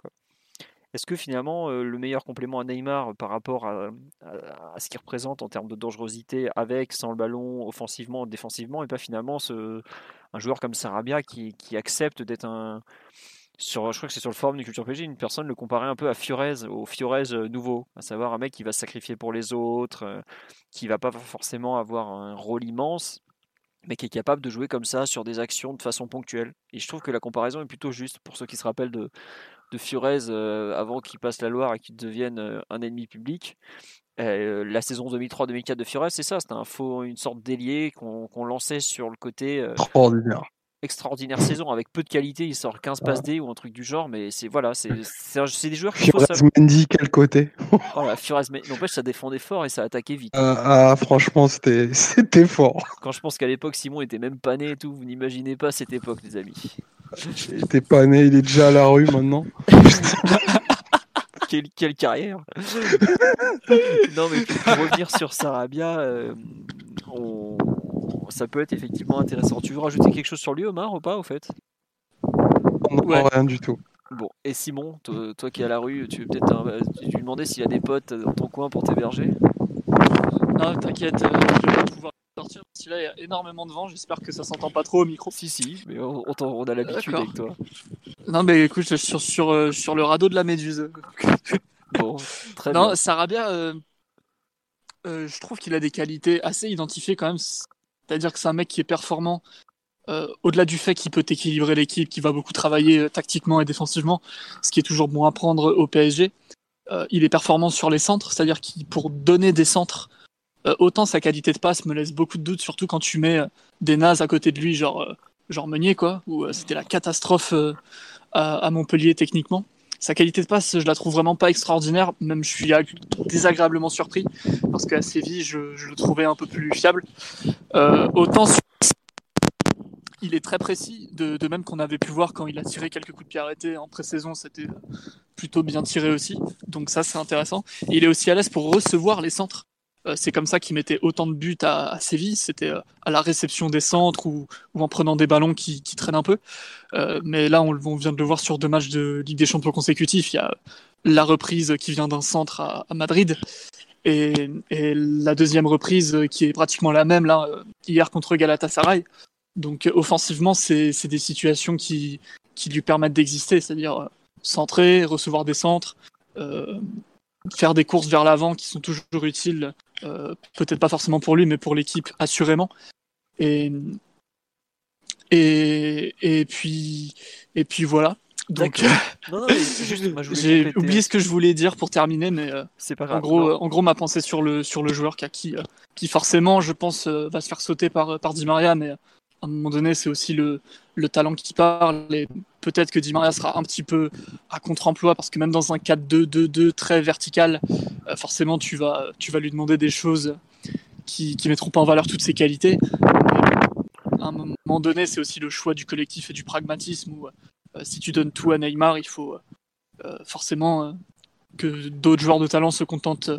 Est-ce que finalement le meilleur complément à Neymar par rapport à, à, ce qu'il représente en termes de dangerosité avec, sans le ballon, offensivement, défensivement, et pas finalement ce, un joueur comme Sarabia qui, qui accepte d'être un, sur, je crois que c'est sur le forum du Culture PG, une personne le comparait un peu à Fiorez, au Fiorez euh, nouveau, à savoir un mec qui va se sacrifier pour les autres, euh, qui va pas forcément avoir un rôle immense, mais qui est capable de jouer comme ça sur des actions de façon ponctuelle. Et je trouve que la comparaison est plutôt juste pour ceux qui se rappellent de, de Fiorez euh, avant qu'il passe la Loire et qu'il devienne un ennemi public. la saison 2003-2004 de Fiorez, c'est ça, c'était un faux, une sorte d'ailier qu'on lançait sur le côté extraordinaire saison avec peu de qualité. Il sort 15 passes D ou un truc du genre, mais c'est voilà, c'est des joueurs qui Fiorez Mendy, quel côté oh là, Fiorez N'empêche, ça défendait fort et ça attaquait vite. Ah, ah franchement, c'était fort. Quand je pense qu'à l'époque, Simon était même pas né et tout, vous n'imaginez pas cette époque, les amis. Il était pas né, il est déjà à la rue maintenant. quelle, quelle, carrière Non, mais pour revenir sur Sarabia, euh, on ça peut être effectivement intéressant. Tu veux rajouter quelque chose sur lui, Omar, ou pas, au fait? Non, rien du tout. Bon, et Simon, toi, qui es à la rue, tu veux peut-être lui demander s'il y a des potes dans ton coin pour t'héberger? Non, t'inquiète, euh, je vais pas pouvoir sortir parce là, il y a énormément de vent. J'espère que ça s'entend pas trop au micro. Si, si, mais on, on a l'habitude avec toi. Non, mais écoute, je suis sur, sur, euh, sur le radeau de la Méduse. bon, très non, bien. Sarabia, euh, euh, je trouve qu'il a des qualités assez identifiées quand même. C'est-à-dire que c'est un mec qui est performant, euh, au-delà du fait qu'il peut équilibrer l'équipe, qu'il va beaucoup travailler euh, tactiquement et défensivement, ce qui est toujours bon à prendre au PSG. Euh, il est performant sur les centres, c'est-à-dire qu'il pour donner des centres, autant sa qualité de passe me laisse beaucoup de doutes, surtout quand tu mets des nazes à côté de lui, genre, genre Meunier, quoi, où c'était la catastrophe à, Montpellier techniquement sa qualité de passe, je la trouve vraiment pas extraordinaire. Même je suis désagréablement surpris parce qu'à Séville, je, je, le trouvais un peu plus fiable. Euh, autant il est très précis, de, de même qu'on avait pu voir quand il a tiré quelques coups de pied arrêtés en pré-saison, c'était plutôt bien tiré aussi. Donc ça, c'est intéressant. Et il est aussi à l'aise pour recevoir les centres. Euh, c'est comme ça qu'il mettait autant de buts à, Séville, c'était euh, à la réception des centres ou, en prenant des ballons qui, traînent un peu. Euh, mais là, on, vient de le voir sur deux matchs de Ligue des Champions consécutifs. Il y a la reprise qui vient d'un centre à, Madrid et, la deuxième reprise qui est pratiquement la même là hier contre Galatasaray. Donc offensivement, c'est des situations qui, qui lui permettent d'exister, c'est-à-dire centrer, recevoir des centres, faire des courses vers l'avant qui sont toujours utiles, euh, peut-être pas forcément pour lui, mais pour l'équipe, assurément. Et, et, et, puis, et puis voilà. Donc, j'ai oublié ce que je voulais dire pour terminer, mais euh, c'est pas grave. En gros, en gros, ma pensée sur le sur le joueur qui, euh, qui forcément, je pense, va se faire sauter par par Di Maria, mais à un moment donné, c'est aussi le, le talent qui parle. Et peut-être que Di Maria sera un petit peu à contre-emploi parce que même dans un 4-2-2-2 très vertical, euh, forcément, tu vas, tu vas lui demander des choses qui mettront pas en valeur toutes ses qualités. à un moment donné, c'est aussi le choix du collectif et du pragmatisme où euh, si tu donnes tout à Neymar, il faut euh, forcément que d'autres joueurs de talent se contentent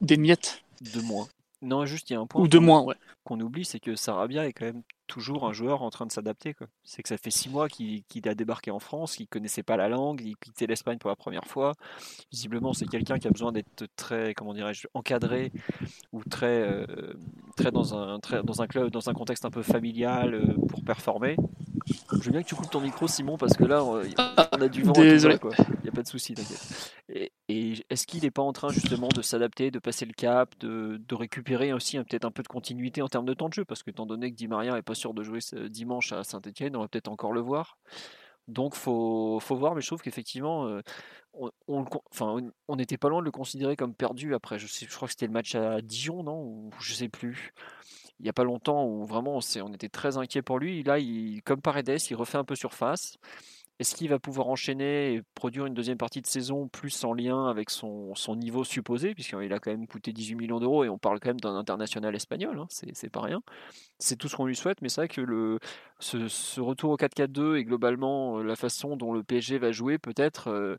des miettes. De moins. Non, juste il y a un point. Ou de moins, ouais. Qu'on oublie, c'est que Sarabia est quand même toujours un joueur en train de s'adapter. C'est que ça fait six mois qu'il a débarqué en France, qu'il connaissait pas la langue, il quittait l'Espagne pour la première fois. Visiblement, c'est quelqu'un qui a besoin d'être très, comment dirais-je, encadré ou très, euh, très dans un, très, dans un club, dans un contexte un peu familial euh, pour performer. Je veux bien que tu coupes ton micro, Simon, parce que là, on a du vent. Il n'y a pas de souci, Et, et est-ce qu'il n'est pas en train justement de s'adapter, de passer le cap, de, de récupérer aussi peut-être un peu de continuité en termes de temps de jeu? Parce que étant donné que Di Maria n'est pas sûr de jouer ce dimanche à Saint-Etienne, on va peut-être encore le voir. Donc faut, faut voir, mais je trouve qu'effectivement, euh, on, enfin, on n'était pas loin de le considérer comme perdu après. Je, sais, je crois que c'était le match à Dijon, non? Ou je sais plus il n'y a pas longtemps où vraiment on, était très inquiet pour lui. Là, comme Paredes, il refait un peu surface. Est-ce qu'il va pouvoir enchaîner et produire une deuxième partie de saison plus en lien avec son, niveau supposé, puisqu'il a quand même coûté 18 millions d'euros et on parle quand même d'un international espagnol, hein, c'est pas rien. C'est tout ce qu'on lui souhaite, mais c'est vrai que ce, retour au 4-4-2 et globalement euh, la façon dont le PSG va jouer, peut-être, euh,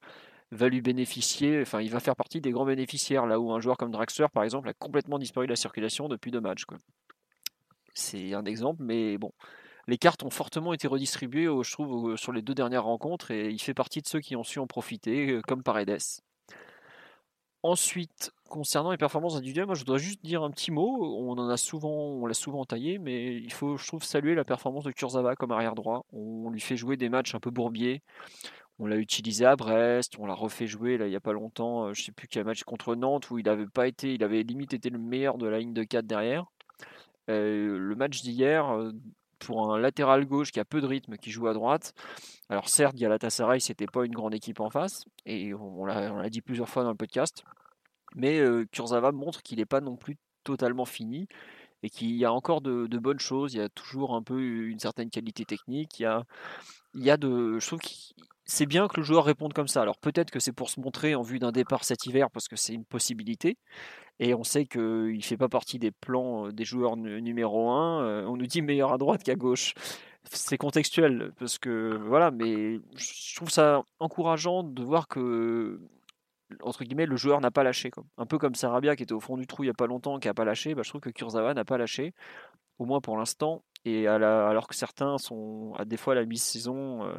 va lui bénéficier, enfin, il va faire partie des grands bénéficiaires, là où un joueur comme Draxler, par exemple, a complètement disparu de la circulation depuis deux matchs. C'est un exemple, mais bon, les cartes ont fortement été redistribuées, je trouve, sur les deux dernières rencontres, et il fait partie de ceux qui ont su en profiter, euh, comme Paredes. Ensuite, concernant les performances individuelles, moi je voudrais juste dire un petit mot. On en a souvent, on l'a souvent taillé, mais il faut, je trouve, saluer la performance de Kurzawa comme arrière droit. On lui fait jouer des matchs un peu bourbiers. On l'a utilisé à Brest, on l'a refait jouer il n'y a pas longtemps, euh, je sais plus quel match contre Nantes où il avait pas été, il avait limite été le meilleur de la ligne de 4 derrière. Euh, le match d'hier, euh, pour un latéral gauche qui a peu de rythme, qui joue à droite. Alors certes, Galatasaray, c'était pas une grande équipe en face, et on l'a dit plusieurs fois dans le podcast, mais euh, Kurzawa montre qu'il n'est pas non plus totalement fini et qu'il y a encore de, bonnes choses. Il y a toujours un peu une certaine qualité technique. Il y a, y a de, je trouve c'est bien que le joueur réponde comme ça. Alors peut-être que c'est pour se montrer en vue d'un départ cet hiver parce que c'est une possibilité. Et on sait qu'il ne fait pas partie des plans euh, des joueurs numéro 1. Euh, on nous dit meilleur à droite qu'à gauche. C'est contextuel, parce que voilà, mais je trouve ça encourageant de voir que entre guillemets, le joueur n'a pas lâché. Un peu comme Sarabia qui était au fond du trou il n'y a pas longtemps, qui n'a pas lâché. Bah, je trouve que Kurzawa n'a pas lâché, au moins pour l'instant. Et alors que certains sont à des fois à la mi-saison, euh,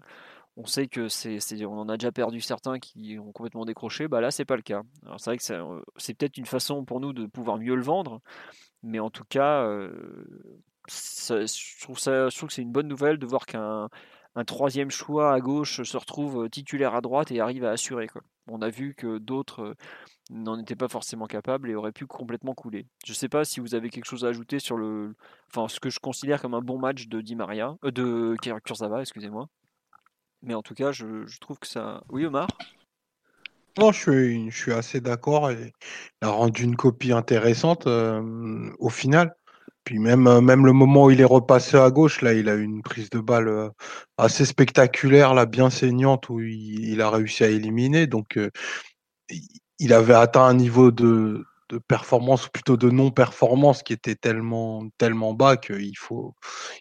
on sait que c'est, on en a déjà perdu certains qui ont complètement décroché. Bah là, c'est pas le cas. c'est vrai que euh, c'est, peut-être une façon pour nous de pouvoir mieux le vendre, mais en tout cas, euh, je, trouve que c'est une bonne nouvelle de voir qu'un un troisième choix à gauche se retrouve euh, titulaire à droite et arrive à assurer. On a vu que d'autres n'en étaient pas forcément capables et auraient pu complètement couler. Je ne sais pas si vous avez quelque chose à ajouter sur le, enfin, ce que je considère comme un bon match de Di Maria, de excusez-moi. Mais en tout cas, je, trouve que ça. Oui, Omar? Non, je suis, je suis assez d'accord. Il a rendu une copie intéressante euh, au final. Puis même, euh, même le moment où il est repassé à gauche, là, il a eu une prise de balle euh, assez spectaculaire, là, bien saignante, où il, a réussi à éliminer. Donc, il avait atteint un niveau de, de performance ou plutôt de non-performance qui était tellement tellement bas qu'il faut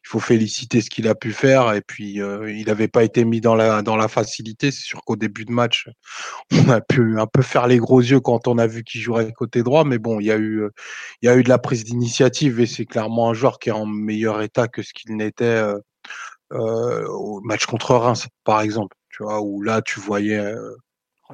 il faut féliciter ce qu'il a pu faire et puis euh, il n'avait pas été mis dans la dans la facilité. C'est sûr qu'au début de match on a pu un peu faire les gros yeux quand on a vu qu'il jouerait côté droit mais bon il y a eu il y a eu de la prise d'initiative et c'est clairement un joueur qui est en meilleur état que ce qu'il n'était euh, euh, au match contre Reims par exemple tu vois où là tu voyais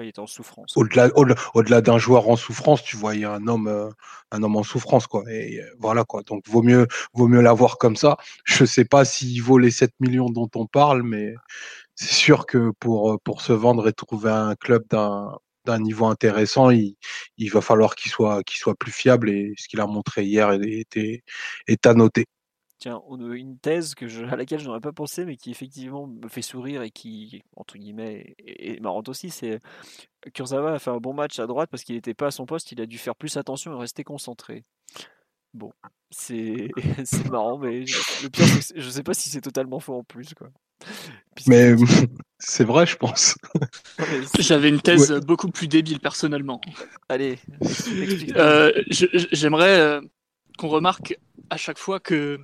il était en souffrance. Au-delà, d'un joueur en souffrance, tu voyais un homme, euh, un homme en souffrance, quoi. Euh, voilà, quoi. Donc, vaut mieux, vaut mieux l'avoir comme ça. Je sais pas s'il vaut les 7 millions dont on parle, mais c'est sûr que pour, euh, se vendre et trouver un club d'un, niveau intéressant, il, va falloir qu'il soit, qu'il soit plus fiable et ce qu'il a montré hier est à noter. Tiens, une thèse que à laquelle je n'aurais pas pensé, mais qui effectivement me fait sourire et qui, entre guillemets, est, marrante aussi, c'est Kurzawa a fait un bon match à droite parce qu'il n'était pas à son poste, il a dû faire plus attention et rester concentré. Bon, c'est marrant, mais le pire, je ne sais pas si c'est totalement faux en plus. Quoi. mais c'est vrai, je pense. J'avais une thèse beaucoup plus débile personnellement. Allez, euh, J'aimerais euh, qu'on remarque à chaque fois que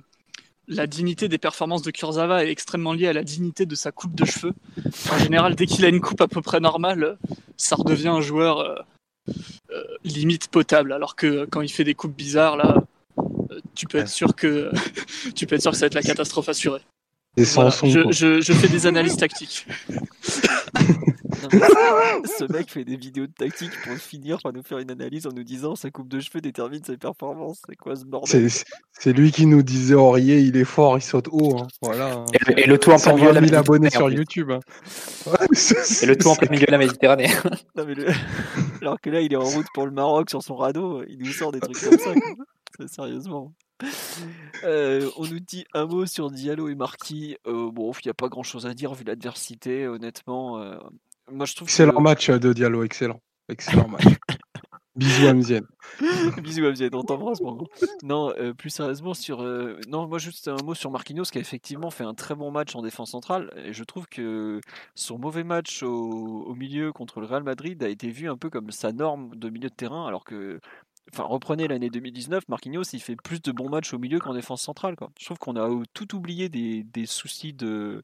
la dignité des performances de Kurzawa est extrêmement liée à la dignité de sa coupe de cheveux. En général, dès qu'il a une coupe à peu près normale, ça redevient un joueur euh, euh, limite potable. Alors que quand il fait des coupes bizarres, là, euh, tu peux être sûr que tu peux être sûr que ça va être la catastrophe assurée. Je, fais des analyses tactiques. ce mec fait des vidéos de tactique pour finir par nous faire une analyse en nous disant sa coupe de cheveux détermine ses performances. C'est quoi ce bordel? C'est lui qui nous disait Aurier, il est fort, il saute haut. Hein. Voilà. Et, le tout en plein milieu de la abonnés sur YouTube. Hein. et le tout en plein milieu de la Méditerranée. Alors que là, il est en route pour le Maroc sur son radeau, il nous sort des trucs comme ça. Sérieusement. Euh, on nous dit un mot sur Diallo et Marquis. Euh, bon, il n'y a pas grand chose à dire vu l'adversité, honnêtement. Euh, moi, je trouve excellent match de Diallo, excellent. Excellent match. Bisous Amzienne. Bisous Amzienne, on t'embrasse mon gros. Non, plus sérieusement sur non, moi juste un mot sur Marquinhos qui a effectivement fait un très bon match en défense centrale et je trouve que son mauvais match au, au, milieu contre le Real Madrid a été vu un peu comme sa norme de milieu de terrain alors que Enfin, reprenez l'année 2019, Marquinhos, il fait plus de bons matchs au milieu qu'en défense centrale. Je trouve qu'on a tout oublié des, soucis de,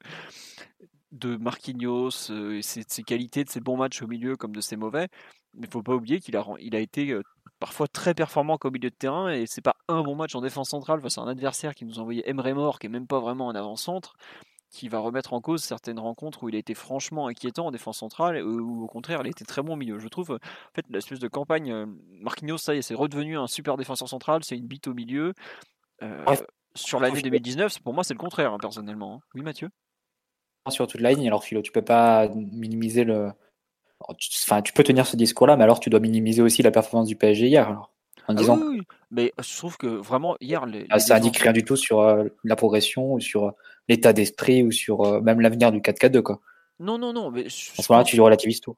de Marquinhos, ses, ses, qualités, de ses bons matchs au milieu comme de ses mauvais. Mais il faut pas oublier qu'il a, il a été parfois très performant comme milieu de terrain et c'est pas un bon match en défense centrale face à un adversaire qui nous a envoyé Emre Mor qui est même pas vraiment un avant-centre qui va remettre en cause certaines rencontres où il a été franchement inquiétant en défense centrale ou au contraire il a été très bon au milieu. Je trouve en fait l'espèce de campagne Marquinhos ça y est c'est redevenu un super défenseur central, c'est une bite au milieu. sur l'année 2019, pour moi c'est le contraire hein, personnellement. Hein. Oui Mathieu? Sur toute la ligne. Alors, Philo, tu peux pas minimiser le. Enfin, tu peux tenir ce discours-là, mais alors tu dois minimiser aussi la performance du PSG hier. Alors, en ah disant. Oui, mais je trouve que vraiment hier. Les, ah, ça indique rien du tout sur euh, la progression ou sur euh, l'état d'esprit ou sur euh, même l'avenir du 4-4-2. Quoi. Non, non, non. Mais à ce moment-là, tu relativises tout.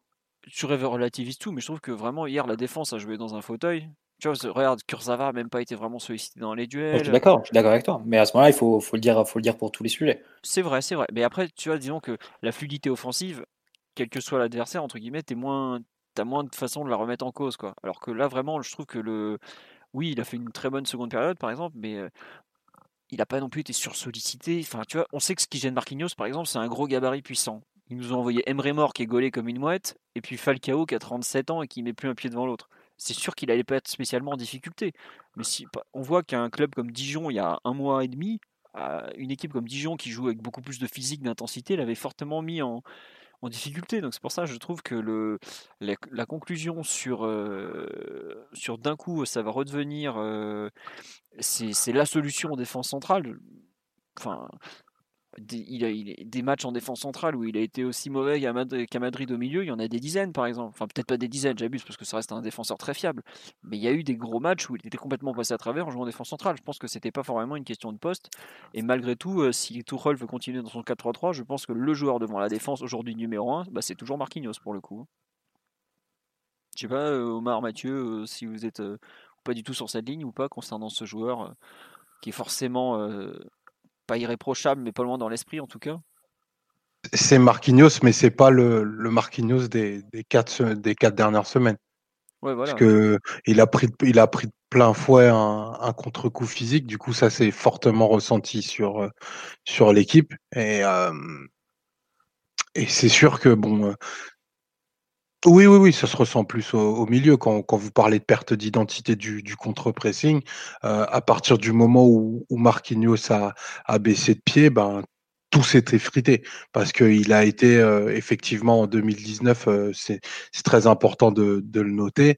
Tu relativises tout, mais je trouve que vraiment hier, la défense a joué dans un fauteuil. Tu vois, regarde, Kurzawa n'a même pas été vraiment sollicité dans les duels. je suis d'accord, je suis d'accord avec toi. Mais à ce moment-là, il faut, faut, le dire, faut le dire pour tous les sujets. C'est vrai, c'est vrai. Mais après, tu vois, disons que la fluidité offensive, quel que soit l'adversaire, entre guillemets, t'es moins, t'as moins de façon de la remettre en cause, quoi. Alors que là, vraiment, je trouve que le, oui, il a fait une très bonne seconde période, par exemple, mais euh, il n'a pas non plus été sursollicité. Enfin, tu vois, on sait que ce qui gêne Marquinhos, par exemple, c'est un gros gabarit puissant. Ils nous ont envoyé Emre Mor qui est gaulé comme une mouette, et puis Falcao qui a 37 ans et qui met plus un pied devant l'autre c'est sûr qu'il n'allait pas être spécialement en difficulté. Mais si on voit qu'un club comme Dijon, il y a un mois et demi, une équipe comme Dijon qui joue avec beaucoup plus de physique, d'intensité, l'avait fortement mis en, difficulté. Donc c'est pour ça que je trouve que le, la, conclusion sur, euh, sur d'un coup ça va redevenir euh, c'est la solution en défense centrale. Enfin, des, il a, des matchs en défense centrale où il a été aussi mauvais qu'à Madrid, au milieu, il y en a des dizaines par exemple. Enfin, peut-être pas des dizaines, j'abuse parce que ça reste un défenseur très fiable. Mais il y a eu des gros matchs où il était complètement passé à travers en jouant en défense centrale. Je pense que c'était pas vraiment une question de poste. Et malgré tout, euh, si Tuchel veut continuer dans son 4-3-3, je pense que le joueur devant la défense aujourd'hui numéro 1, bah, c'est toujours Marquinhos pour le coup. Je sais pas, euh, Omar, Mathieu, euh, si vous êtes pas du tout sur cette ligne ou pas concernant ce joueur qui est forcément pas irréprochable, mais pas loin dans l'esprit en tout cas. C'est Marquinhos, mais c'est pas le, le Marquinhos des, des, quatre, des quatre dernières semaines. Ouais, voilà. Parce que il a pris, il a pris de plein fouet un, un contre-coup physique. Du coup, ça s'est fortement ressenti sur, sur l'équipe. Et, euh, et c'est sûr que bon, oui, oui, oui, ça se ressent plus au, milieu quand, quand, vous parlez de perte d'identité du, du contre-pressing. Euh, à partir du moment où, où Marquinhos a, a, baissé de pied, ben tout s'est effrité parce qu'il a été euh, effectivement en 2019, euh, c'est très important de, de, le noter.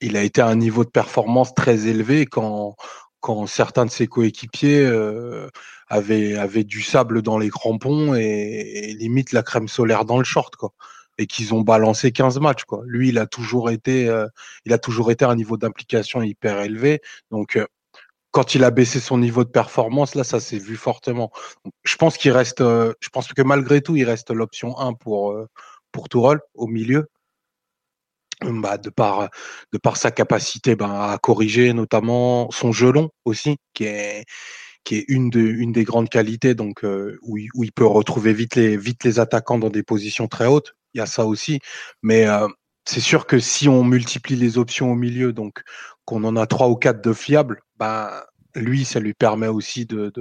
Il a été à un niveau de performance très élevé quand, quand certains de ses coéquipiers euh, avaient, avaient du sable dans les crampons et, et limite la crème solaire dans le short, quoi et qu'ils ont balancé 15 matchs. Quoi. Lui, il a toujours été, euh, il a toujours été à un niveau d'implication hyper élevé. Donc, euh, quand il a baissé son niveau de performance, là, ça s'est vu fortement. je pense qu'il reste, euh, je pense que malgré tout, il reste l'option 1 pour pour Tourol au milieu. Bah, de par de par sa capacité ben, à corriger notamment son gelon aussi qui est qui est une, de, une des grandes qualités donc où, où, il peut retrouver vite les vite les attaquants dans des positions très hautes il y a ça aussi. Mais euh, c'est sûr que si on multiplie les options au milieu, donc qu'on en a trois ou quatre de fiables, bah, lui, ça lui permet aussi de,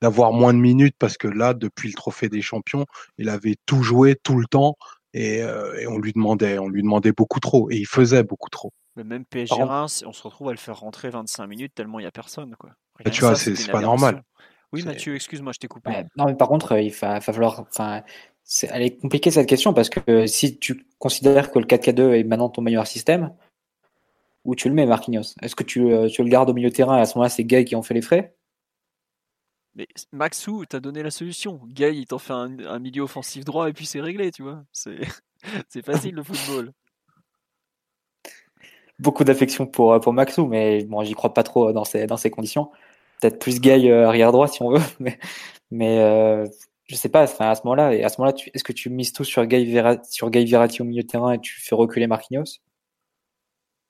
d'avoir moins de minutes parce que là, depuis le trophée des champions, il avait tout joué tout le temps et, euh, et on lui demandait, on lui demandait beaucoup trop et il faisait beaucoup trop. Mais même PSG Reims, on se retrouve à le faire rentrer 25 minutes tellement il n'y a personne. Quoi. Bah, tu vois, c'est, pas normal. Oui, Mathieu, excuse-moi, je t'ai coupé. non, mais par contre, il va, falloir. Enfin, elle est compliquée cette question parce que si tu considères que le 4K2 est maintenant ton meilleur système, où tu le mets, Marquinhos? Est-ce que tu, euh, tu, le gardes au milieu de terrain et à ce moment-là, c'est Gay qui en fait les frais? Mais Maxou t'a donné la solution. Gay, il t'en fait un, milieu offensif droit et puis c'est réglé, tu vois. C'est facile le football. Beaucoup d'affection pour, pour Maxou, mais bon, j'y crois pas trop dans ces, dans ces conditions. Peut-être plus Gay euh, arrière droit si on veut, mais, mais euh, je sais pas, enfin, à ce moment-là, et à ce moment-là, est-ce que tu mises tout sur Guy, Verratti, au milieu de terrain et tu fais reculer Marquinhos?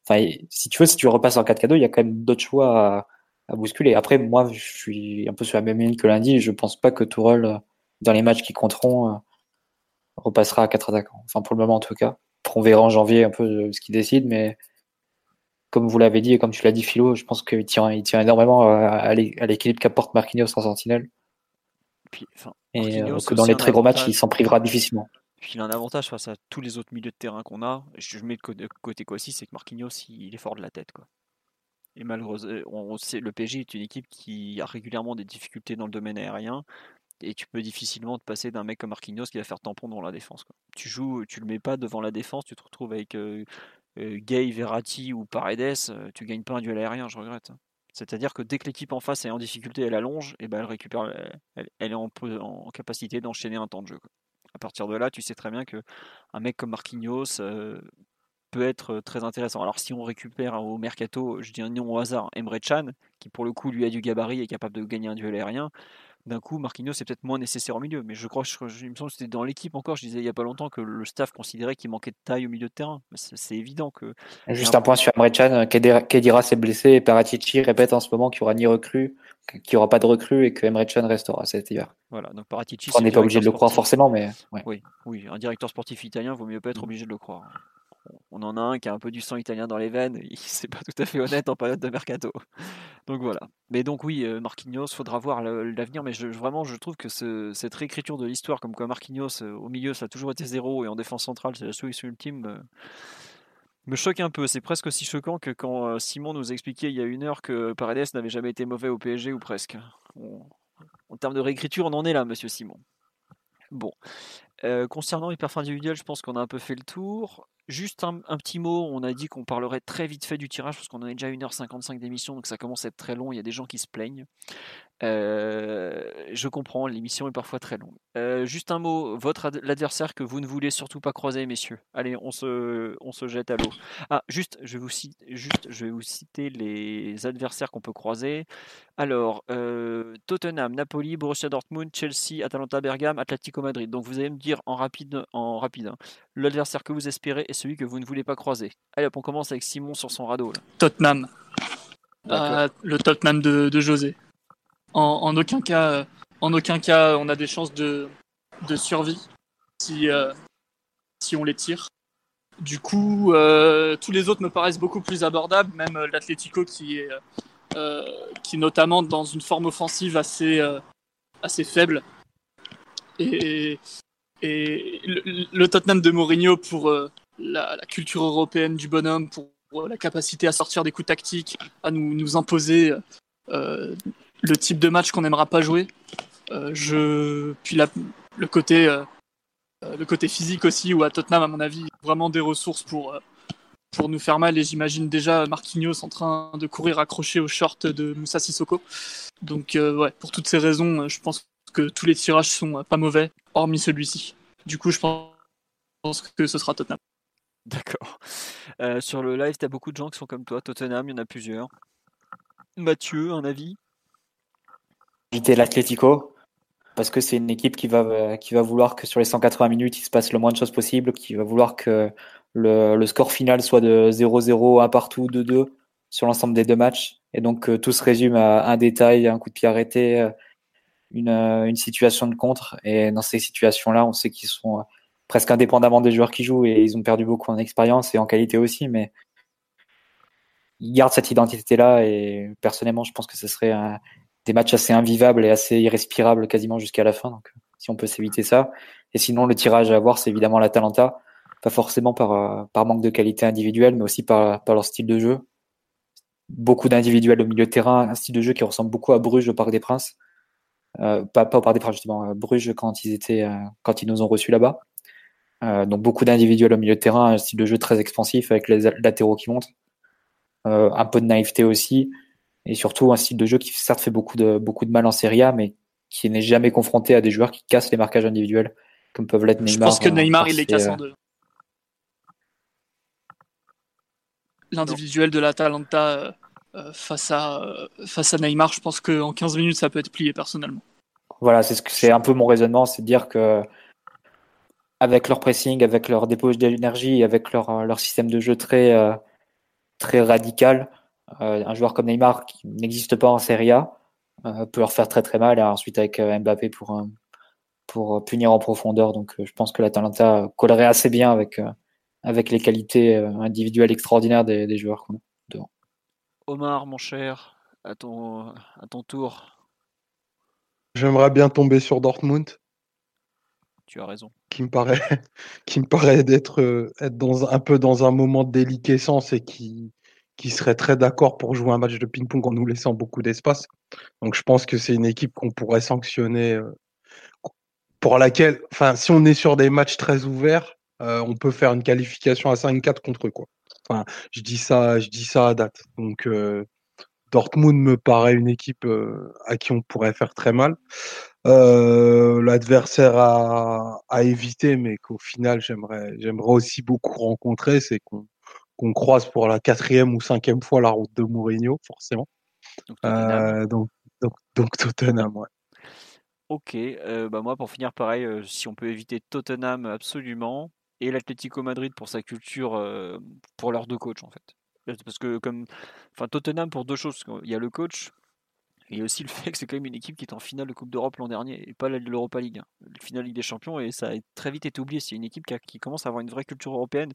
Enfin, si tu veux, si tu repasses en 4K2, il y a quand même d'autres choix à, bousculer. Après, moi, je suis un peu sur la même ligne que lundi. Je pense pas que Tourelle, dans les matchs qui compteront, euh, repassera à 4 attaquants. Enfin, pour le moment, en tout cas. On verra en janvier un peu euh, ce qu'il décide, mais comme vous l'avez dit et comme tu l'as dit, Philo, je pense qu'il tient, il tient énormément à l'équilibre qu'apporte Marquinhos en sentinelle puis, et que dans les très gros matchs, il s'en privera difficilement. Puis il a un avantage face à tous les autres milieux de terrain qu'on a. Je mets de côté quoi aussi, c'est que Marquinhos, il est fort de la tête. Quoi. Et malheureusement, on sait, le PSG est une équipe qui a régulièrement des difficultés dans le domaine aérien. Et tu peux difficilement te passer d'un mec comme Marquinhos qui va faire tampon dans la défense. Quoi. Tu joues, tu le mets pas devant la défense, tu te retrouves avec euh, euh, Gay, Verratti ou Paredes, euh, tu gagnes pas un duel aérien, je regrette. C'est-à-dire que dès que l'équipe en face est en difficulté, elle allonge, et ben elle récupère, elle, est en, capacité d'enchaîner un temps de jeu. À partir de là, tu sais très bien que un mec comme Marquinhos peut être très intéressant. Alors si on récupère au mercato, je dis un nom au hasard, Emre Chan, qui pour le coup lui a du gabarit et est capable de gagner un duel aérien, d'un coup, Marquinhos est peut-être moins nécessaire au milieu. Mais je crois, je, il me semble que c'était dans l'équipe encore, je disais il n'y a pas longtemps que le staff considérait qu'il manquait de taille au milieu de terrain. C'est évident que. Juste un, point sur Emre Can, Kedira s'est blessé et Paratici répète en ce moment qu'il n'y aura ni recrue, qu'il n'y aura pas de recrue et que Emre Can restera cet hiver. Voilà, donc Paratici. On n'est pas obligé de le croire forcément, mais. Oui, oui, un directeur sportif italien, vaut mieux pas être mm. obligé de le croire on en a un qui a un peu du sang italien dans les veines, c'est pas tout à fait honnête en période de mercato. Donc voilà. Mais donc oui, euh, Marquinhos, faudra voir l'avenir, mais vraiment je trouve que cette réécriture de l'histoire, comme quoi Marquinhos euh, au milieu ça a toujours été zéro et en défense centrale c'est la solution ultime, euh, me choque un peu. C'est presque aussi choquant que quand Simon nous expliquait il y a une heure que Paredes n'avait jamais été mauvais au PSG ou presque. en termes de réécriture, on en est là, monsieur Simon. Bon. concernant les perfs individuels, je pense qu'on a un peu fait le tour. Juste un, petit mot, on a dit qu'on parlerait très vite fait du tirage parce qu'on en est déjà 1h55 d'émission, donc ça commence à être très long, il y a des gens qui se plaignent. Euh, je comprends, l'émission est parfois très longue. Euh, juste un mot, votre l'adversaire que vous ne voulez surtout pas croiser, messieurs. Allez, on se, on se jette à l'eau. Ah, juste, je vais vous citer, juste, je vais vous citer les adversaires qu'on peut croiser. Alors, euh, Tottenham, Napoli, Borussia Dortmund, Chelsea, Atalanta Bergame, Atlético Madrid. Donc vous allez me dire en rapide, en rapide, hein, l'adversaire que vous espérez et celui que vous ne voulez pas croiser. Allez, on commence avec Simon sur son radeau. Tottenham. le Tottenham de, de José en, aucun cas, en aucun cas, on a des chances de, de survie si, euh, si on les tire. Du coup, euh, tous les autres me paraissent beaucoup plus abordables, même euh, l'Atlético qui est, qui notamment dans une forme offensive assez, assez faible. Et, et le, Tottenham de Mourinho pour la, la, culture européenne du bonhomme, pour la capacité à sortir des coups tactiques, à nous, imposer le type de match qu'on n'aimera pas jouer. Euh. Puis le, côté, euh, euh, physique aussi, où à Tottenham, à mon avis, vraiment des ressources pour, nous faire mal. Et j'imagine déjà Marquinhos en train de courir accroché au short de Moussa Sissoko. Donc, ouais, pour toutes ces raisons, je pense que tous les tirages sont pas mauvais, hormis celui-ci. Du coup, je pense que ce sera Tottenham. D'accord. sur le live, tu as beaucoup de gens qui sont comme toi. Tottenham, il y en a plusieurs. Mathieu, un avis? l'Atlético parce que c'est une équipe qui va, qui va vouloir que sur les 180 minutes, il se passe le moins de choses possible, qui va vouloir que le, score final soit de 0-0, 1 partout, 2-2 sur l'ensemble des deux matchs. Et donc tout se résume à un détail, un coup de pied arrêté, une, une situation de contre. Et dans ces situations-là, on sait qu'ils sont presque indépendamment des joueurs qui jouent et ils ont perdu beaucoup en expérience et en qualité aussi, mais ils gardent cette identité-là et personnellement, je pense que ce serait un, des matchs assez invivables et assez irrespirables quasiment jusqu'à la fin. Donc, si on peut s'éviter ça. Et sinon, le tirage à avoir, c'est évidemment la Talenta. Pas forcément par, euh, par manque de qualité individuelle, mais aussi par, par leur style de jeu. Beaucoup d'individuels au milieu de terrain, un style de jeu qui ressemble beaucoup à Bruges au Parc des Princes. Euh, pas, pas au des Princes, justement, à Bruges quand ils étaient, euh, quand ils nous ont reçus là-bas. donc beaucoup d'individuels au milieu de terrain, un style de jeu très expansif avec les latéraux qui montent. un peu de naïveté aussi et surtout un style de jeu qui certes fait beaucoup de, beaucoup de mal en Serie A, mais qui n'est jamais confronté à des joueurs qui cassent les marquages individuels, comme peuvent l'être Neymar. Je pense que euh, Neymar, il les casse en deux. L'individuel de l'Atalanta euh, euh, face, à, face à Neymar, je pense qu'en 15 minutes, ça peut être plié personnellement. Voilà, c'est un peu mon raisonnement, c'est de dire que avec leur pressing, avec leur dépôt d'énergie, avec leur, leur système de jeu très, très radical, euh, un joueur comme Neymar qui n'existe pas en Serie A euh, peut leur faire très très mal. Et ensuite avec euh, Mbappé pour, punir en profondeur. Donc je pense que l'Atalanta collerait assez bien avec, les qualités individuelles extraordinaires des, des joueurs Omar, mon cher, à ton, à ton tour. j'aimerais bien tomber sur Dortmund. Tu as raison. Qui me paraît, qui me paraît d'être euh, être dans un peu dans un moment de déliquescence et qui, qui serait très d'accord pour jouer un match de ping-pong en nous laissant beaucoup d'espace. Donc je pense que c'est une équipe qu'on pourrait sanctionner, euh, pour laquelle, enfin, si on est sur des matchs très ouverts, euh, on peut faire une qualification à 5-4 contre eux, quoi. Enfin, je dis ça, je dis ça à date. Donc Dortmund me paraît une équipe à qui on pourrait faire très mal. L'adversaire à, à, éviter, mais qu'au final j'aimerais, j'aimerais aussi beaucoup rencontrer, c'est qu'on croise pour la quatrième ou cinquième fois la route de Mourinho, forcément. Donc, euh, donc, donc, Tottenham, ouais. Ok, euh, bah moi pour finir pareil, euh, si on peut éviter Tottenham absolument, et l'Atlético Madrid pour sa culture, pour leurs deux coachs en fait. Parce que comme, enfin Tottenham pour deux choses, il y a le coach, et aussi le fait que c'est quand même une équipe qui est en finale de Coupe d'Europe l'an dernier et pas l'Europa League. Hein. Le finale Ligue des Champions et ça a très vite été oublié. C'est une équipe qui, commence à avoir une vraie culture européenne,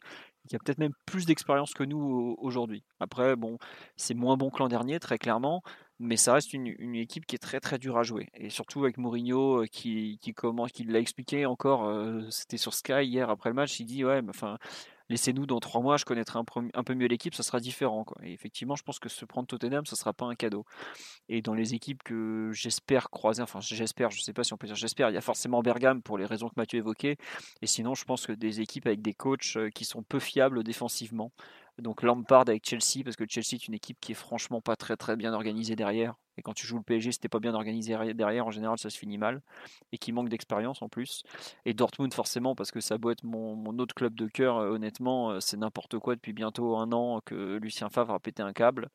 qui a peut-être même plus d'expérience que nous aujourd'hui. Après, bon, c'est moins bon que l'an dernier, très clairement, mais ça reste une, équipe qui est très très dure à jouer. Et surtout avec Mourinho euh, qui, l'a expliqué encore, euh, c'était sur Sky hier après le match, il dit ouais, laissez-nous dans trois mois, je connaîtrai un, peu mieux l'équipe, ça sera différent. Et effectivement, je pense que se prendre Tottenham, ce ne sera pas un cadeau. Et dans les équipes que j'espère croiser, enfin j'espère, je ne sais pas si on peut dire j'espère, il y a forcément Bergame pour les raisons que Mathieu évoquait. Et sinon, je pense que des équipes avec des coachs euh, qui sont peu fiables défensivement. Donc Lampard avec Chelsea, parce que Chelsea est une équipe qui est franchement pas très très bien organisée derrière. Et quand tu joues le PSG, c'était pas bien organisé derrière, en général, ça se finit mal. Et qui manque d'expérience en plus. Et Dortmund, forcément, parce que ça doit être mon, autre club de cœur, euh, honnêtement, euh, c'est n'importe quoi depuis bientôt un an que Lucien Favre a pété un câble,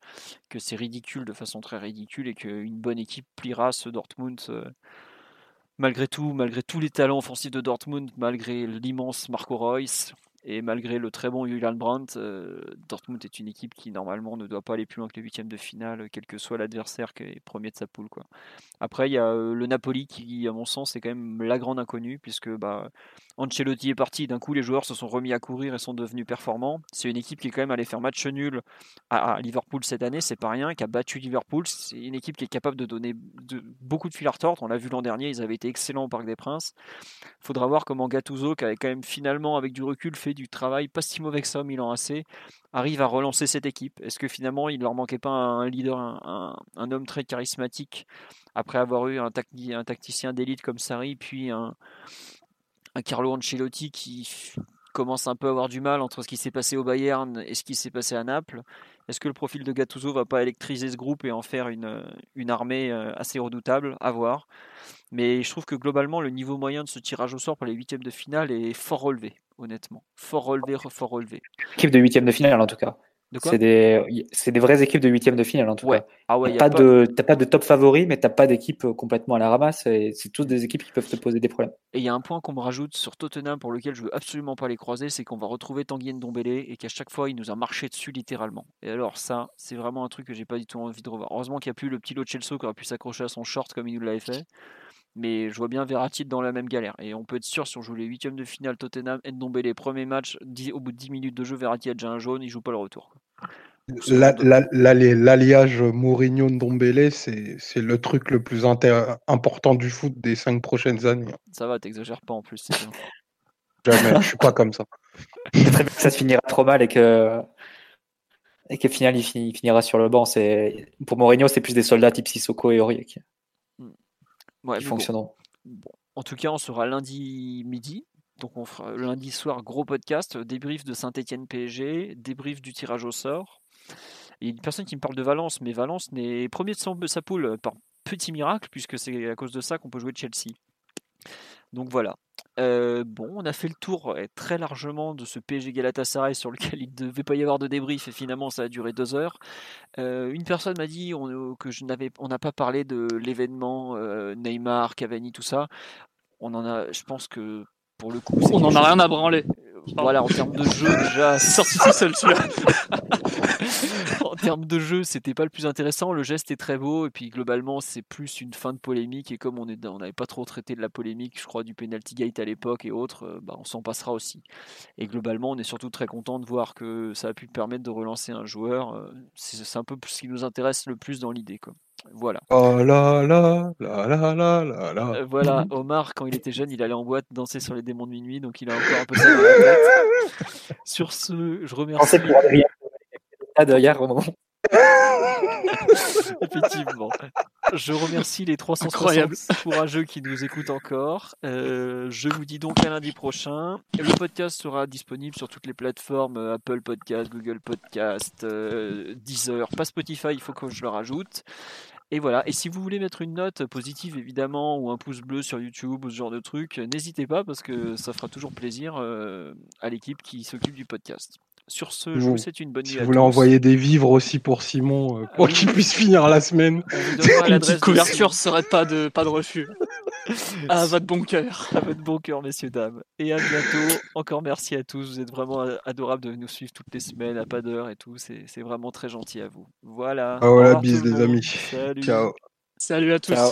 que c'est ridicule de façon très ridicule et qu'une bonne équipe pliera ce Dortmund. Euh, malgré tout, malgré tous les talents offensifs de Dortmund, malgré l'immense Marco Reus, et malgré le très bon Julian Brandt, euh, Dortmund est une équipe qui normalement ne doit pas aller plus loin que les huitièmes de finale, quel que soit l'adversaire qui est premier de sa poule. Après, il y a euh, le Napoli qui, à mon sens, est quand même la grande inconnue, puisque bah, Ancelotti est parti, d'un coup les joueurs se sont remis à courir et sont devenus performants. C'est une équipe qui est quand même allée faire match nul à, Liverpool cette année, c'est pas rien, qui a battu Liverpool. C'est une équipe qui est capable de donner beaucoup de fil à retordre. On l'a vu l'an dernier, ils avaient été excellents au Parc des Princes. Faudra voir comment Gattuso, qui avait quand même finalement, avec du recul, fait du travail pas si mauvais que ça Milan AC, arrive à relancer cette équipe Est-ce que finalement il leur manquait pas un leader, un, homme très charismatique après avoir eu un, un tacticien d'élite comme Sarri, puis un, Carlo Ancelotti qui commence un peu à avoir du mal entre ce qui s'est passé au Bayern et ce qui s'est passé à Naples. Est-ce que le profil de Gattuso va pas électriser ce groupe et en faire une, armée euh, assez redoutable? À voir. Mais je trouve que globalement, le niveau moyen de ce tirage au sort pour les huitièmes de finale est fort relevé, honnêtement. Fort relevé, fort relevé. Équipe de huitièmes de finale, en tout cas. C'est des, des vraies équipes de huitièmes de finale en tout cas. Ah ouais, pas, de, pas de top favori, mais t'as pas d'équipe euh, complètement à la ramasse. C'est toutes des équipes qui peuvent te poser des problèmes. Et il y a un point qu'on me rajoute sur Tottenham pour lequel je veux absolument pas les croiser, c'est qu'on va retrouver Tanguy Ndombele et qu'à chaque fois il nous a marché dessus littéralement. Et alors ça, c'est vraiment un truc que j'ai pas du tout envie de revoir. Heureusement qu'il n'y a plus le petit lot Chelsea qui aurait pu s'accrocher à son short comme il nous l'avait fait. Mais je vois bien Verratti dans la même galère. Et on peut être sûr, si on joue les huitièmes de finale Tottenham, Ndombele, premier match, au bout de 10 minutes de jeu, Verratti a déjà un jaune, il joue pas le retour. L'alliage Mourinho-Ndombele, c'est le truc le plus important du foot des cinq prochaines années. Ça va, t'exagères pas en plus. Jamais, je suis pas comme ça. très bien que ça se finira trop mal et que et qu'au final il, finira sur le banc. Pour Mourinho, c'est plus des soldats type Sissoko et Aurier qui, fonctionneront. En tout cas, on sera lundi midi donc on fera lundi soir gros podcast, débrief de Saint-Etienne PSG, débrief du tirage au sort. Il y a une personne qui me parle de Valence, mais Valence n'est premier de sa poule par petit miracle, puisque c'est à cause de ça qu'on peut jouer Chelsea. Donc voilà. Euh, bon, on a fait le tour très largement de ce PSG Galatasaray sur lequel il ne devait pas y avoir de débrief et finalement ça a duré deux heures. Euh, une personne m'a dit on, que je n'avais, on n'a pas parlé de l'événement euh, Neymar, Cavani, tout ça. On en a, je pense que pour le coup, on n'en a rien à branler. Voilà, en termes de jeu, déjà. Sorti tout seul, celui-là. en termes de jeu, c'était pas le plus intéressant. Le geste est très beau. Et puis, globalement, c'est plus une fin de polémique. Et comme on n'avait pas trop traité de la polémique, je crois, du penalty gate à l'époque et autres, euh, bah, on s'en passera aussi. Et globalement, on est surtout très content de voir que ça a pu permettre de relancer un joueur. Euh, c'est un peu ce qui nous intéresse le plus dans l'idée. Voilà. Oh là là, là là là là là. Euh, voilà, Omar, quand il était jeune, il allait en boîte danser sur les démons de minuit, donc il a encore un peu ça dans la tête. Sur ce, je remercie. Pensez pour Adrien Ah, derrière au moment. Effectivement. Je remercie les 360 Incroyable. courageux qui nous écoutent encore. Euh, je vous dis donc à lundi prochain. Le podcast sera disponible sur toutes les plateformes euh, Apple Podcast, Google Podcast, euh, Deezer, pas Spotify, il faut que je le rajoute. Et voilà. Et si vous voulez mettre une note positive, évidemment, ou un pouce bleu sur YouTube ou ce genre de truc, n'hésitez pas parce que ça fera toujours plaisir à l'équipe qui s'occupe du podcast. Sur ce, je vous souhaite une bonne Si nuit vous à voulez tous. envoyer des vivres aussi pour Simon, euh, pour oui. qu'il puisse finir la semaine. Vous l'adresse couverture serait pas de, pas de refus. À votre bon cœur. À votre bon cœur, messieurs, dames. Et à bientôt. Encore merci à tous. Vous êtes vraiment adorables de nous suivre toutes les semaines, à pas d'heure et tout. C'est c'est vraiment très gentil à vous. Voilà. Ah voilà, bis les amis. Salut. Ciao. Salut à tous. Ciao.